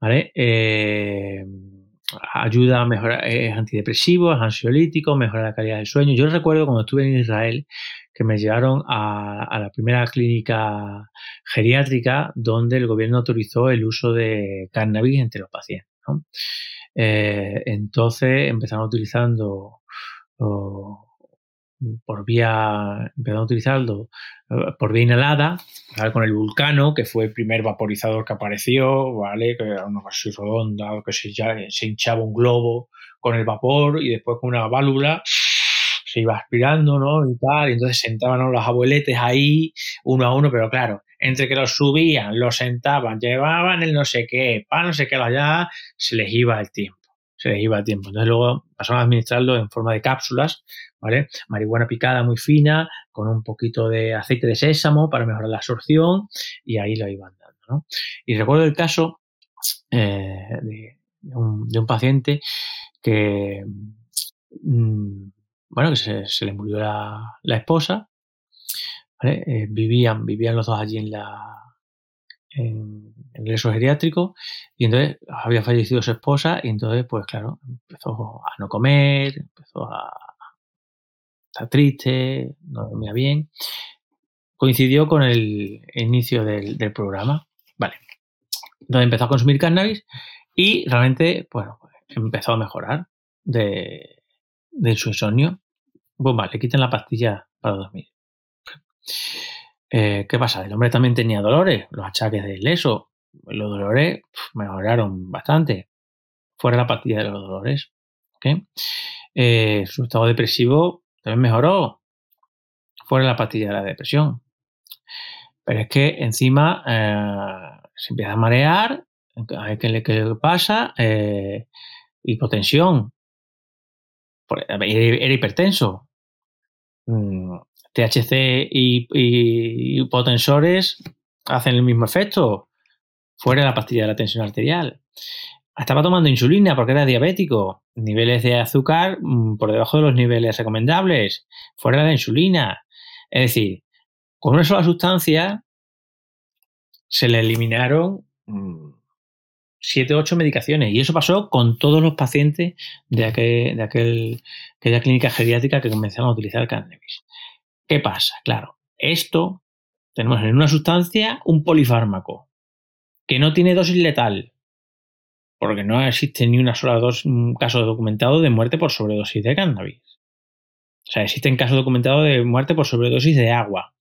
Speaker 3: ¿Vale? Eh, ayuda a mejorar, es antidepresivo, es ansiolítico, mejora la calidad del sueño. Yo recuerdo cuando estuve en Israel que me llevaron a, la primera clínica geriátrica donde el gobierno autorizó el uso de cannabis entre los pacientes. ¿no? Eh, entonces empezaron utilizando por vía, empezaron a utilizarlo eh, por vía inhalada, con el vulcano, que fue el primer vaporizador que apareció, ¿vale? Que era una así redonda, que se, se hinchaba un globo con el vapor y después con una válvula se iba aspirando, ¿no? Y tal, y entonces sentaban los abueletes ahí, uno a uno, pero claro, entre que los subían, los sentaban, llevaban el no sé qué, para no sé qué allá, se les iba el tiempo. Se les iba el tiempo. Entonces luego pasaron a administrarlo en forma de cápsulas, ¿vale? Marihuana picada muy fina, con un poquito de aceite de sésamo para mejorar la absorción, y ahí lo iban dando, ¿no? Y recuerdo el caso eh, de, un, paciente que, mm, bueno, que se, le murió la esposa, eh, vivían, vivían los dos allí en la en, el eso geriátrico y entonces había fallecido su esposa y entonces pues claro empezó a no comer empezó a estar triste no dormía bien. Coincidió con el inicio del, programa vale. Entonces empezó a consumir cannabis y realmente bueno empezó a mejorar de, de su insomnio. Pues vale le quitan la pastilla para dormir eh, ¿Qué pasa? El hombre también tenía dolores, los achaques del leso. Los dolores mejoraron bastante. Fuera la pastilla de los dolores. Eh, su estado depresivo también mejoró. Fuera la pastilla de la depresión. Pero es que encima eh, se empieza a marear. ¿Qué le pasa? hipotensión. Era hipertenso. Mm, THC y, hipotensores hacen el mismo efecto. Fuera de la pastilla de la tensión arterial. Estaba tomando insulina porque era diabético. Niveles de azúcar mm, por debajo de los niveles recomendables. Fuera de la insulina. Es decir, con una sola sustancia se le eliminaron mm, siete o ocho medicaciones. Y eso pasó con todos los pacientes de, aquel, de aquel, aquella clínica geriátrica que comenzaron a utilizar cannabis. ¿Qué pasa? Claro, esto tenemos en una sustancia un polifármaco que no tiene dosis letal, porque no existe ni una sola dos, caso documentado de muerte por sobredosis de cannabis. O sea, existen casos documentados de muerte por sobredosis de agua.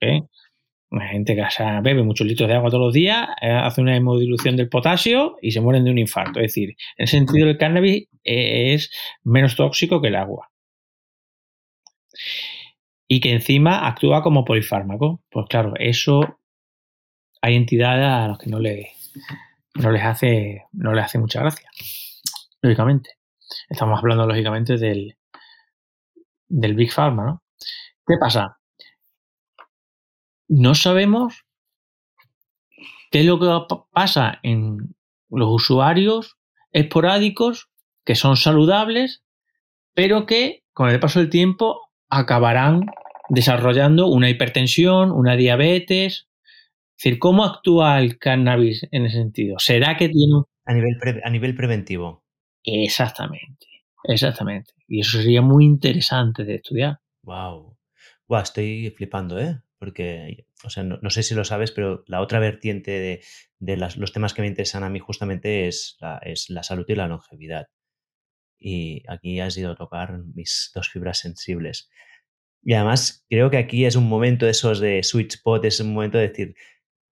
Speaker 3: Hay gente que bebe muchos litros de agua todos los días, eh, hace una hemodilución del potasio y se mueren de un infarto. Es decir, en ese sentido el cannabis eh, es menos tóxico que el agua. Y que encima actúa como polifármaco. Pues claro, eso hay entidades a las que no, le, no les hace no les hace mucha gracia. Lógicamente. Estamos hablando lógicamente del, del Big Pharma, ¿no? ¿Qué pasa? No sabemos qué es lo que pasa en los usuarios esporádicos que son saludables, pero que con el paso del tiempo acabarán desarrollando una hipertensión, una diabetes. Es decir, ¿cómo actúa el cannabis en ese sentido? ¿Será que tiene
Speaker 1: A nivel, a nivel preventivo.
Speaker 3: Exactamente, exactamente. Y eso sería muy interesante de estudiar.
Speaker 1: Wow. Wow, estoy flipando, ¿eh? Porque, o sea, no, sé si lo sabes, pero la otra vertiente de, los temas que me interesan a mí justamente es la, es la salud y la longevidad. Y aquí has ido a tocar mis dos fibras sensibles. Y además, creo que aquí es un momento de esos de sweet spot, es un momento de decir,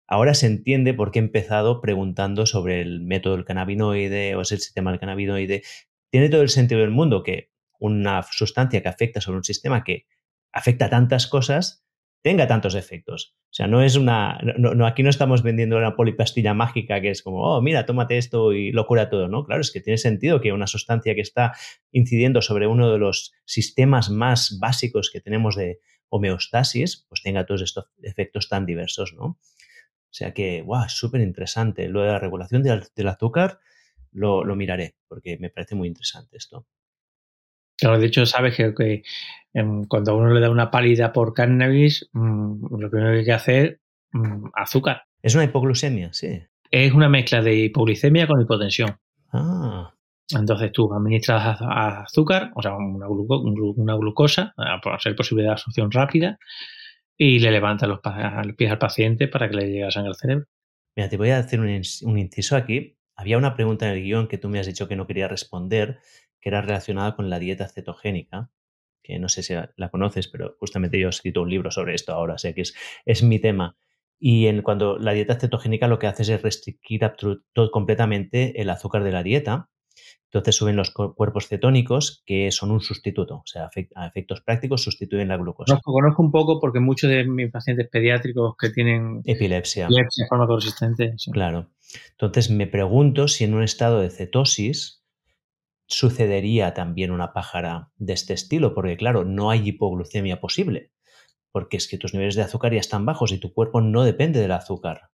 Speaker 1: ahora se entiende por qué he empezado preguntando sobre el método del cannabinoide o es el sistema del cannabinoide. Tiene todo el sentido del mundo que una sustancia que afecta sobre un sistema que afecta a tantas cosas tenga tantos efectos. O sea, no es una. No, aquí no estamos vendiendo una polipastilla mágica que es como, oh, mira, tómate esto y lo cura todo, ¿no? Claro, es que tiene sentido que una sustancia que está incidiendo sobre uno de los sistemas más básicos que tenemos de homeostasis, pues tenga todos estos efectos tan diversos, ¿no? O sea que, wow, súper interesante. Lo de la regulación del, azúcar lo, lo miraré, porque me parece muy interesante esto.
Speaker 3: Claro, de hecho, sabes que, em, cuando a uno le da una pálida por cannabis, mm, lo primero que hay que hacer, mm, azúcar.
Speaker 1: Es una hipoglucemia, sí.
Speaker 3: Es una mezcla de hipoglucemia con hipotensión.
Speaker 1: Ah.
Speaker 3: Entonces tú administras azúcar, o sea, una, una glucosa, por ser posible de absorción rápida, y le levantas los, pies al paciente para que le llegue la sangre al cerebro.
Speaker 1: Mira, te voy a hacer un, un inciso aquí. Había una pregunta en el guion que tú me has dicho que no quería responder, que era relacionada con la dieta cetogénica, que no sé si la conoces, pero justamente yo he escrito un libro sobre esto ahora, sé que es, es mi tema. Y en, cuando la dieta cetogénica lo que hace es restringir completamente el azúcar de la dieta. Entonces suben los cuerpos cetónicos, que son un sustituto, o sea, a efectos prácticos sustituyen la glucosa.
Speaker 3: Conozco, conozco un poco porque muchos de mis pacientes pediátricos que tienen
Speaker 1: epilepsia,
Speaker 3: epilepsia farmacoresistente.
Speaker 1: Claro. Entonces me pregunto si en un estado de cetosis sucedería también una pájara de este estilo, porque claro, no hay hipoglucemia posible, porque es que tus niveles de azúcar ya están bajos y tu cuerpo no depende del azúcar,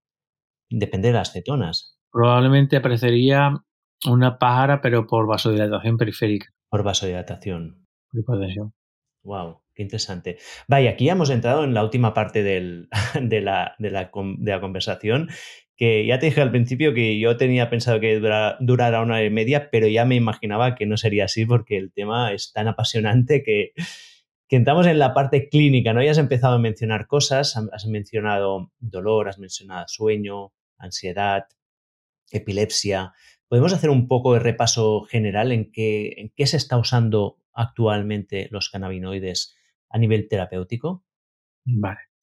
Speaker 1: depende de las cetonas.
Speaker 3: Probablemente aparecería una pájara, pero por vasodilatación periférica.
Speaker 1: Por vasodilatación.
Speaker 3: Por hipotensión.
Speaker 1: Wow, qué interesante. Vaya, aquí ya hemos entrado en la última parte [LAUGHS] de, la, de, la, de la conversación que ya te dije al principio que yo tenía pensado que durara, una hora y media, pero ya me imaginaba que no sería así porque el tema es tan apasionante que, que entramos en la parte clínica, ¿no? Ya has empezado a mencionar cosas, has mencionado dolor, has mencionado sueño, ansiedad, epilepsia. ¿Podemos hacer un poco de repaso general en qué, en qué se está usando actualmente los cannabinoides a nivel terapéutico?
Speaker 3: Vale.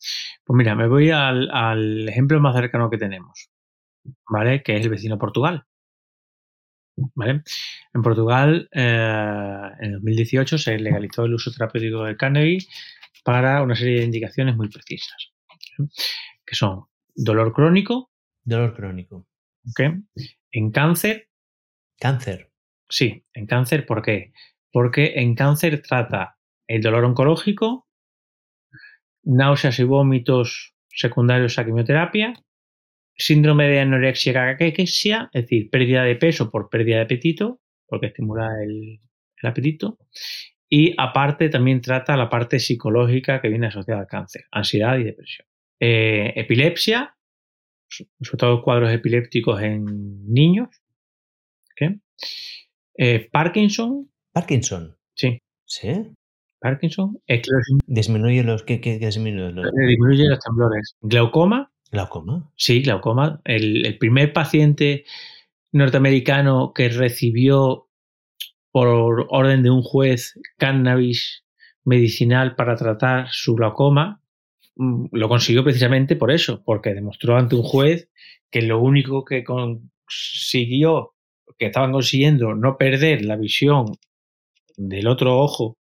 Speaker 3: Pues mira, me voy al, ejemplo más cercano que tenemos, ¿vale? Que es el vecino Portugal. ¿Vale? En Portugal, eh, en 2018 se legalizó el uso terapéutico del cannabis para una serie de indicaciones muy precisas, que son dolor crónico.
Speaker 1: Dolor crónico.
Speaker 3: En cáncer.
Speaker 1: Cáncer.
Speaker 3: Sí, en cáncer, ¿por qué? Porque en cáncer trata el dolor oncológico, náuseas y vómitos secundarios a quimioterapia, síndrome de anorexia caquexia, es decir, pérdida de peso por pérdida de apetito, porque estimula el, apetito, y aparte también trata la parte psicológica que viene asociada al cáncer, ansiedad y depresión. Eh, epilepsia, sobre todo cuadros epilépticos en niños. Eh, Parkinson.
Speaker 1: Parkinson.
Speaker 3: Sí.
Speaker 1: ¿Sí?
Speaker 3: Parkinson,
Speaker 1: Disminuye los. ¿Qué, disminuye
Speaker 3: los? Eh, disminuye los temblores. Glaucoma.
Speaker 1: ¿Glaucoma?
Speaker 3: Sí, glaucoma. El, primer paciente norteamericano que recibió por orden de un juez cannabis medicinal para tratar su glaucoma mm, lo consiguió precisamente por eso, porque demostró ante un juez que lo único que consiguió, que estaban consiguiendo no perder la visión del otro ojo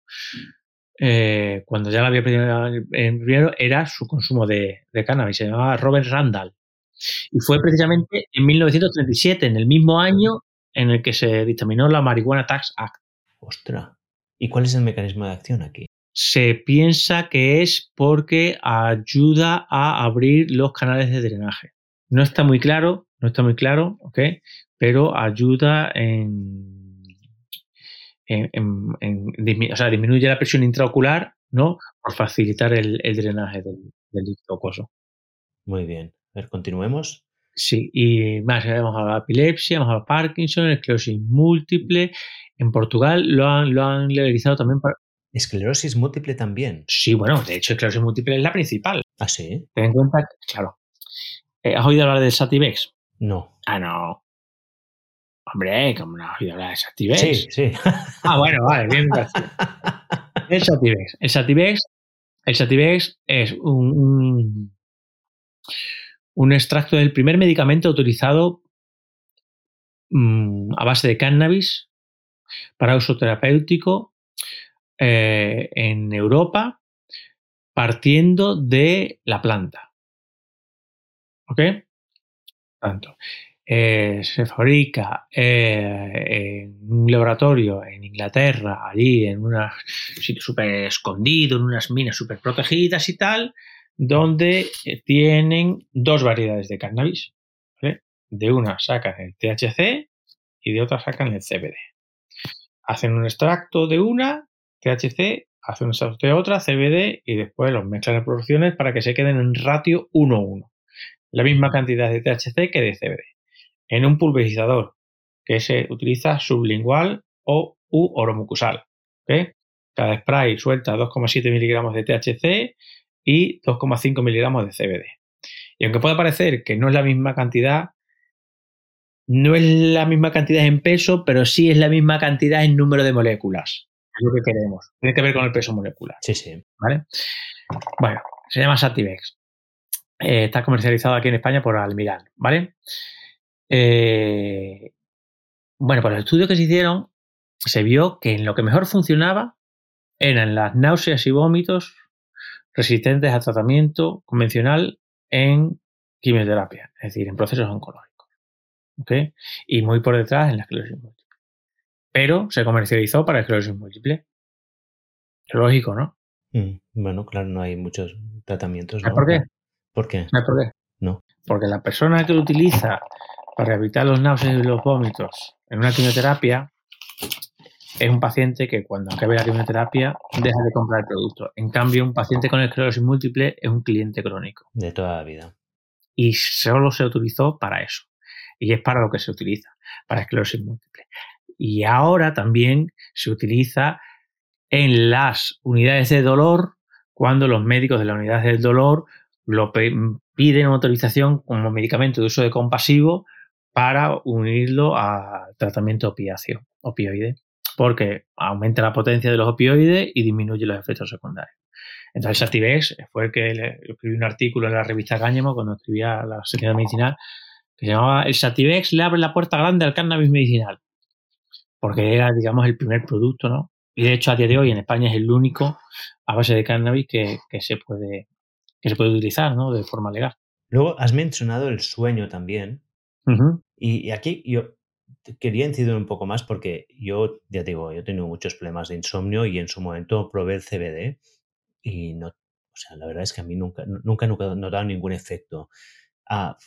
Speaker 3: eh, cuando ya la había primero, era su consumo de, de cannabis. Se llamaba Robert Randall. Y fue precisamente en 1937, en el mismo año en el que se dictaminó la Marihuana Tax Act.
Speaker 1: Ostras. ¿Y cuál es el mecanismo de acción aquí?
Speaker 3: Se piensa que es porque ayuda a abrir los canales de drenaje. No está muy claro, no está muy claro, ¿ok? Pero ayuda en, en, o sea, disminuye la presión intraocular, ¿no? Por facilitar el, drenaje del, del líquido
Speaker 1: Muy bien. A ver, continuemos.
Speaker 3: Sí, y más, hemos hablado de epilepsia, hemos hablado de Parkinson, esclerosis múltiple. En Portugal lo han, lo han legalizado también para...
Speaker 1: ¿Esclerosis múltiple también?
Speaker 3: Sí, bueno, de hecho, esclerosis múltiple es la principal.
Speaker 1: ¿Ah, sí?
Speaker 3: Ten en cuenta, claro. Eh, ¿Has oído hablar del Sativex?
Speaker 1: No.
Speaker 3: Ah, no. Hombre, ¿cómo no hablar del Sativex?
Speaker 1: Sí, sí.
Speaker 3: ah, bueno, vale, bien. el Sativex. El Sativex, el Sativex es un un extracto del primer medicamento autorizado mm, a base de cannabis para uso terapéutico eh, en Europa partiendo de la planta. ¿Ok? Tanto. Eh, se fabrica eh, en un laboratorio en Inglaterra, allí en un sitio súper escondido, en unas minas súper protegidas y tal, donde eh, tienen dos variedades de cannabis. De una sacan el THC y de otra sacan el CBD. Hacen un extracto de una, THC, hacen un extracto de otra, CBD, y después los mezclan en proporciones para que se queden en ratio 1-1. La misma cantidad de THC que de CBD. En un pulverizador que se utiliza sublingual o u oromucosal. Cada spray suelta 2,7 miligramos de THC y 2,5 miligramos de CBD. Y aunque pueda parecer que no es la misma cantidad, no es la misma cantidad en peso, pero sí es la misma cantidad en número de moléculas. Es lo que queremos. Tiene que ver con el peso molecular.
Speaker 1: Sí, sí.
Speaker 3: ¿Vale? Bueno, se llama Sativex. Eh, está comercializado aquí en España por Almirán, ¿vale? Eh, bueno, por el estudio que se hicieron, se vio que en lo que mejor funcionaba eran las náuseas y vómitos resistentes a tratamiento convencional en quimioterapia, es decir, en procesos oncológicos. ¿Ok? Y muy por detrás en la esclerosis múltiple. Pero se comercializó para esclerosis múltiple. lógico, ¿no?
Speaker 1: Mm, bueno, claro, no hay muchos tratamientos.
Speaker 3: por qué?
Speaker 1: ¿Por qué?
Speaker 3: por qué?
Speaker 1: No.
Speaker 3: Porque la persona que lo utiliza para evitar los náuseas y los vómitos en una quimioterapia es un paciente que cuando acabe la quimioterapia deja de comprar el producto. En cambio, un paciente con esclerosis múltiple es un cliente crónico.
Speaker 1: De toda la vida.
Speaker 3: Y solo se utilizó para eso. Y es para lo que se utiliza, para esclerosis múltiple. Y ahora también se utiliza en las unidades de dolor cuando los médicos de la unidad del dolor lo piden autorización como medicamento de uso de compasivo para unirlo a tratamiento opiáceo, opioide porque aumenta la potencia de los opioides y disminuye los efectos secundarios. Entonces, Sativex fue el que le, escribí un artículo en la revista Cáñamo cuando escribía la sección medicinal que se llamaba El Sativex le abre la puerta grande al cannabis medicinal. Porque era, digamos, el primer producto, ¿no? Y de hecho, a día de hoy en España es el único a base de cannabis que, se, puede, que se puede utilizar, ¿no? De forma legal.
Speaker 1: Luego has mencionado el sueño también. Y, aquí yo quería incidir un poco más porque yo, ya digo, yo he tenido muchos problemas de insomnio y en su momento probé el CBD y no, o sea, la verdad es que a mí nunca, nunca, nunca he notado ningún efecto. Ah,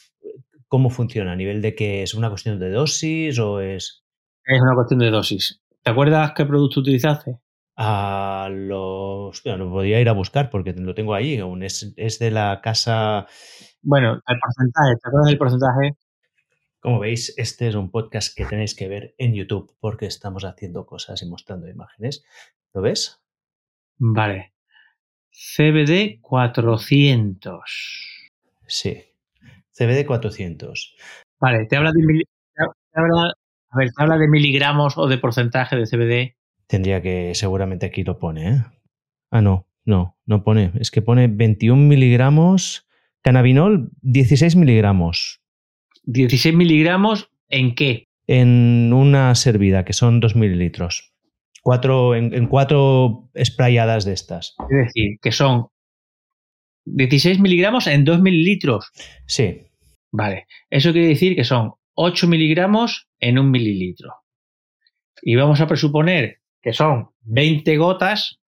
Speaker 1: ¿Cómo funciona? ¿A nivel de que es una cuestión de dosis o es...?
Speaker 3: Es una cuestión de dosis. ¿Te acuerdas qué producto utilizaste?
Speaker 1: A los... no podía ir a buscar porque lo tengo ahí. Aún es, es de la casa...
Speaker 3: Bueno, el porcentaje. ¿Te acuerdas del porcentaje?
Speaker 1: Como veis, este es un podcast que tenéis que ver en YouTube porque estamos haciendo cosas y mostrando imágenes. ¿Lo ves?
Speaker 3: Vale. CBD 400.
Speaker 1: Sí. CBD 400.
Speaker 3: Vale, te habla de, a ver, ¿te habla de miligramos o de porcentaje de CBD?
Speaker 1: Tendría que, seguramente aquí lo pone, ¿eh? Ah, no, No, no pone. Es que pone 21 miligramos. Cannabinol, 16 miligramos.
Speaker 3: 16 miligramos en qué?
Speaker 1: En una servida, que son 2 mililitros. Cuatro, en, en cuatro sprayadas de estas.
Speaker 3: Es decir, que son 16 miligramos en 2 mililitros.
Speaker 1: Sí,
Speaker 3: Vale. Eso quiere decir que son 8 miligramos en un mililitro. Y vamos a presuponer que son 20 gotas,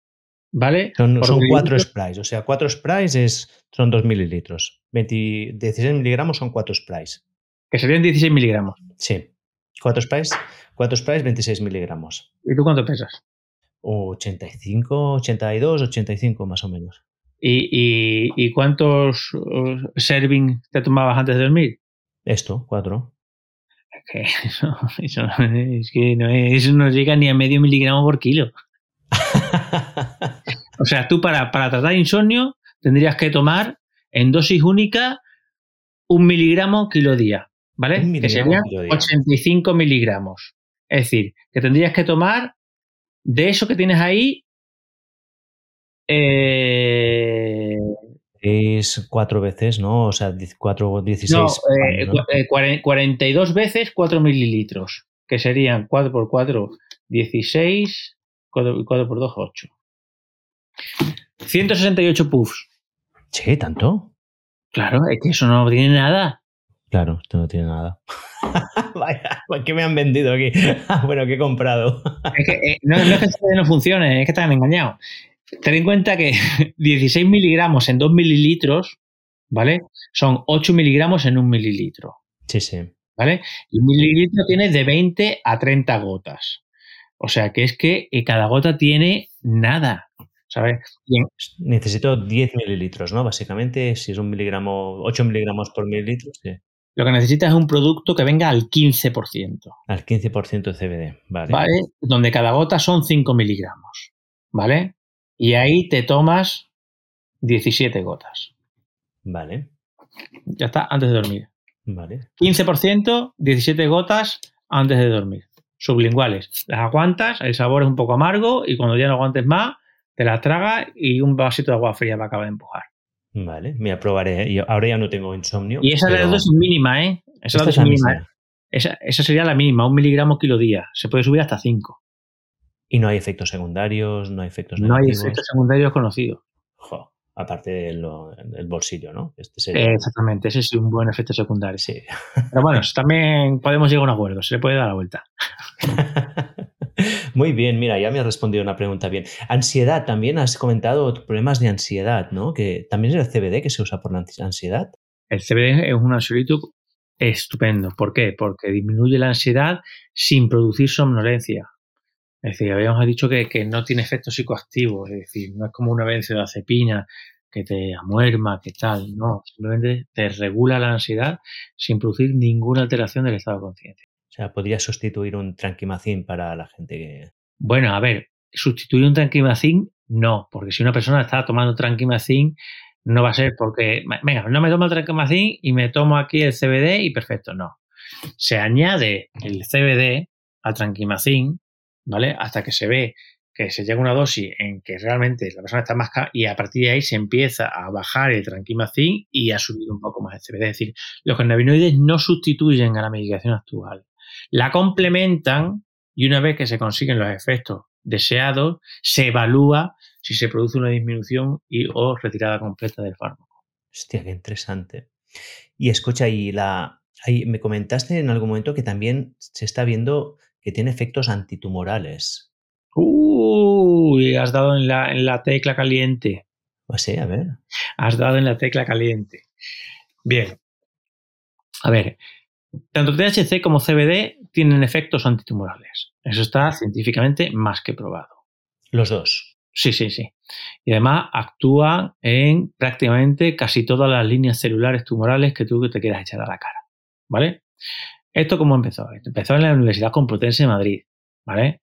Speaker 3: ¿vale?
Speaker 1: son, son cuatro
Speaker 3: mililitro.
Speaker 1: sprays. O sea, cuatro sprays es, son 2 mililitros. 20 16 miligramos son cuatro sprays.
Speaker 3: Que serían 16 miligramos.
Speaker 1: Sí. Cuatro sprays, cuatro sprays, 26 miligramos.
Speaker 3: ¿Y tú cuánto pesas?
Speaker 1: 85, 82, 85 más o menos.
Speaker 3: ¿Y, y, y cuántos uh, serving te tomabas antes de dormir?
Speaker 1: Esto, cuatro.
Speaker 3: Es que [LAUGHS] es- no, eso no llega ni a medio miligramo por kilo. [LAUGHS] O sea, tú para, para tratar insomnio tendrías que tomar en dosis única un miligramo kilo día, ¿vale?
Speaker 1: Un
Speaker 3: que serían
Speaker 1: kilo día.
Speaker 3: 85 miligramos. Es decir, que tendrías que tomar de eso que tienes ahí eh,
Speaker 1: Es cuatro veces, ¿no? O sea, cuatro, 16.
Speaker 3: no, eh,
Speaker 1: ¿no?
Speaker 3: cua- eh, cuaren- 42 veces 4 mililitros, que serían 4 por 4, 16, 4, por 2, 8. 168 puffs.
Speaker 1: Che, ¿tanto?
Speaker 3: Claro, es que eso no tiene nada.
Speaker 1: Claro, esto no tiene nada. [LAUGHS] Vaya, ¿qué me han vendido aquí? [LAUGHS] bueno, ¿qué he comprado? [LAUGHS]
Speaker 3: Es que, eh, no, no es que esto no funcione, es que están engañados. Ten en cuenta que 16 miligramos en 2 mililitros, ¿vale? Son 8 miligramos en un mililitro,
Speaker 1: sí, sí.
Speaker 3: ¿vale? Y un mililitro tiene de 20 a 30 gotas. O sea que es que eh, cada gota tiene nada, ¿sabes?
Speaker 1: Necesito 10 mililitros, ¿no? Básicamente, si es un miligramo, 8 miligramos por mililitro, sí.
Speaker 3: Lo que necesitas es un producto que venga al 15%,
Speaker 1: Al 15% de CBD, vale.
Speaker 3: ¿vale? Donde cada gota son 5 miligramos, ¿vale? Y ahí te tomas 17 gotas.
Speaker 1: Vale,
Speaker 3: Ya está, antes de dormir.
Speaker 1: vale.
Speaker 3: 15%, 17 gotas antes de dormir. Sublinguales. Las aguantas, el sabor es un poco amargo y cuando ya no aguantes más, te las tragas y un vasito de agua fría para acabar de empujar.
Speaker 1: Vale, me probaré. Y ahora ya no tengo insomnio.
Speaker 3: Y esa es la
Speaker 1: pero
Speaker 3: dosis mínima, ¿eh? Esa es la
Speaker 1: es la
Speaker 3: mínima.
Speaker 1: misma.
Speaker 3: ¿eh? Esa, esa sería la mínima, un miligramo kilo día. Se puede subir hasta 5.
Speaker 1: Y no hay efectos secundarios, no hay efectos
Speaker 3: No hay
Speaker 1: negativos.
Speaker 3: efectos secundarios conocidos.
Speaker 1: Jo, aparte del bolsillo, ¿no? Este sería.
Speaker 3: Eh, exactamente, ese es un buen efecto secundario.
Speaker 1: Sí.
Speaker 3: Pero bueno, también podemos llegar a un acuerdo, se le puede dar la vuelta. [LAUGHS]
Speaker 1: Muy bien, mira, ya me has respondido una pregunta bien. Ansiedad, también has comentado problemas de ansiedad, ¿no? Que también es el CBD que se usa por la ansi- ansiedad.
Speaker 3: El CBD es un ansiolítico estupendo. ¿Por qué? Porque disminuye la ansiedad sin producir somnolencia. Es decir, habíamos dicho que, que no tiene efectos psicoactivos, es decir, no es como una benzodiazepina que te amuerma, que tal, no, simplemente te regula la ansiedad sin producir ninguna alteración del estado de conciencia.
Speaker 1: O sea, podría sustituir un tranquimacín para la gente que.
Speaker 3: Bueno, a ver, sustituir un tranquimacín, no, porque si una persona está tomando tranquimacín, no va a ser porque, venga, no me tomo el tranquimacín y me tomo aquí el CBD y perfecto, no. Se añade el CBD al tranquimacín, ¿vale? Hasta que se ve que se llega a una dosis en que realmente la persona está más y a partir de ahí se empieza a bajar el tranquimacín y a subir un poco más el CBD. Es decir, los cannabinoides no sustituyen a la medicación actual. La complementan y una vez que se consiguen los efectos deseados, se evalúa si se produce una disminución y o retirada completa del fármaco.
Speaker 1: Hostia, qué interesante. Y escucha, y la. ahí me comentaste en algún momento que también se está viendo que tiene efectos antitumorales.
Speaker 3: Uy, has dado en la, en la tecla caliente.
Speaker 1: O sea, a ver.
Speaker 3: Has dado en la tecla caliente. Bien. A ver, tanto THC como CBD tienen efectos antitumorales. Eso está científicamente más que probado.
Speaker 1: Los dos.
Speaker 3: Sí, sí, sí. Y además actúa en prácticamente casi todas las líneas celulares tumorales que tú te quieras echar a la cara. ¿Vale? ¿Esto cómo empezó? Empezó en la Universidad Complutense de Madrid, ¿vale?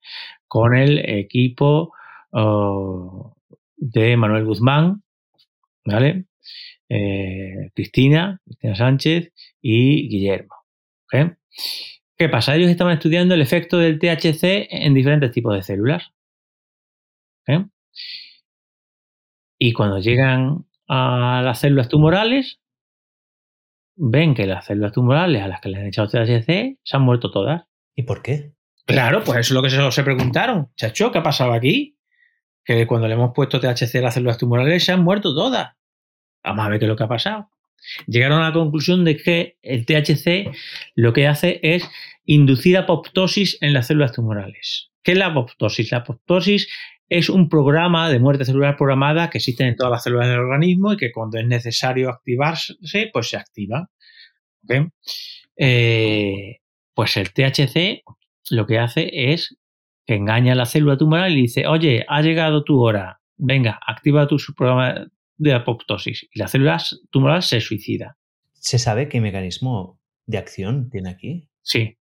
Speaker 3: Con el equipo oh, de Manuel Guzmán, ¿vale? Eh, Cristina, Cristina Sánchez y Guillermo. ¿Ok? ¿Qué pasa? Ellos estaban estudiando el efecto del THC en diferentes tipos de células. ¿ok? Y cuando llegan a las células tumorales, ven que las células tumorales a las que le han echado THC se han muerto todas.
Speaker 1: ¿Y por qué?
Speaker 3: Claro, pues eso es lo que se, se preguntaron. Chacho, ¿qué ha pasado aquí? Que cuando le hemos puesto THC a las células tumorales se han muerto todas. Vamos a ver qué es lo que ha pasado. Llegaron a la conclusión de que el THC lo que hace es inducir apoptosis en las células tumorales. ¿Qué es la apoptosis? La apoptosis es un programa de muerte celular programada que existe en todas las células del organismo y que cuando es necesario activarse, pues se activa. Eh, pues el THC lo que hace es que engaña a la célula tumoral y dice, oye, ha llegado tu hora, venga, activa tu programa de apoptosis y la célula tumoral se suicida.
Speaker 1: ¿Se sabe qué mecanismo de acción tiene aquí?
Speaker 3: Sí.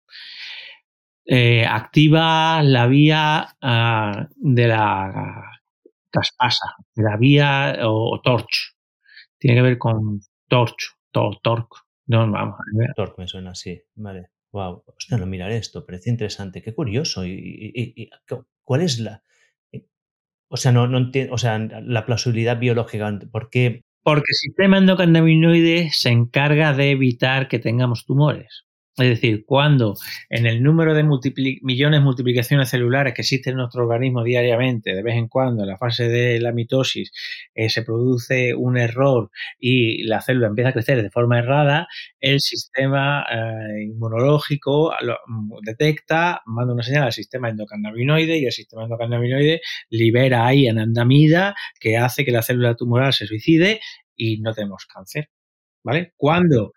Speaker 3: Eh, activa la vía uh, de la caspasa, de la vía o, torch. Tiene que ver con torch, to, torque. No, vamos.
Speaker 1: Torque me suena así, vale. Wow, hostia, no mirar esto, parece interesante, qué curioso. ¿Y, y, y cuál es la, o sea, no, no entiendo, o sea, la plausibilidad biológica, ¿por qué?
Speaker 3: Porque el sistema endocannabinoide se encarga de evitar que tengamos tumores. Es decir, cuando en el número de millones de multiplicaciones celulares que existen en nuestro organismo diariamente, de vez en cuando, en la fase de la mitosis, eh, se produce un error y la célula empieza a crecer de forma errada, el sistema eh, inmunológico mm, detecta, manda una señal al sistema endocannabinoide y el sistema endocannabinoide libera ahí anandamida que hace que la célula tumoral se suicide y no tenemos cáncer. ¿Vale? Cuando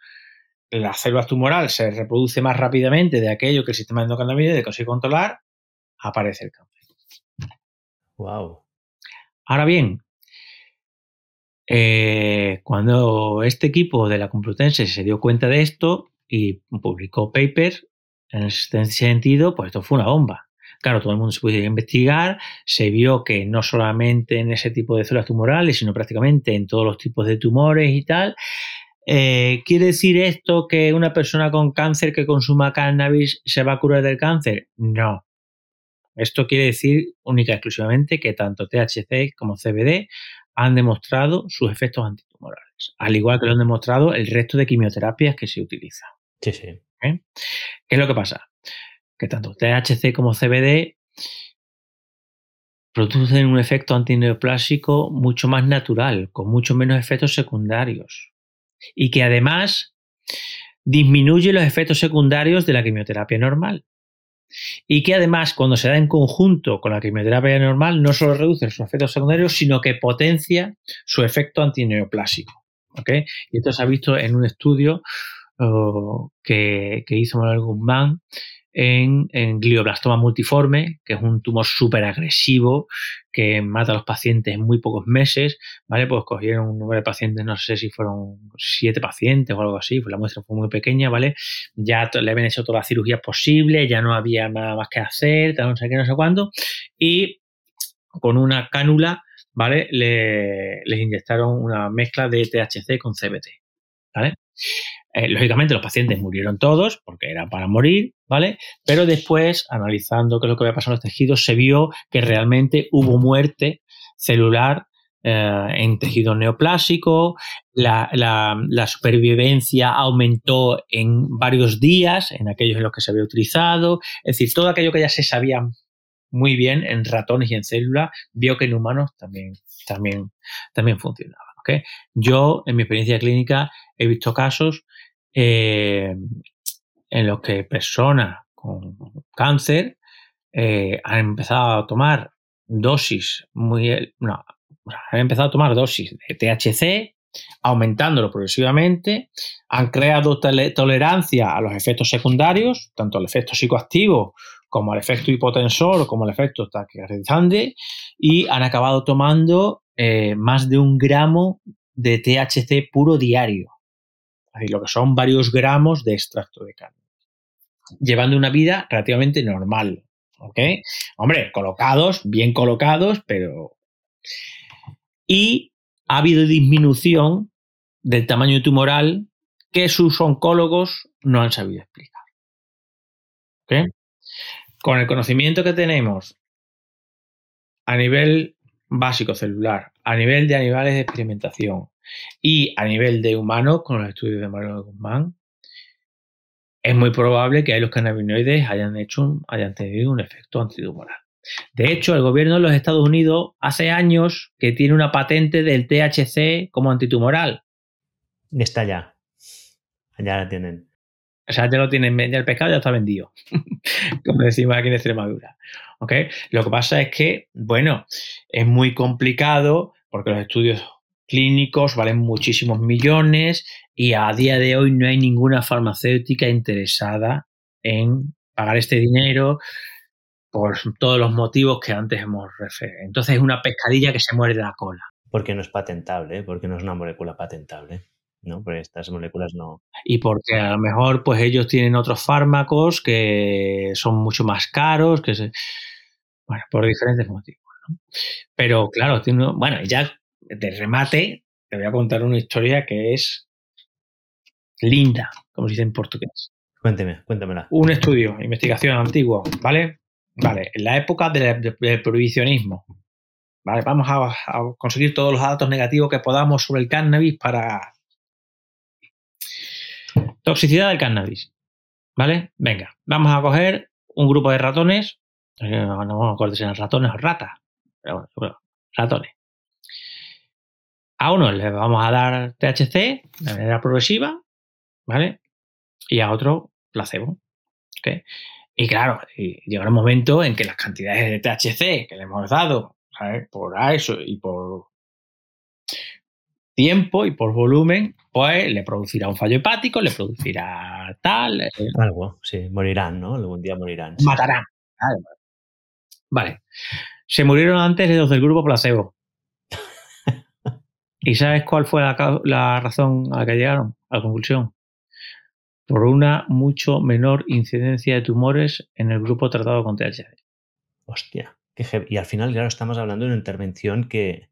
Speaker 3: la célula tumoral se reproduce más rápidamente de aquello que el sistema endocannabinoide consigue controlar, aparece el cáncer.
Speaker 1: Wow.
Speaker 3: Ahora bien, eh, cuando este equipo de la Complutense se dio cuenta de esto y publicó paper en este sentido, pues esto fue una bomba. Claro, todo el mundo se pudo investigar, se vio que no solamente en ese tipo de células tumorales, sino prácticamente en todos los tipos de tumores y tal, eh, ¿Quiere decir esto que una persona con cáncer que consuma cannabis se va a curar del cáncer? No. Esto quiere decir única y exclusivamente que tanto THC como CBD han demostrado sus efectos antitumorales, al igual que lo han demostrado el resto de quimioterapias que se utilizan.
Speaker 1: Sí, sí.
Speaker 3: ¿Eh? ¿Qué es lo que pasa? Que tanto THC como CBD producen un efecto antineoplásico mucho más natural, con mucho menos efectos secundarios y que además disminuye los efectos secundarios de la quimioterapia normal. Y que además, cuando se da en conjunto con la quimioterapia normal, no solo reduce sus efectos secundarios, sino que potencia su efecto antineoplásico. ¿okay? Y esto se ha visto en un estudio uh, que, que, hizo Manuel Guzmán en, glioblastoma multiforme, que es un tumor súper agresivo que mata a los pacientes en muy pocos meses, ¿vale? Pues cogieron un número de pacientes, no sé si fueron siete pacientes o algo así, pues la muestra fue muy pequeña, ¿vale? Ya le habían hecho todas las cirugías posibles, ya no había nada más que hacer, no sé qué, no sé cuándo, y con una cánula, ¿vale? Le, les inyectaron una mezcla de THC con CBT, ¿vale? Eh, lógicamente los pacientes murieron todos porque eran para morir, ¿vale? Pero después, analizando qué es lo que había pasado en los tejidos, se vio que realmente hubo muerte celular eh, en tejido neoplásico, la, la, la, supervivencia aumentó en varios días en aquellos en los que se había utilizado, es decir, todo aquello que ya se sabía muy bien en ratones y en células, vio que en humanos también, también, también funcionaba. Yo, en mi experiencia clínica, he visto casos eh, en los que personas con cáncer eh, han empezado a tomar dosis muy no, han empezado a tomar dosis de THC aumentándolo progresivamente, han creado tolerancia a los efectos secundarios, tanto al efecto psicoactivo como al efecto hipotensor como al efecto taquicardizante y han acabado tomando eh, más de un gramo de THC puro diario decir, lo que son varios gramos de extracto de carne, llevando una vida relativamente normal. ¿Ok? Hombre, colocados, bien colocados, pero. Y ha habido disminución del tamaño tumoral que sus oncólogos no han sabido explicar. ¿Ok? Con el conocimiento que tenemos a nivel básico celular, a nivel de animales de experimentación y a nivel de humanos, con los estudios de Manuel Guzmán, es muy probable que los cannabinoides hayan, hecho hayan tenido un efecto antitumoral. De hecho, el gobierno de los Estados Unidos hace años que tiene una patente del THC como antitumoral.
Speaker 1: Está ya. Ya la tienen.
Speaker 3: O sea, ya lo tienen, ya el pescado ya está vendido, [LAUGHS] como decimos aquí en Extremadura. ¿Ok? Lo que pasa es que, bueno, es muy complicado porque los estudios clínicos valen muchísimos millones y a día de hoy no hay ninguna farmacéutica interesada en pagar este dinero por todos los motivos que antes hemos referido. Entonces es una pescadilla que se muere de la cola.
Speaker 1: Porque no es patentable, porque no es una molécula patentable. ¿No? Porque estas moléculas no.
Speaker 3: Y porque a lo mejor pues ellos tienen otros fármacos que son mucho más caros, que se... bueno, por diferentes motivos, ¿no? Pero claro, tiene... bueno, ya de remate te voy a contar una historia que es linda, como se dice en portugués.
Speaker 1: Cuénteme, cuéntamela.
Speaker 3: Un estudio, investigación antiguo, ¿vale? Vale, en la época del, prohibicionismo, ¿vale? Vamos a, conseguir todos los datos negativos que podamos sobre el cannabis para... Toxicidad del cannabis, ¿vale? Venga, vamos a coger un grupo de ratones, no, a acuerdo si ratones o ratas, pero bueno, ratones. A uno le vamos a dar THC de manera progresiva, ¿vale? Y a otro placebo. ¿ok? Y claro, llegará un momento en que las cantidades de THC que le hemos dado. Por eso y por tiempo y por volumen, pues le producirá un fallo hepático, le producirá tal. Eh,
Speaker 1: Algo, sí, morirán, ¿no? Algún día morirán.
Speaker 3: Matarán. Vale. Se murieron antes de los del grupo placebo. [LAUGHS] ¿Y sabes cuál fue la, razón a la que llegaron? A la conclusión. Por una mucho menor incidencia de tumores en el grupo tratado con THC.
Speaker 1: Hostia. y al final, claro, estamos hablando de una intervención que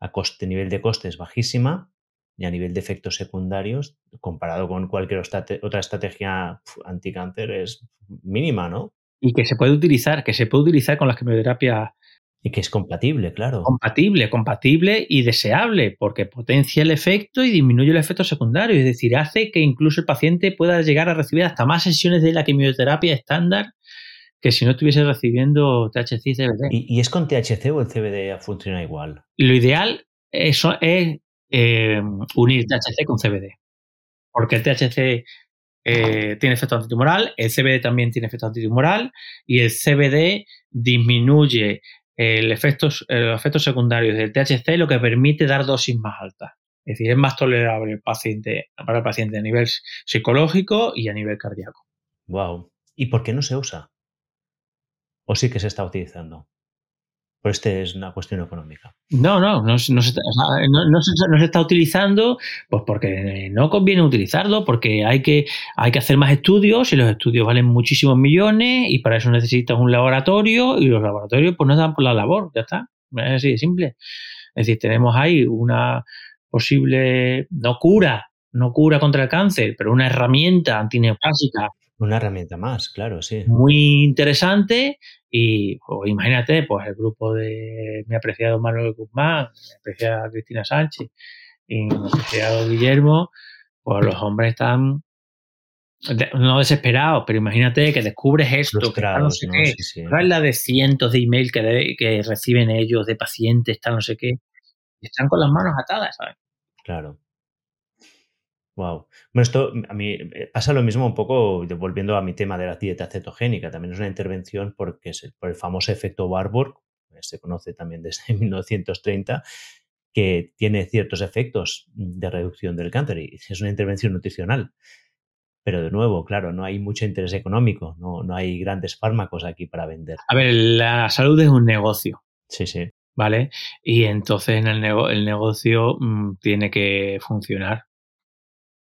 Speaker 1: a coste, nivel de coste es bajísima y a nivel de efectos secundarios, comparado con cualquier otra estrategia anticáncer, es mínima, ¿no?
Speaker 3: Y que se puede utilizar, que se puede utilizar con la quimioterapia
Speaker 1: y que es compatible, claro.
Speaker 3: Compatible, compatible y deseable, porque potencia el efecto y disminuye el efecto secundario. Es decir, hace que incluso el paciente pueda llegar a recibir hasta más sesiones de la quimioterapia estándar que si no estuviese recibiendo THC y CBD.
Speaker 1: ¿Y, es con THC o el CBD funciona igual?
Speaker 3: Lo ideal es, es eh, unir THC con CBD. Porque el THC eh, tiene efecto antitumoral, el CBD también tiene efecto antitumoral y el CBD disminuye el efectos, los efectos secundarios del THC lo que permite dar dosis más altas. Es decir, es más tolerable el paciente, para el paciente a nivel psicológico y a nivel cardíaco.
Speaker 1: Wow. ¿Y por qué no se usa? ¿O sí que se está utilizando? Pues este es una cuestión económica.
Speaker 3: No, no, no, se, está, utilizando pues porque no conviene utilizarlo, porque hay que, hay que hacer más estudios y los estudios valen muchísimos millones y para eso necesitas un laboratorio y los laboratorios pues no dan por la labor, ya está. Es así de simple. Es decir, tenemos ahí una posible, no cura, no cura contra el cáncer, pero una herramienta antineoplásica
Speaker 1: una herramienta más, claro, sí.
Speaker 3: Muy interesante y pues, imagínate, pues el grupo de mi apreciado Manuel Guzmán, mi apreciada Cristina Sánchez y mi apreciado Guillermo, pues los hombres están no desesperados, pero imagínate que descubres esto, que no sé qué, la de cientos de emails que, que reciben ellos de pacientes, tal no sé qué, están con las manos atadas, ¿sabes?
Speaker 1: Claro. Wow. Bueno, esto a mí eh, pasa lo mismo un poco, volviendo a mi tema de la dieta cetogénica. También es una intervención porque es por el famoso efecto Warburg, se conoce también desde [LAUGHS] 1930, que tiene ciertos efectos de reducción del cáncer y es una intervención nutricional. Pero de nuevo, claro, no hay mucho interés económico, no, no hay grandes fármacos aquí para vender.
Speaker 3: A ver, la salud es un negocio.
Speaker 1: Sí, sí.
Speaker 3: ¿Vale? Y entonces en el, el negocio mm, tiene que funcionar.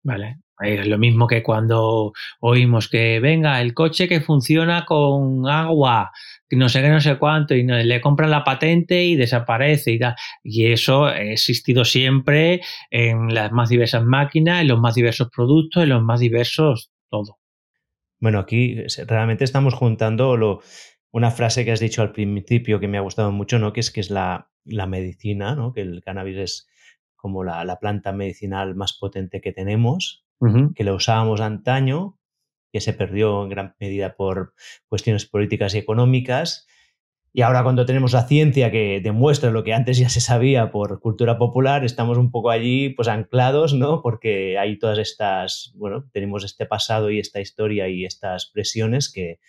Speaker 3: Vale. Es lo mismo que cuando oímos que venga el coche que funciona con agua, no sé qué, no sé cuánto, y le compran la patente y desaparece y tal. Y eso ha existido siempre en las más diversas máquinas, en los más diversos productos, en los más diversos todo.
Speaker 1: Bueno, aquí realmente estamos juntando lo, una frase que has dicho al principio que me ha gustado mucho, ¿no? Que es que es la, medicina, ¿no? Que el cannabis es como la, planta medicinal más potente que tenemos, que lo usábamos antaño, que se perdió en gran medida por cuestiones políticas y económicas, y ahora cuando tenemos la ciencia que demuestra lo que antes ya se sabía por cultura popular, estamos un poco allí pues anclados, ¿no? Porque hay todas estas, bueno, tenemos este pasado y esta historia y estas presiones que,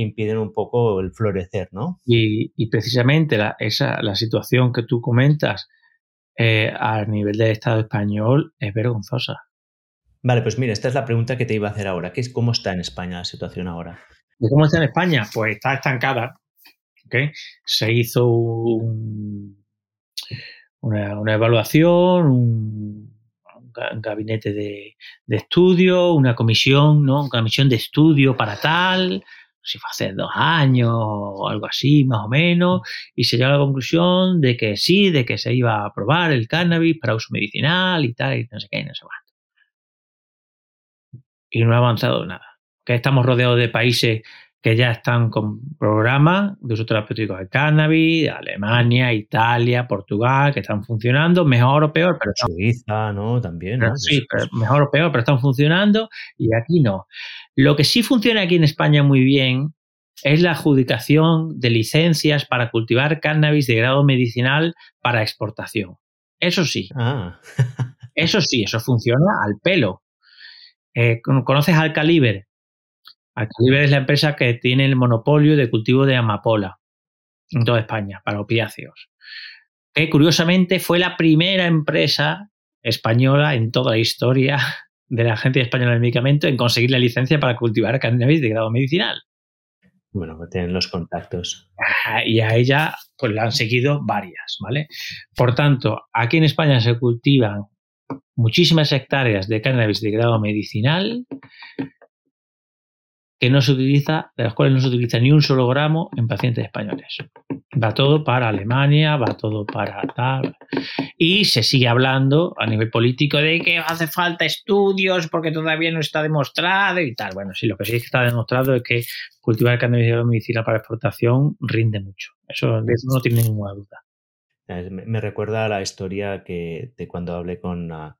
Speaker 1: impiden un poco el florecer, ¿no?
Speaker 3: Y, precisamente la, esa, la situación que tú comentas eh, a nivel del Estado español es vergonzosa.
Speaker 1: Vale, pues mira, esta es la pregunta que te iba a hacer ahora. ¿Qué es, ¿Cómo está en España la situación ahora?
Speaker 3: ¿Cómo está en España? Pues está estancada se hizo una, evaluación, un, gabinete de, estudio, una comisión, ¿no? Una comisión de estudio para tal, si fue hace dos años o algo así, más o menos, y se llegó a la conclusión de que sí, de que se iba a aprobar el cannabis para uso medicinal y tal, y no sé qué, y no sé cuánto. Y no ha avanzado nada. Que estamos rodeados de países que ya están con programas de uso terapéutico de cannabis, Alemania, Italia, Portugal, que están funcionando, mejor o peor, pero
Speaker 1: Suiza, ¿no? También, ¿no?
Speaker 3: Sí, mejor o peor, pero están funcionando y aquí no. Lo que sí funciona aquí en España muy bien es la adjudicación de licencias para cultivar cannabis de grado medicinal para exportación. Eso sí.
Speaker 1: Ah. [LAUGHS]
Speaker 3: eso sí, eso funciona al pelo. Eh, ¿Conoces al calibre? Alcaliber es la empresa que tiene el monopolio de cultivo de amapola en toda España para opiáceos. Que curiosamente fue la primera empresa española en toda la historia de la Agencia Española de Medicamentos en conseguir la licencia para cultivar cannabis de grado medicinal.
Speaker 1: Bueno, pues tienen los contactos.
Speaker 3: Y a ella pues la han seguido varias, ¿vale? Por tanto, aquí en España se cultivan muchísimas hectáreas de cannabis de grado medicinal que no se utiliza, de las cuales no se utiliza ni un solo gramo en pacientes españoles. Va todo para Alemania, va todo para tal. Y se sigue hablando a nivel político de que hace falta estudios porque todavía no está demostrado y tal. Bueno, sí, lo que sí está demostrado es que cultivar cannabis medicinal para exportación rinde mucho. Eso, de eso no tiene ninguna duda.
Speaker 1: Me recuerda a la historia que de cuando hablé con, uh,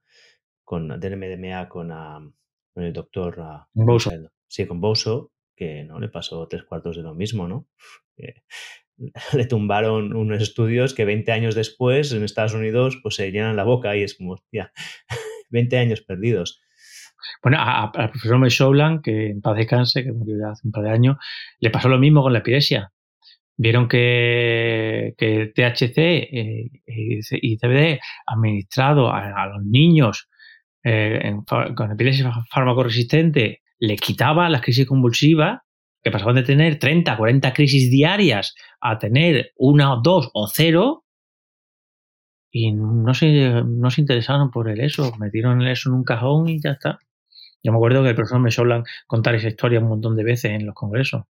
Speaker 1: con del MDMA con, ah, con el doctor uh, sí, con Boso, que no le pasó tres cuartos de lo mismo, ¿no? [LAUGHS] le tumbaron unos estudios que 20 años después en Estados Unidos pues se llenan la boca y es como, ya, 20 [LAUGHS] años perdidos.
Speaker 3: Bueno, al profesor Meshowland, que en paz descanse, que murió hace un par de años, le pasó lo mismo con la epilepsia. Vieron que, que THC eh, y CBD administrado a, los niños eh, con epilepsia farmacoresistente le quitaba las crisis convulsivas, que pasaban de tener 30, 40 crisis diarias a tener una, dos o cero, y no se, no se interesaron por el eso, metieron eso en un cajón y ya está. Yo me acuerdo que el profesor me suelen contar esa historia un montón de veces en los congresos.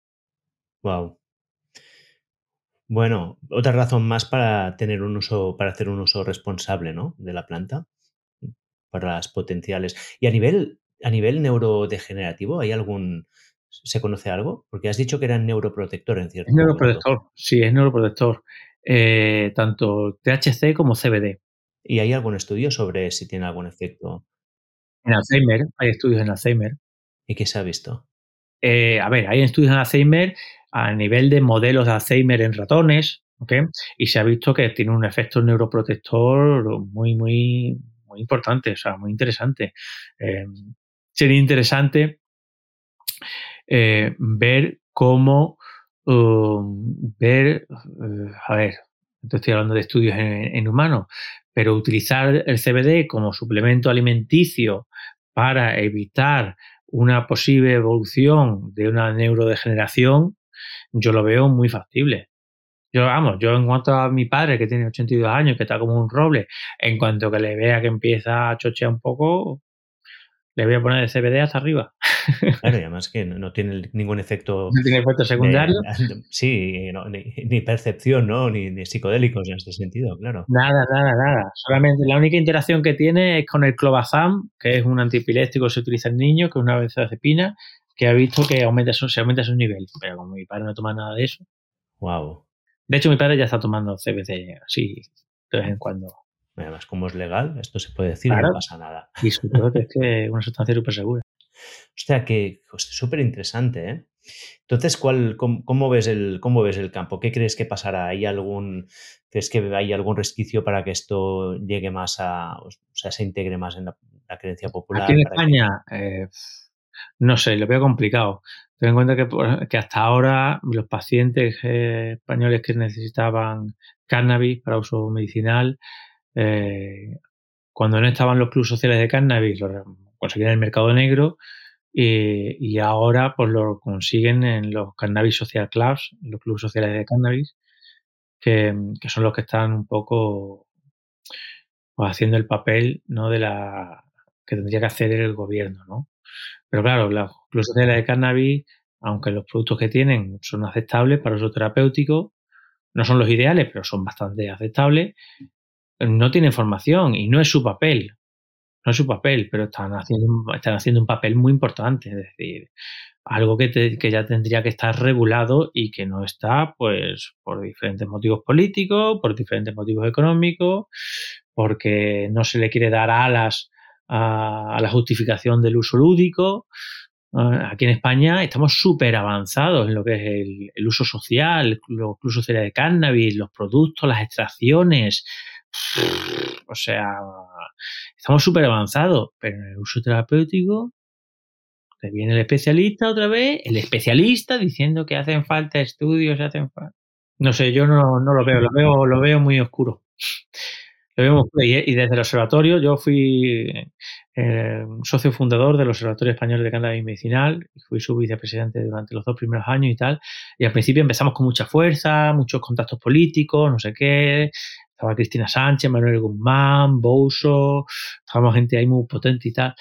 Speaker 1: Wow. Bueno, otra razón más para tener un uso, para hacer un uso responsable, ¿no? De la planta. Para las potenciales. Y a nivel a nivel neurodegenerativo, ¿hay algún... ¿Se conoce algo? Porque has dicho que era neuroprotector en cierto
Speaker 3: Es neuroprotector, sí, es neuroprotector. Eh, tanto THC como CBD.
Speaker 1: ¿Y hay algún estudio sobre si tiene algún efecto?
Speaker 3: En Alzheimer, hay estudios en Alzheimer.
Speaker 1: ¿Y qué se ha visto?
Speaker 3: Eh, a ver, hay estudios en Alzheimer a nivel de modelos de Alzheimer en ratones, ¿ok? Y se ha visto que tiene un efecto neuroprotector muy, muy, muy importante, o sea, muy interesante. Eh, sería interesante eh, ver cómo um, ver, eh, a ver, estoy hablando de estudios en, humanos, pero utilizar el CBD como suplemento alimenticio para evitar una posible evolución de una neurodegeneración, yo lo veo muy factible. Yo, vamos, yo en cuanto a mi padre que tiene 82 años, que está como un roble, en cuanto que le vea que empieza a chochear un poco, le voy a poner el CBD hasta arriba. [LAUGHS]
Speaker 1: Claro, y además que no, tiene ningún efecto.
Speaker 3: No tiene efecto secundario. [LAUGHS]
Speaker 1: sí, ni, percepción, ¿no? Ni, psicodélicos en este sentido, claro.
Speaker 3: Nada, nada, nada. Solamente la única interacción que tiene es con el clobazam, que es un antipiléptico que se utiliza en niños, que es una benzodiazepina, que ha visto que aumenta su, se aumenta su nivel. Pero como mi padre no toma nada de eso.
Speaker 1: Wow.
Speaker 3: De hecho, mi padre ya está tomando CBD así de vez en cuando.
Speaker 1: Además, como es legal, esto se puede decir
Speaker 3: Claro.
Speaker 1: no pasa nada. [LAUGHS]
Speaker 3: Y sobre todo que es que una sustancia súper segura.
Speaker 1: O sea que súper interesante, ¿eh? Entonces, ¿cuál, cómo, cómo ves el, ¿cómo ves el campo? ¿Qué crees que pasará? ¿Hay algún, ¿Crees que hay algún resquicio para que esto llegue más a, o sea, se integre más en la, la creencia popular?
Speaker 3: Aquí en
Speaker 1: que-
Speaker 3: España, eh, no sé, lo veo complicado. Ten en cuenta que, que hasta ahora los pacientes eh, españoles que necesitaban cannabis para uso medicinal, eh, cuando no estaban los clubes sociales de cannabis, lo conseguían en el mercado negro y, ahora pues lo consiguen en los cannabis social clubs, los clubes sociales de cannabis, que, que son los que están un poco pues, haciendo el papel ¿no? de la que tendría que hacer el gobierno, ¿no? Pero claro, los clubes sociales de cannabis, aunque los productos que tienen son aceptables para uso terapéutico, no son los ideales, pero son bastante aceptables, no tienen formación y no es su papel. No es su papel, pero están haciendo, están haciendo un papel muy importante. Es decir, algo que, que ya tendría que estar regulado y que no está, pues, por diferentes motivos políticos, por diferentes motivos económicos, porque no se le quiere dar alas a, la justificación del uso lúdico. Ah, Aquí en España estamos súper avanzados en lo que es el, uso social, los clubes sociales de cannabis, los productos, las extracciones. O sea, estamos súper avanzados, pero en el uso terapéutico te viene el especialista otra vez, el especialista diciendo que hacen falta estudios, hacen falta. No sé, yo no, no lo veo, lo veo, lo veo muy oscuro. Lo veo muy oscuro. Y, desde el observatorio, yo fui eh, socio fundador del Observatorio Español de Cannabis Medicinal, fui su vicepresidente durante los dos primeros años y tal. Y al principio empezamos con mucha fuerza, muchos contactos políticos, no sé qué. Estaba Cristina Sánchez, Manuel Guzmán, Bouso, estábamos gente ahí muy potente y tal.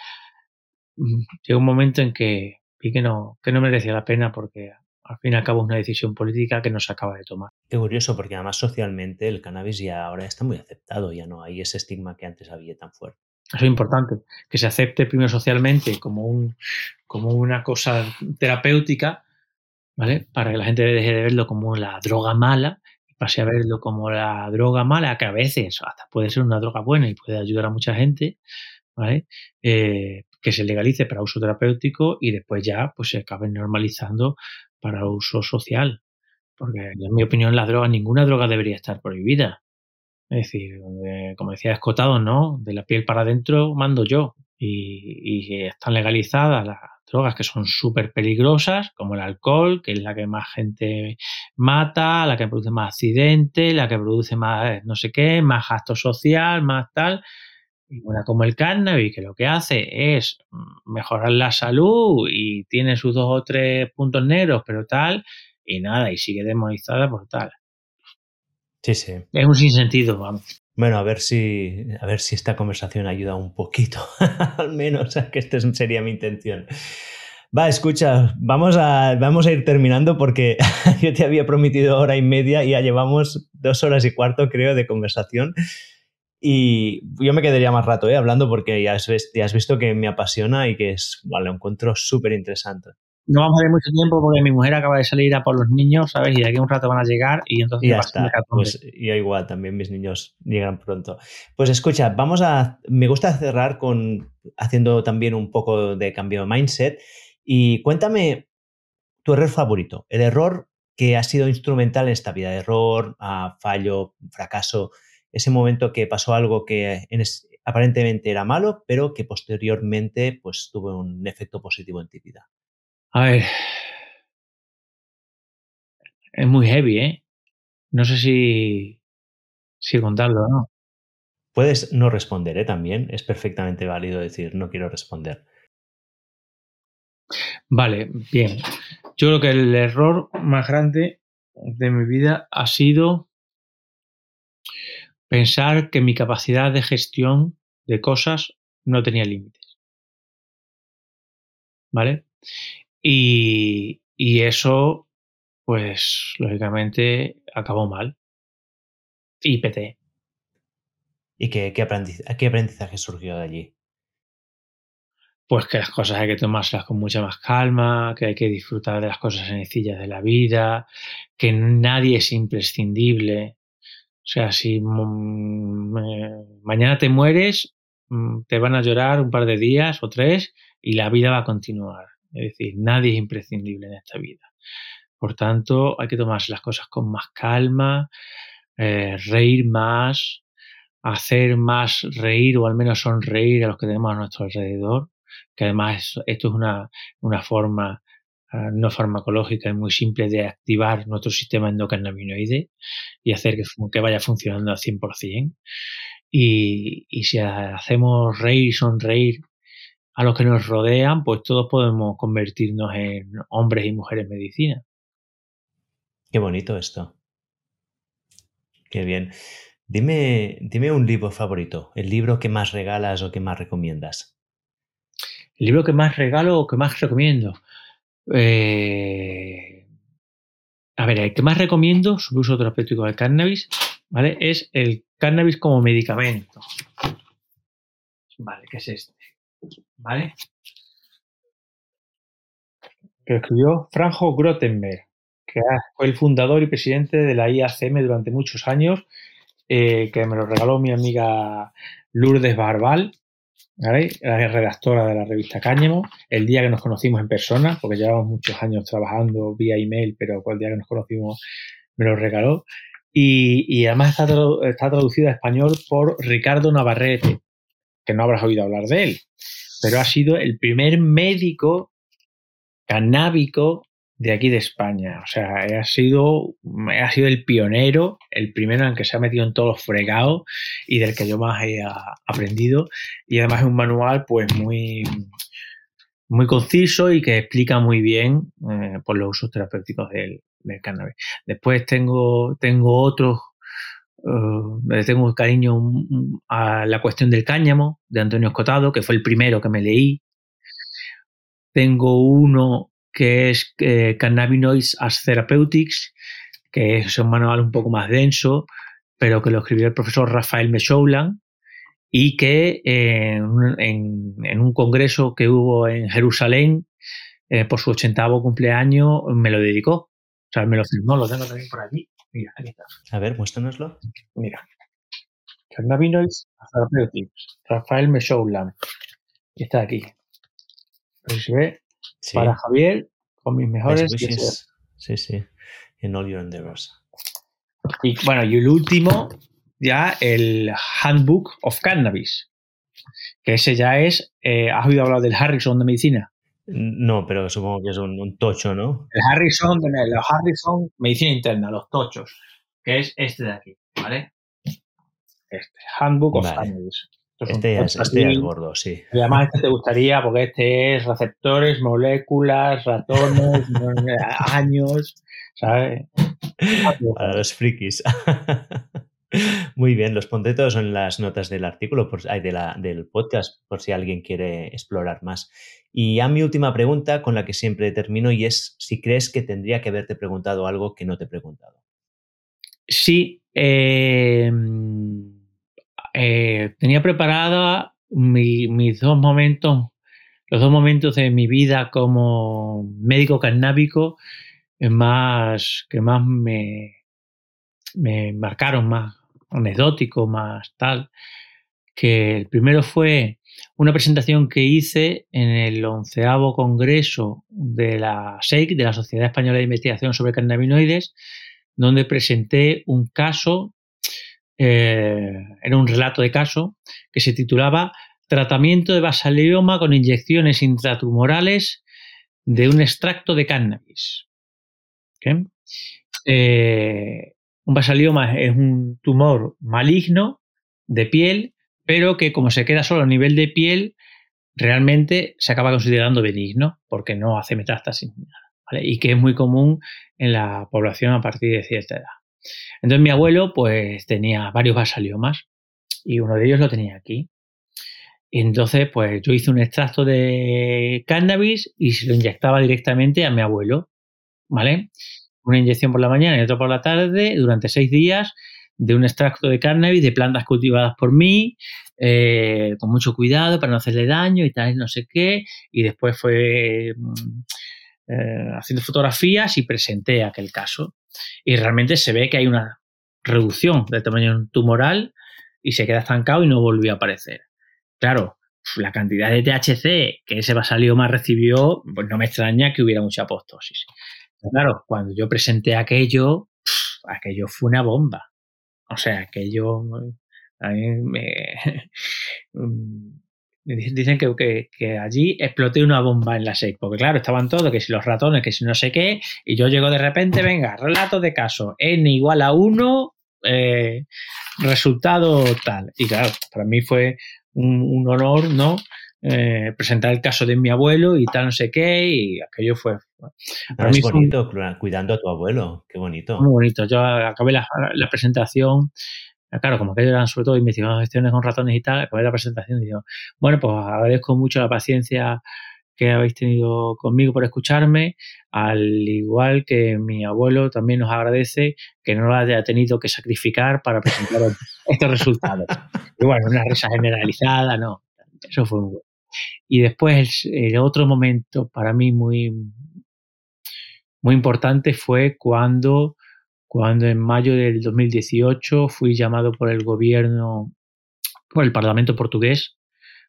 Speaker 3: Mm, Llegó un momento en que vi que no, que no merecía la pena porque al fin y al cabo es una decisión política que no se acaba de tomar.
Speaker 1: Qué curioso, porque además socialmente el cannabis ya ahora está muy aceptado, ya no hay ese estigma que antes había tan fuerte.
Speaker 3: Eso es importante, que se acepte primero socialmente como, un, como una cosa terapéutica, ¿vale? Para que la gente deje de verlo como la droga mala pase a verlo como la droga mala, que a veces hasta puede ser una droga buena y puede ayudar a mucha gente, ¿vale? Eh, que se legalice para uso terapéutico y después ya pues se acabe normalizando para uso social. Porque en mi opinión la droga, ninguna droga debería estar prohibida. Es decir, de- como decía Escotado, ¿no? De la piel para adentro mando yo. Y, y están legalizadas las drogas que son súper peligrosas, como el alcohol, que es la que más gente mata, la que produce más accidentes, la que produce más no sé qué, más gasto social, más tal. Y una como el cannabis, que lo que hace es mejorar la salud y tiene sus dos o tres puntos negros, pero tal, y nada, y sigue demonizada por tal.
Speaker 1: Sí, sí.
Speaker 3: Es un sinsentido, vamos.
Speaker 1: Bueno, a ver si, a ver si esta conversación ayuda un poquito, [LAUGHS] al menos, que esta sería mi intención. Va, escucha, vamos a, vamos a ir terminando porque [LAUGHS] yo te había prometido hora y media y ya llevamos dos horas y cuarto, creo, de conversación. Y yo me quedaría más rato ¿eh? hablando porque ya has, visto que me apasiona y que es, lo encuentro súper interesante.
Speaker 3: No vamos a ver mucho tiempo porque mi mujer acaba de salir a por los niños, ¿sabes? Y de aquí a un rato van a llegar y entonces
Speaker 1: Y ya está. Pues yo igual, también mis niños llegan pronto. Pues escucha, vamos a. Me gusta cerrar con haciendo también un poco de cambio de mindset. Y cuéntame tu error favorito, el error que ha sido instrumental en esta vida, error, ah, fallo, fracaso, ese momento que pasó algo que en es- aparentemente era malo, pero que posteriormente pues tuvo un efecto positivo en tu vida.
Speaker 3: A ver. Es muy heavy, ¿eh? No sé si, si contarlo o no.
Speaker 1: Puedes no responder, ¿eh? También es perfectamente válido decir no quiero responder.
Speaker 3: Vale, bien. Yo creo que el error más grande de mi vida ha sido pensar que mi capacidad de gestión de cosas no tenía límites. ¿Vale? Y, y eso, pues, lógicamente, acabó mal. Y peté.
Speaker 1: ¿Y qué, qué, aprendiz- qué aprendizaje surgió de allí?
Speaker 3: pues que las cosas hay que tomárselas con mucha más calma, que hay que disfrutar de las cosas sencillas de la vida, que nadie es imprescindible. O sea, si mm, eh, mañana te mueres, mm, te van a llorar un par de días o tres y la vida va a continuar. Es decir, nadie es imprescindible en esta vida. Por tanto, hay que tomarse las cosas con más calma, eh, reír más, hacer más reír o al menos sonreír a los que tenemos a nuestro alrededor que además esto es una, una forma uh, no farmacológica y muy simple de activar nuestro sistema endocannabinoide y hacer que, que vaya funcionando al 100%. Y, y si hacemos reír y sonreír a los que nos rodean, pues todos podemos convertirnos en hombres y mujeres medicina.
Speaker 1: Qué bonito esto. Qué bien. Dime, dime un libro favorito, el libro que más regalas o que más recomiendas.
Speaker 3: El libro que más regalo o que más recomiendo. Eh, a ver, el que más recomiendo sobre uso terapéutico del cannabis, ¿vale? Es el cannabis como medicamento. Vale, ¿qué es este? ¿Vale? Que escribió Franjo Grottenberg, que fue el fundador y presidente de la IACM durante muchos años, eh, que me lo regaló mi amiga Lourdes Barbal, la redactora de la revista Cáñamo, el día que nos conocimos en persona, porque llevamos muchos años trabajando vía email, pero el día que nos conocimos me lo regaló. Y, y además está, está traducido a español por Ricardo Navarrete, que no habrás oído hablar de él, pero ha sido el primer médico canábico de aquí de España. O sea, ha sido, ha sido el pionero, el primero en que se ha metido en todos los fregados y del que yo más he aprendido. Y además es un manual pues muy, muy conciso y que explica muy bien eh, por los usos terapéuticos del, del, cannabis. Después tengo, tengo otros, uh, tengo cariño a la cuestión del cáñamo de Antonio Escotado, que fue el primero que me leí. Tengo uno que es eh, Cannabinoids as Therapeutics, que es un manual un poco más denso, pero que lo escribió el profesor Rafael Mechoulan y que eh, en, un congreso que hubo en Jerusalén eh, por su ochentavo cumpleaños me lo dedicó. O sea, me lo firmó, lo tengo también por aquí. Mira, aquí está.
Speaker 1: A ver, muéstranoslo.
Speaker 3: Mira. Cannabinoids Therapeutics, Rafael Mechoulan. Está aquí. Pero ve, para Javier, con mis mejores
Speaker 1: Sí, sí. En All Your Endeavors.
Speaker 3: Y bueno, y el último, ya el Handbook of Cannabis. Que ese ya es. Eh, ¿Has oído hablar del Harrison de medicina?
Speaker 1: No, pero supongo que es un, tocho, ¿no?
Speaker 3: El Harrison, los Harrison, medicina interna, los tochos. Que es este de aquí, ¿vale? Este, Handbook of Cannabis.
Speaker 1: Este, ya, este es gordo, sí.
Speaker 3: Y además este te gustaría porque este es receptores, moléculas, ratones, [LAUGHS] años, ¿sabes?
Speaker 1: Para los frikis. [LAUGHS] Muy bien, los pondré todos en las notas del artículo, por, de la, del podcast, por si alguien quiere explorar más. Y a mi última pregunta, con la que siempre termino, y es si crees que tendría que haberte preguntado algo que no te he preguntado.
Speaker 3: Sí. Eh eh, tenía preparada mis dos momentos, los dos momentos de mi vida como médico cannábico más, que más me, me marcaron, más anecdótico, más tal. Que el primero fue una presentación que hice en el onceavo congreso de la SEIC, de la Sociedad Española de Investigación sobre Cannabinoides, donde presenté un caso eh, era un relato de caso que se titulaba Tratamiento de basalioma con inyecciones intratumorales de un extracto de cannabis. Eh, un basalioma es un tumor maligno de piel, pero que como se queda solo a nivel de piel, realmente se acaba considerando benigno porque no hace metástasis ni nada. Y que es muy común en la población a partir de cierta edad. Entonces mi abuelo pues tenía varios basaliomas y uno de ellos lo tenía aquí. Y entonces pues yo hice un extracto de cannabis y se lo inyectaba directamente a mi abuelo, ¿vale? Una inyección por la mañana y otra por la tarde durante seis días de un extracto de cannabis de plantas cultivadas por mí, eh, con mucho cuidado para no hacerle daño y tal, no sé qué. Y después fue mm, eh, haciendo fotografías y presenté aquel caso. Y realmente se ve que hay una reducción del tamaño tumoral y se queda estancado y no volvió a aparecer. Claro, la cantidad de THC que ese basalio más recibió, pues no me extraña que hubiera mucha apoptosis. Claro, cuando yo presenté aquello, aquello fue una bomba. O sea, aquello a mí me, [LAUGHS] dicen que, que, allí exploté una bomba en la SEC, porque claro, estaban todos, que si los ratones, que si no sé qué, y yo llego de repente, venga, relato de caso, n igual a 1, eh, resultado tal. Y claro, para mí fue un, honor, ¿no? Eh, presentar el caso de mi abuelo y tal, no sé qué, y aquello fue.
Speaker 1: Para es bonito, cuidando a tu abuelo, qué bonito.
Speaker 3: Muy bonito. Yo acabé la, la presentación Claro, como que eran sobre todo investigando gestiones con ratones y tal, acabé la presentación y digo, bueno, pues agradezco mucho la paciencia que habéis tenido conmigo por escucharme, al igual que mi abuelo también nos agradece que no lo haya tenido que sacrificar para presentar [LAUGHS] estos resultados. Y bueno, una risa generalizada, no, eso fue muy bueno. Y después el otro momento para mí muy, muy importante fue cuando cuando en mayo del 2018 fui llamado por el gobierno, por el Parlamento portugués,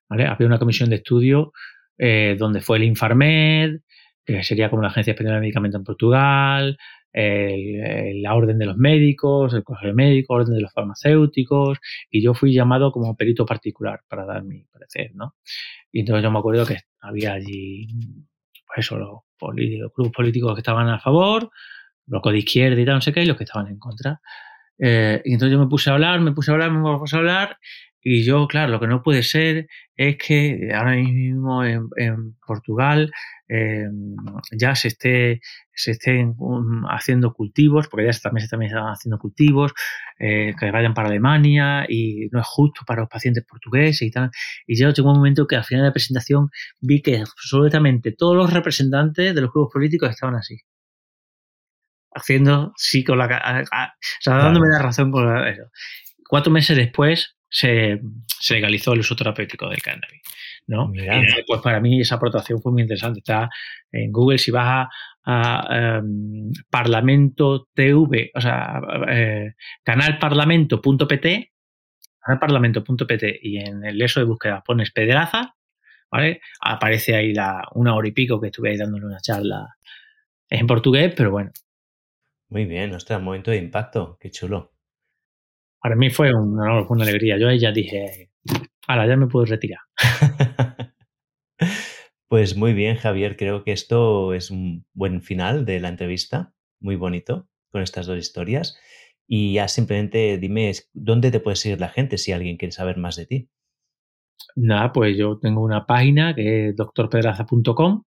Speaker 3: ¿vale? había una comisión de estudio eh, donde fue el Infarmed, que sería como la Agencia Española de Medicamentos en Portugal, la Orden de los Médicos, el Colegio Médico, Orden de los Farmacéuticos, y yo fui llamado como perito particular para dar mi parecer, ¿no? Y entonces yo me acuerdo que había allí, pues eso, los, políticos, grupos políticos que estaban a favor, bloco de izquierda y tal, no sé qué, y los que estaban en contra. Eh, y entonces yo me puse a hablar, me puse a hablar, me puse a hablar, y yo, claro, lo que no puede ser es que ahora mismo en, Portugal em, ya se esté se estén um, haciendo cultivos, porque ya también se también están haciendo cultivos, eh, que vayan para Alemania y no es justo para los pacientes portugueses y tal. Y yo llegó un momento que al final de la presentación vi que absolutamente todos los representantes de los grupos políticos estaban así haciendo sí con la o sea, dándome la razón por eso. Cuatro meses después se, legalizó el uso terapéutico del cannabis. ¿no? pues para mí esa aportación fue muy interesante. Está en Google, si vas a, em, Parlamento TV, o sea, eh, canalparlamento.pt, canalparlamento.pt y en el eso de búsqueda pones Pedraza, ¿vale? Aparece ahí la, una hora y pico que estuve ahí dándole una charla en portugués, pero bueno,
Speaker 1: muy bien, ostras, momento de impacto, qué chulo.
Speaker 3: Para mí fue una, una alegría. Yo ahí ya dije, ahora ya me puedo retirar. [LAUGHS]
Speaker 1: pues muy bien, Javier, creo que esto es un buen final de la entrevista, muy bonito, con estas dos historias. Y ya simplemente dime dónde te puede seguir la gente si alguien quiere saber más de ti.
Speaker 3: Nada, pues yo tengo una página que es doctorpedraza.com,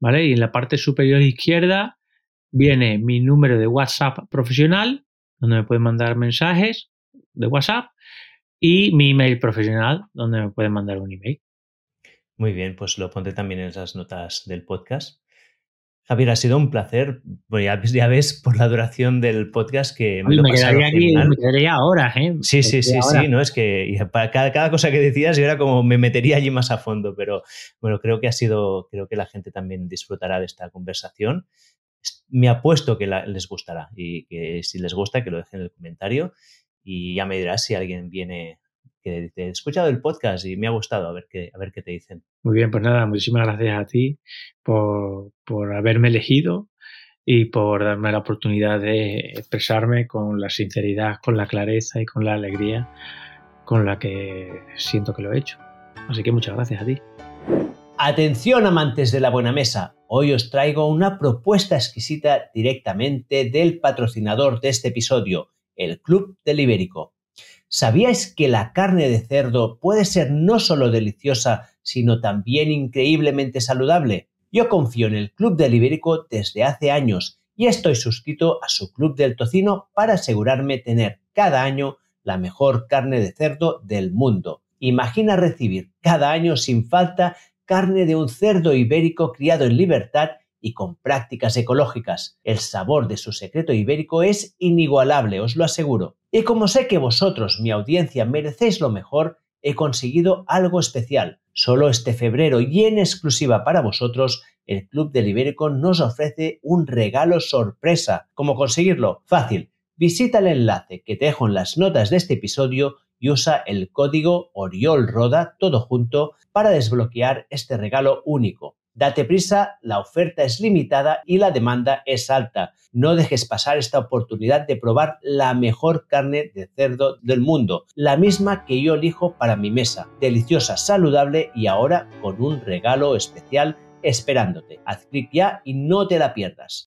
Speaker 3: ¿vale? Y en la parte superior izquierda viene mi número de WhatsApp profesional, donde me pueden mandar mensajes de WhatsApp, y mi email profesional, donde me pueden mandar un email.
Speaker 1: Muy bien, pues lo pondré también en esas notas del podcast. Javier, ha sido un placer. ya, ves por la duración del podcast que
Speaker 3: me, lo me quedaría aquí, me quedaría ahora, ¿eh?
Speaker 1: Sí, sí, sí, sí, no es que para cada, cada, cosa que decías yo era como me metería allí más a fondo, pero bueno, creo que ha sido, creo que la gente también disfrutará de esta conversación me apuesto que les gustará y que si les gusta que lo dejen en el comentario y ya me dirás si alguien viene que dice, he escuchado el podcast y me ha gustado, a ver qué, a ver qué te dicen.
Speaker 3: Muy bien, pues nada, muchísimas gracias a ti por, por haberme elegido y por darme la oportunidad de expresarme con la sinceridad, con la clareza y con la alegría con la que siento que lo he hecho. Así que muchas gracias a ti.
Speaker 1: Atención amantes de la buena mesa, hoy os traigo una propuesta exquisita directamente del patrocinador de este episodio, el Club del Ibérico. ¿Sabíais que la carne de cerdo puede ser no solo deliciosa, sino también increíblemente saludable? Yo confío en el Club del Ibérico desde hace años y estoy suscrito a su Club del Tocino para asegurarme tener cada año la mejor carne de cerdo del mundo. Imagina recibir cada año sin falta carne de un cerdo ibérico criado en libertad y con prácticas ecológicas. El sabor de su secreto ibérico es inigualable, os lo aseguro. Y como sé que vosotros, mi audiencia, merecéis lo mejor, he conseguido algo especial. Solo este febrero y en exclusiva para vosotros, el Club del Ibérico nos ofrece un regalo sorpresa. ¿Cómo conseguirlo? Fácil. Visita el enlace que te dejo en las notas de este episodio y usa el código OriolRoda todo junto para desbloquear este regalo único. Date prisa, la oferta es limitada y la demanda es alta. No dejes pasar esta oportunidad de probar la mejor carne de cerdo del mundo, la misma que yo elijo para mi mesa. Deliciosa, saludable y ahora con un regalo especial esperándote. Haz clic ya y no te la pierdas.